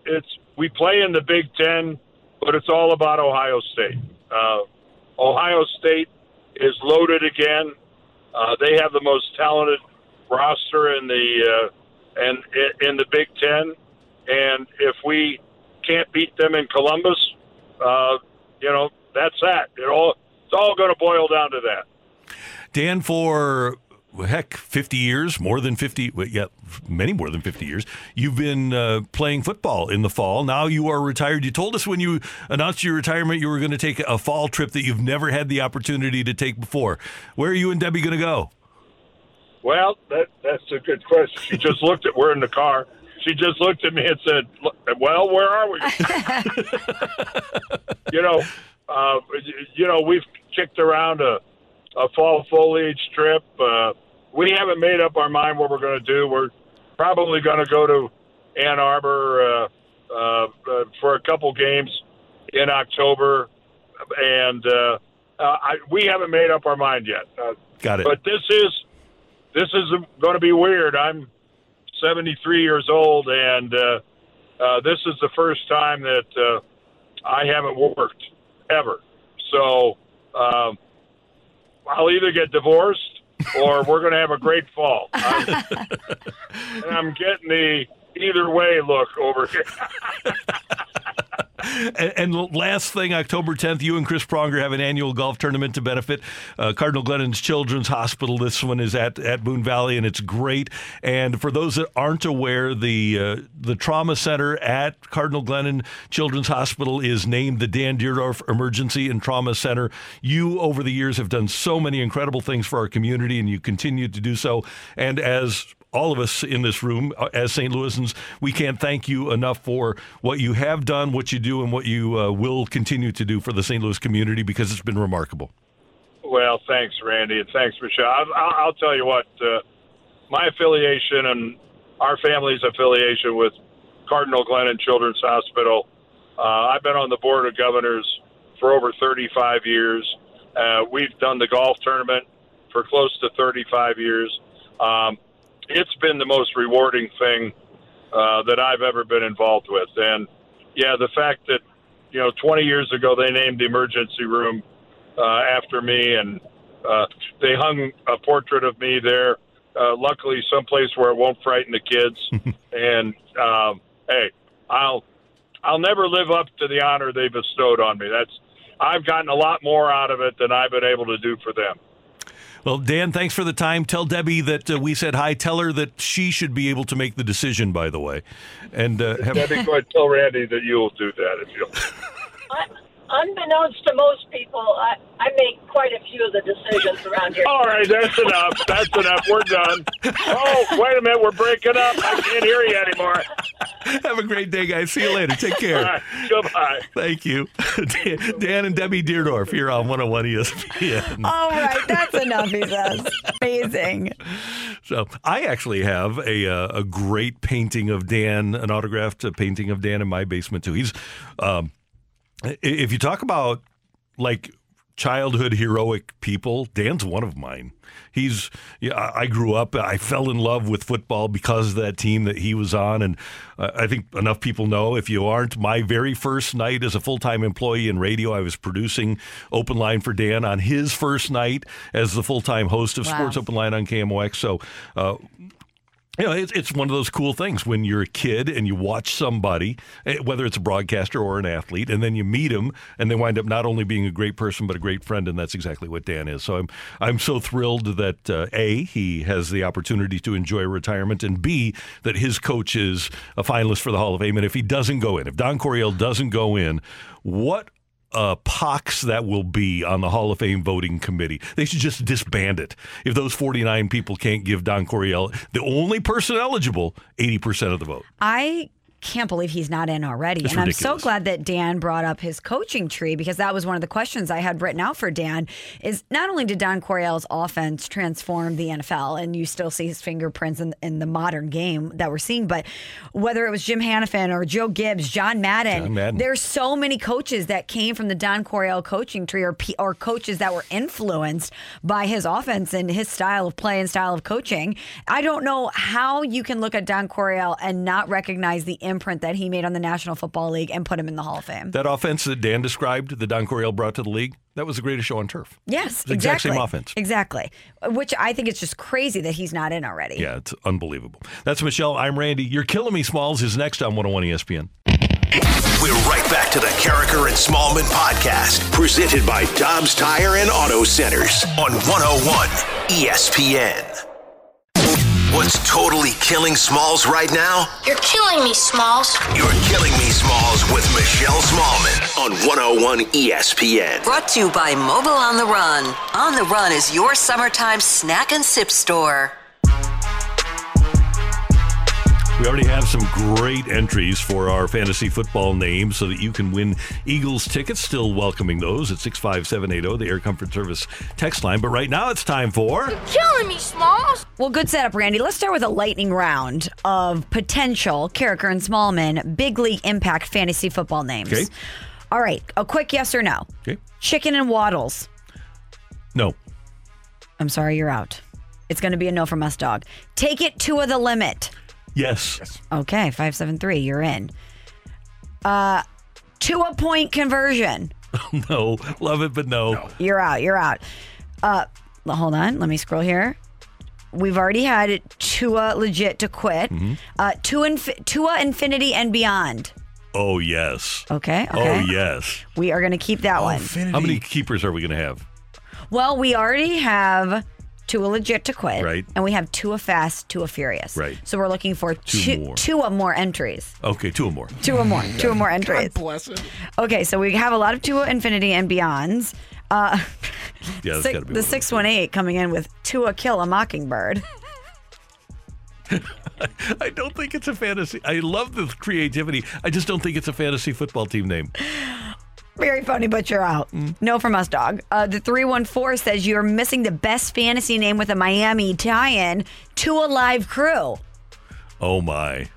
it's we play in the Big Ten, but it's all about Ohio State. Uh, Ohio State is loaded again. Uh, they have the most talented roster in the uh, and in the Big Ten, and if we can't beat them in Columbus, uh, you know that's that. It all it's all going to boil down to that. Dan, for heck, 50 years, more than 50, yeah, many more than 50 years, you've been uh, playing football in the fall. Now you are retired. You told us when you announced your retirement you were going to take a fall trip that you've never had the opportunity to take before. Where are you and Debbie going to go? Well, that, that's a good question. She just looked at, we're in the car. She just looked at me and said, well, where are we? you know, uh, you know, we've kicked around a, a fall foliage trip. Uh, we haven't made up our mind what we're going to do. We're probably going to go to Ann Arbor uh, uh, uh, for a couple games in October, and uh, uh, I, we haven't made up our mind yet. Uh, Got it. But this is this is going to be weird. I'm 73 years old, and uh, uh, this is the first time that uh, I haven't worked ever. So um, I'll either get divorced or we're going to have a great fall. I'm, and I'm getting the either way look over here. And, and last thing, October 10th, you and Chris Pronger have an annual golf tournament to benefit uh, Cardinal Glennon's Children's Hospital. This one is at, at Boone Valley, and it's great. And for those that aren't aware, the uh, the trauma center at Cardinal Glennon Children's Hospital is named the Dan Dierdorf Emergency and Trauma Center. You, over the years, have done so many incredible things for our community, and you continue to do so. And as all of us in this room uh, as St. Louisans, we can't thank you enough for what you have done, what you do, and what you uh, will continue to do for the St. Louis community because it's been remarkable. Well, thanks, Randy, and thanks, Michelle. I'll, I'll, tell you what, uh, my affiliation and our family's affiliation with Cardinal Glennon Children's Hospital. Uh, I've been on the board of governors for over 35 years. Uh, we've done the golf tournament for close to 35 years. Um, it's been the most rewarding thing uh, that I've ever been involved with. And yeah, the fact that you know 20 years ago they named the emergency room uh, after me, and uh, they hung a portrait of me there. Uh, luckily, someplace where it won't frighten the kids. and um, hey, I'll I'll never live up to the honor they bestowed on me. That's I've gotten a lot more out of it than I've been able to do for them. Well, Dan, thanks for the time. Tell Debbie that uh, we said hi. Tell her that she should be able to make the decision, by the way. And uh, have... Debbie, go ahead, tell Randy that you'll do that if you unbeknownst to most people, I, I make quite a few of the decisions around here. All right, that's enough. That's enough. We're done. Oh, wait a minute. We're breaking up. I can't hear you anymore. Have a great day, guys. See you later. Take care. All right, goodbye. Thank you. Dan, Dan and Debbie Dierdorf here on 101 ESPN. All right, that's enough, he says. Amazing. So I actually have a uh, a great painting of Dan, an autographed painting of Dan in my basement too. He's um, if you talk about like childhood heroic people, Dan's one of mine. He's yeah, I grew up I fell in love with football because of that team that he was on and uh, I think enough people know if you aren't my very first night as a full-time employee in radio I was producing Open Line for Dan on his first night as the full-time host of wow. Sports Open Line on KMOX so uh, you know, it's, it's one of those cool things when you're a kid and you watch somebody, eh, whether it's a broadcaster or an athlete, and then you meet them and they wind up not only being a great person but a great friend, and that's exactly what Dan is. So I'm I'm so thrilled that uh, a he has the opportunity to enjoy retirement, and b that his coach is a finalist for the Hall of Fame. And if he doesn't go in, if Don Coryell doesn't go in, what uh, pox that will be on the Hall of Fame voting committee. They should just disband it. If those 49 people can't give Don Coryell, the only person eligible, 80% of the vote. I can't believe he's not in already. It's and ridiculous. I'm so glad that Dan brought up his coaching tree because that was one of the questions I had written out for Dan is not only did Don Coryell's offense transform the NFL and you still see his fingerprints in, in the modern game that we're seeing, but whether it was Jim Hanifan or Joe Gibbs, John Madden, John Madden. there's so many coaches that came from the Don Coryell coaching tree or, P- or coaches that were influenced by his offense and his style of play and style of coaching. I don't know how you can look at Don Coryell and not recognize the imprint that he made on the National Football League and put him in the Hall of Fame. That offense that Dan described, that Don Coryell brought to the league, that was the greatest show on turf. Yes, It's the exact exactly. same offense. Exactly. Which I think it's just crazy that he's not in already. Yeah, it's unbelievable. That's Michelle. I'm Randy. You're killing me, Smalls is next on 101 ESPN. We're right back to the Karraker and Smallman podcast, presented by Dobbs Tire and Auto Centers on 101 ESPN. What's totally killing Smalls right now? You're killing me, Smalls. You're killing me, Smalls, with Michelle Smallman on 101 ESPN. Brought to you by Mobil on the Run. On the Run is your summertime snack and sip store. We already have some great entries for our fantasy football names so that you can win Eagles tickets. Still welcoming those at 65780, the Air Comfort Service text line. But right now it's time for. You're Killing me, Smalls. Well, good setup, Randy. Let's start with a lightning round of potential Karraker and Smallman big league impact fantasy football names. Okay. All right. A quick yes or no. Okay. Chicken and Waddles. No. I'm sorry, you're out. It's going to be a no from us, dog. Take it to the limit. Yes. yes. Okay, 573, you're in. Uh, to a point conversion. no. Love it, but no. You're out. You're out. Uh, hold on. Let me scroll here. we've already had Tua legit to quit. Mm-hmm. Uh, Tua, Infi- Tua Infinity and Beyond. Oh yes. Okay. Oh okay. yes. We are going to keep that one. How many keepers are we going to have? Well, we already have Tua legit to quit. Right. And we have Tua fast, Tua furious. Right. So we're looking for Two two, more. two or more entries. Okay, two or more. Two or more. Two or more entries. bless it. Okay, so we have a lot of Tua Infinity and Beyonds. Uh, Yeah, that's six- got to be the 618 coming in with Tua Kill a Mockingbird. I don't think it's a fantasy. I love the creativity. I just don't think it's a fantasy football team name. Very funny, but you're out. Mm. No from us, dog. Uh, the 314 says you're missing the best fantasy name with a Miami tie in to a Live Crew. Oh my.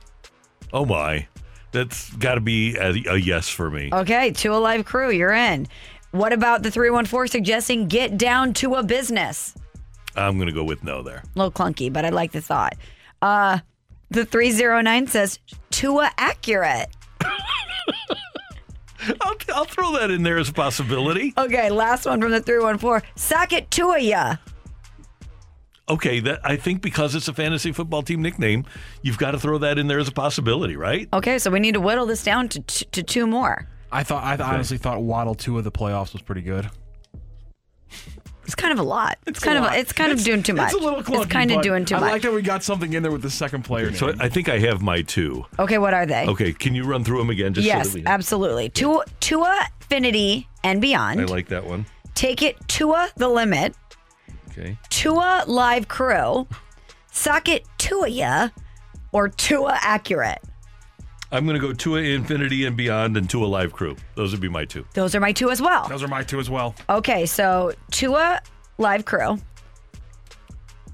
Oh my. That's got to be a, a yes for me. Okay, to a Live Crew, you're in. What about the 314 suggesting get down to a business? I'm going to go with no there. A little clunky, but I like the thought. Uh, the 309 says Tua Accurate. I'll, I'll throw that in there as a possibility. Okay, last one from the 314. Sock it to ya. Okay, that I think because it's a fantasy football team nickname, you've got to throw that in there as a possibility, right? Okay, so we need to whittle this down to, to, to two more. I thought I honestly thought Waddle two of the playoffs was pretty good. It's kind of a lot. It's, It's kind a of lot. it's kind of doing too much. It's a little clunky. It's kind of doing too much. I like that we got something in there with the second player. So name. I think I have my two. okay, what are they? Okay, can you run through them again? Just yes, so that we absolutely. Tua, Tua Infinity and Beyond. I like that one. Take it Tua the Limit. Okay. Tua Live Crew. Sock it Tua. Or Tua Accurate. I'm going to go Tua Infinity and Beyond and Tua Live Crew. Those would be my two. Those are my two as well. Those are my two as well. Okay, so Tua Live Crew.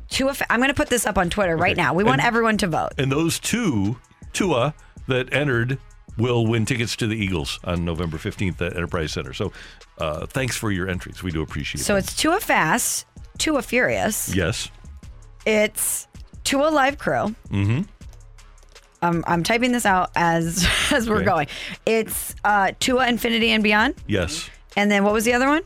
Tua, I'm going to put this up on Twitter right now. We want And- everyone to vote. And those two Tua that entered will win tickets to the Eagles on November 15th at Enterprise Center. So uh, thanks for your entries. We do appreciate it. So it. it's Tua Fast, Tua Furious. Yes. It's Tua Live Crew. Mm-hmm. Um, I'm typing this out as as we're Okay. going. It's uh, Tua Infinity and Beyond. Yes. And then what was the other one?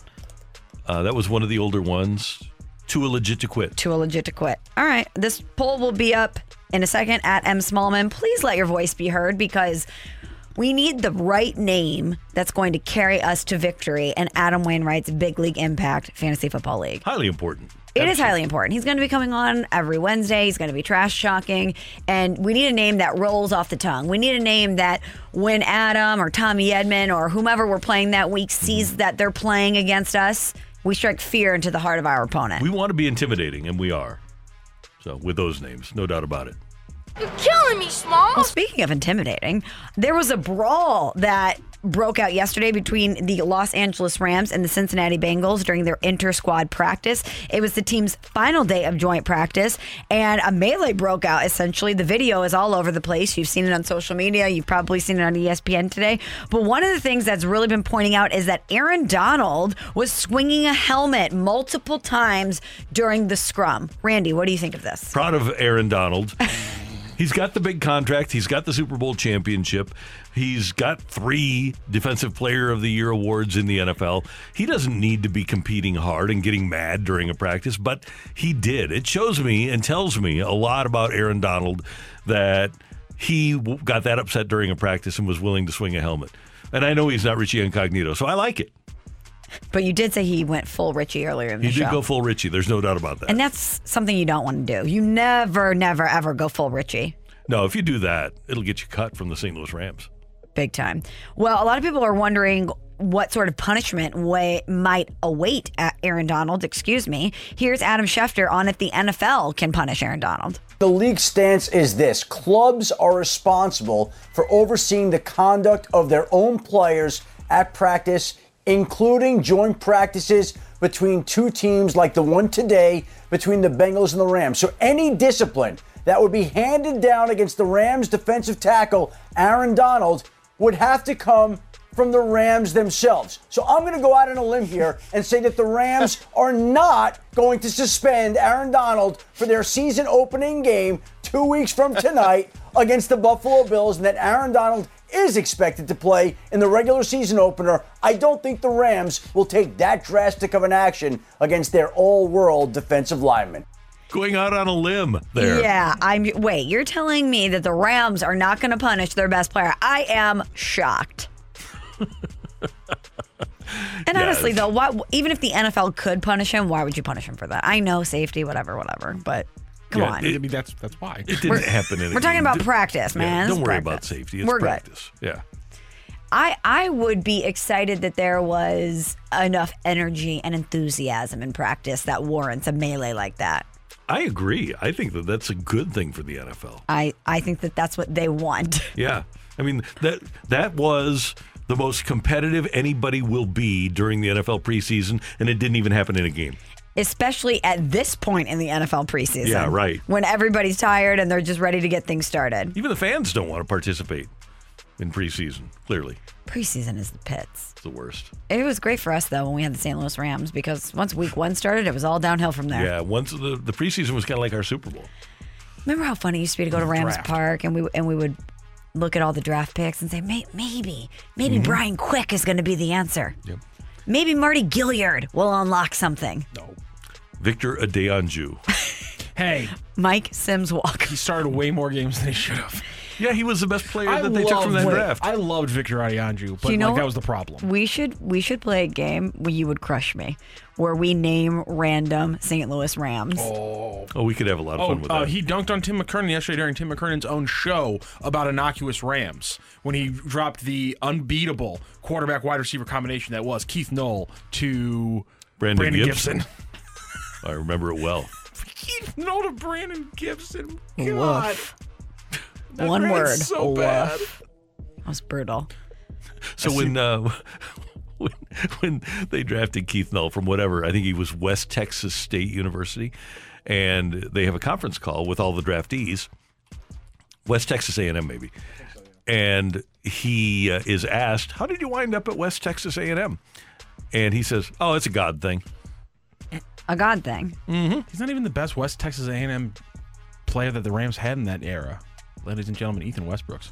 Uh, that was one of the older ones. Tua Legit to Quit. Tua Legit to Quit. All right. This poll will be up in a second at M Smallman. Please let your voice be heard because we need the right name that's going to carry us to victory in Adam Wainwright's Big League Impact Fantasy Football League. Highly important. It is highly important. He's going to be coming on every Wednesday. He's going to be trash talking. And we need a name that rolls off the tongue. We need a name that when Adam or Tommy Edman or whomever we're playing that week sees mm-hmm. that they're playing against us, we strike fear into the heart of our opponent. We want to be intimidating, and we are. So with those names, no doubt about it. You're killing me, Small. Well, speaking of intimidating, there was a brawl that broke out yesterday between the Los Angeles Rams and the Cincinnati Bengals during their inter squad practice. It was the team's final day of joint practice, and a melee broke out essentially. The video is all over the place. You've seen it on social media, you've probably seen it on ESPN today. But one of the things that's really been pointing out is that Aaron Donald was swinging a helmet multiple times during the scrum. Randy, what do you think of this? Proud of Aaron Donald. He's got the big contract. He's got the Super Bowl championship. He's got three Defensive Player of the Year awards in the NFL. He doesn't need to be competing hard and getting mad during a practice, but he did. It shows me and tells me a lot about Aaron Donald that he got that upset during a practice and was willing to swing a helmet. And I know he's not Richie Incognito, so I like it. But you did say he went full Richie earlier in the He show. did go full Richie. There's no doubt about that. And that's something you don't want to do. You never, never, ever go full Richie. no, if you do that, it'll get you cut from the St. Louis Rams. Big time. Well, a lot of people are wondering what sort of punishment way, might await Aaron Donald. Excuse me. Here's Adam Schefter on if the NFL can punish Aaron Donald. The league stance is this clubs are responsible for overseeing the conduct of their own players at practice, including joint practices between two teams like the one today between the Bengals and the Rams. So any discipline that would be handed down against the Rams defensive tackle, Aaron Donald, would have to come from the Rams themselves. So I'm going to go out on a limb here and say that the Rams are not going to suspend Aaron Donald for their season opening game two weeks from tonight against the Buffalo Bills, and that Aaron Donald is expected to play in the regular season opener. I don't think the Rams will take that drastic of an action against their all world defensive lineman. Going out on a limb there. Yeah, I'm. Wait, you're telling me that the Rams are not going to punish their best player? I am shocked. And honestly, though, why, even if the NFL could punish him, why would you punish him for that? I know safety, whatever, whatever, but come Yeah, on. it- I mean, that's that's why. It didn't happen in a we're talking game. about practice, Yeah, man. don't It's worry practice. about safety. It's We're good. practice. Yeah. I I would be excited that there was enough energy and enthusiasm in practice that warrants a melee like that. I agree. I think that that's a good thing for the NFL. I I think that that's what they want. Yeah. I mean that that was the most competitive anybody will be during the NFL preseason, and it didn't even happen in a game. Especially at this point in the NFL preseason. Yeah, right. When everybody's tired and they're just ready to get things started. Even the fans don't want to participate in preseason. Clearly, Preseason is the pits. it's the worst. It was great for us though when we had the St. Louis Rams because once week one started, it was all downhill from there. Yeah. Once the the preseason was kind of like our Super Bowl. Remember how funny it used to be to go to Rams Draft. Park and we and we would look at all the draft picks and say, May- maybe, maybe Mhm. Brian Quick is going to be the answer. Yep. Maybe Marty Gilyard will unlock something. No. Victor Adeyanju. Hey, Mike Sims walk. He started way more games than he should have. Yeah, he was the best player I that they took from loved- that draft. I loved Victor Adeyanju, but you know like, that what? was the problem. We should we should play a game where you would crush me, where we name random St. Louis Rams. Oh. Oh, we could have a lot of Oh, fun with uh, that. he dunked on Tim McKernan yesterday during Tim McKernan's own show about innocuous Rams when he dropped the unbeatable quarterback wide receiver combination that was Keith Null to Brandon, Gibson. Gibson. I remember it well. Keith Null to Brandon Gibson. God. Woof. That One word. So Woof. bad. That was brutal. So when, uh, when when they drafted Keith Null from whatever, I think he was West Texas State University, and they have a conference call with all the draftees, West Texas A&M maybe, and he uh, is asked, "How did you wind up at West Texas A&M?" And he says, "Oh, it's a God thing." A God thing. Mm-hmm. He's not even the best West Texas A&M player that the Rams had in that era. Ladies and gentlemen, Ethan Westbrooks.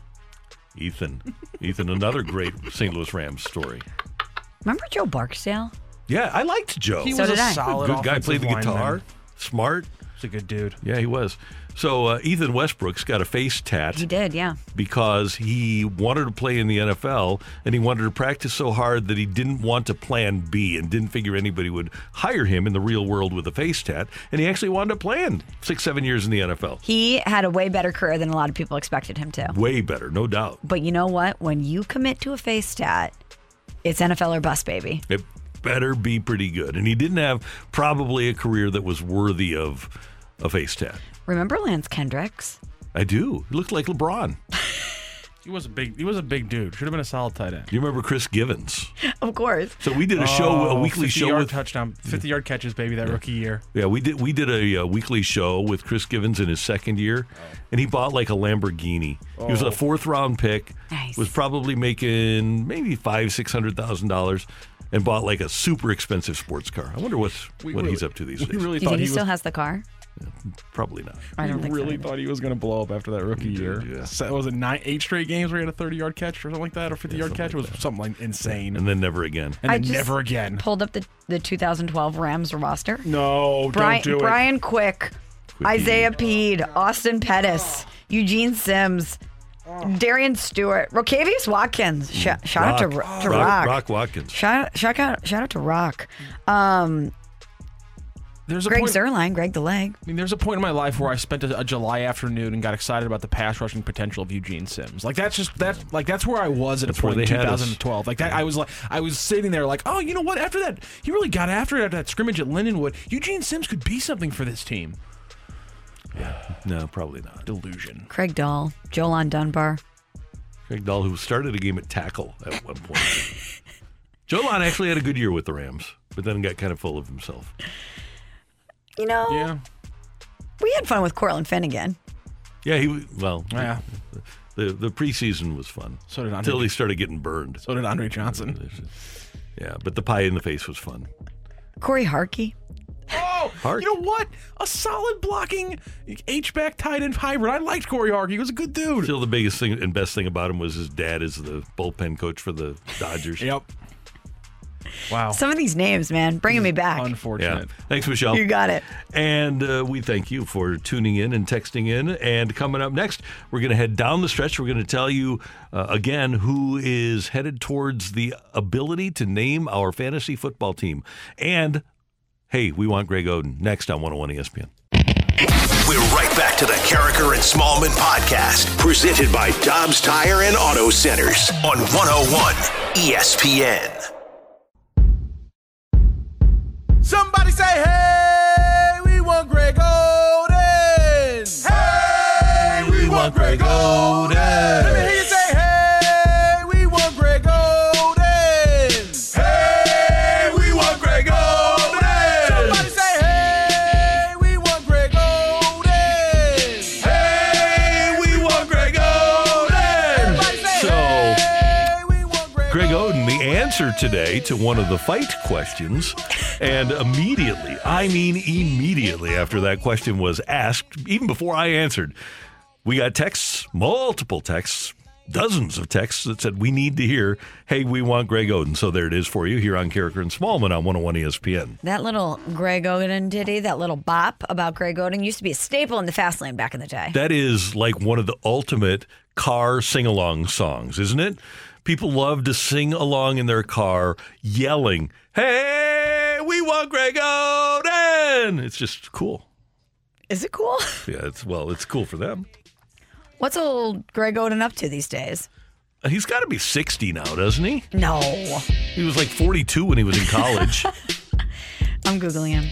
Ethan, Ethan, another great St. Louis Rams story. Remember Joe Barksdale? Yeah, I liked Joe. He So was did a I. solid good guy. offensive Played the guitar. lineman. Smart. He's a good dude. Yeah, he was. So uh, Ethan Westbrook's got a face tat. He did, yeah. because he wanted to play in the NFL and he wanted to practice so hard that he didn't want to plan B and didn't figure anybody would hire him in the real world with a face tat. And he actually wound up playing six, seven years in the NFL. He had a way better career than a lot of people expected him to. Way better, no doubt. But you know what? When you commit to a face tat, it's NFL or bust, baby. It better be pretty good. And he didn't have probably a career that was worthy of a face tat. Remember Lance Kendricks? I do. He looked like LeBron. He was a big. He was a big dude. Should have been a solid tight end. You remember Chris Givens? Of course. So we did a show, a Oh, weekly 50 show yard with touchdown, fifty yard catches, baby, that rookie year. Yeah, we did. We did a, uh weekly show with Chris Givens in his second year, and he bought like a Lamborghini. He was Oh. a fourth round pick. Nice. Was probably making maybe five, six hundred thousand dollars, and bought like a super expensive sports car. I wonder what's We what really- he's up to these days. really You think he, he still has the car? Probably not. I don't think really either. thought he was going to blow up after that rookie year. yeah. So, was it nine, eight straight games where he had a thirty yard catch or something like that, or fifty yard catch? it was something like insane. And then never again. And I then just never again. Pulled up the, the 2012 Rams roster. No, Brian, don't do it. Brian Quick, Isaiah Pead, Austin Pettis, Eugene Sims, Darian Stewart, Rokevious Watkins. Sh- shout out to, Rock. To Rock- Rock. Rock Watkins. Shout, shout out, shout out to Rock. Um, There's a Greg point, Zuerlein, Greg the Leg. I mean, there's a point in my life where I spent a, a July afternoon and got excited about the pass rushing potential of Eugene Sims. Like that's just that's like that's where I was at That's a point in they had 2012. Like that, I was like I was sitting there like, oh, you know what? After that, he really got after it after that scrimmage at Lindenwood. Eugene Sims could be something for this team. Yeah, no, probably not. Delusion. Craig Dahl, Jo-Lonn Dunbar. Craig Dahl, who started a game at tackle at one point. Jo-Lonn actually had a good year with the Rams, but then got kind of full of himself. You know, Yeah. we had fun with Cortland Finnegan. Yeah, he well. Yeah. The the preseason was fun. So did Andre- until he started getting burned. So did Andre Johnson. Yeah, but the pie in the face was fun. Corey Harkey. Oh, Hark. you know what? A solid blocking H back tight end hybrid. I liked Corey Harkey. He was a good dude. Still, the biggest thing and best thing about him was his dad is the bullpen coach for the Dodgers. Yep. Wow. Some of these names, man, bringing me back. Unfortunate. Yeah. Thanks, Michelle. You got it. And uh, we thank you for tuning in and texting in. And coming up next, we're going to head down the stretch. We're going to tell you uh, again who is headed towards the ability to name our fantasy football team. And hey, we want Greg Oden next on 101 ESPN. We're right back to the Karraker and Smallman podcast, presented by Dobbs Tire and Auto Centers on 101 ESPN. Somebody say, hey, today to one of the fight questions. And immediately, I mean, immediately after that question was asked, even before I answered, we got texts, multiple texts, dozens of texts that said, We need to hear, hey, we want Greg Oden. So there it is for you here on Karraker and Smallman on 101 ESPN. That little Greg Oden ditty, that little bop about Greg Oden used to be a staple in the fast lane back in the day. That is like one of the ultimate car sing along songs, isn't it? People love to sing along in their car, yelling, Hey, we want Greg Oden. It's just cool. Is it cool? Yeah, it's well, it's cool for them. What's old Greg Oden up to these days? He's got to be 60 now, doesn't he? No. He was like 42 when he was in college. I'm Googling him.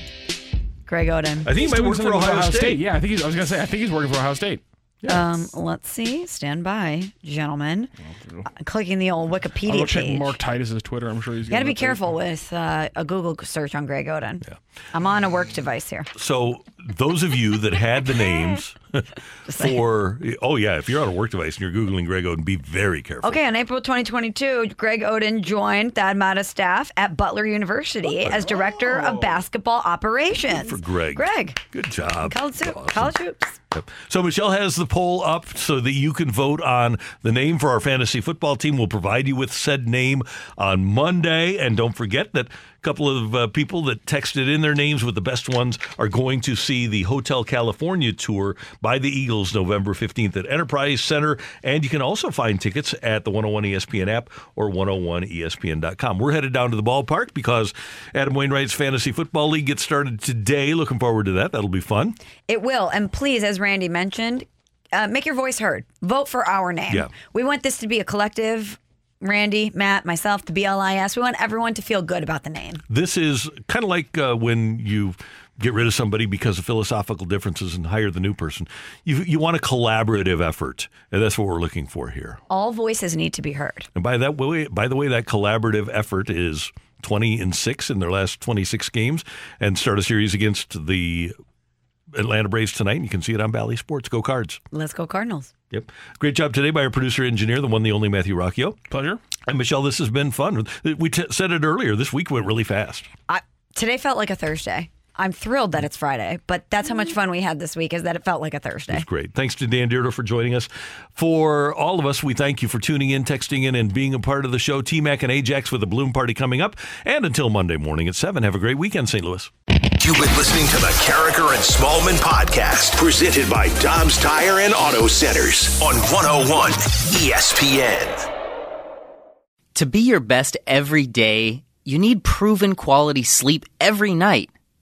Greg Oden. I think he He's might work for something with Ohio State. Yeah, I think he's. I was gonna say. I think he's working for Ohio State. Um, let's see. Stand by, gentlemen. Uh, clicking the old Wikipedia I'll Wikipedia go check page. Mark Titus's Twitter. I'm sure he's. You got to be an update. careful with uh, a Google search on Greg Oden. Yeah. I'm on a work device here. So those of you that had the names for oh yeah, if you're on a work device and you're googling Greg Oden, be very careful. Okay, on April 2022, Greg Oden joined Thad Matta's staff at Butler University as director of basketball operations. For Greg. Greg. Good job. College, soup, college hoops. Yep. So Michelle has the poll up so that you can vote on the name for our fantasy football team. We'll provide you with said name on Monday, and don't forget that couple of uh, people that texted in their names with the best ones are going to see the Hotel California tour by the Eagles November 15th at Enterprise Center, and you can also find tickets at the 101 ESPN app or 101ESPN.com. We're headed down to the ballpark because Adam Wainwright's Fantasy Football League gets started today. Looking forward to that. That'll be fun. It will. And please, as Randy mentioned, uh, make your voice heard. Vote for our name. Yeah. We want this to be a collective. Randy, Matt, myself, the BLIS. We want everyone to feel good about the name. This is kind of like uh, when you get rid of somebody because of philosophical differences and hire the new person. You you want a collaborative effort, and that's what we're looking for here. All voices need to be heard. And by that way, by the way, that collaborative effort is 20 and 6 in their last 26 games and start a series against the Atlanta Braves tonight. And you can see it on Bally Sports. Go Cards. Let's go Cardinals. Yep. Great job today by our producer engineer, the one, the only Matthew Rocchio. Pleasure. And Michelle, this has been fun. We t- said it earlier. This week went really fast. I, today felt like a Thursday. I'm thrilled that mm. it's Friday, but that's how much mm-hmm. fun we had this week is that it felt like a Thursday. It's great. Thanks to Dan Dierdorf for joining us. For all of us, we thank you for tuning in, texting in, and being a part of the show. T Mac and Ajax with a Bloom Party coming up. And until Monday morning at 7, have a great weekend, St. Louis. You've been listening to the Karraker and Smallman podcast, presented by Dobbs Tire and Auto Centers on 101 ESPN. To be your best every day, you need proven quality sleep every night.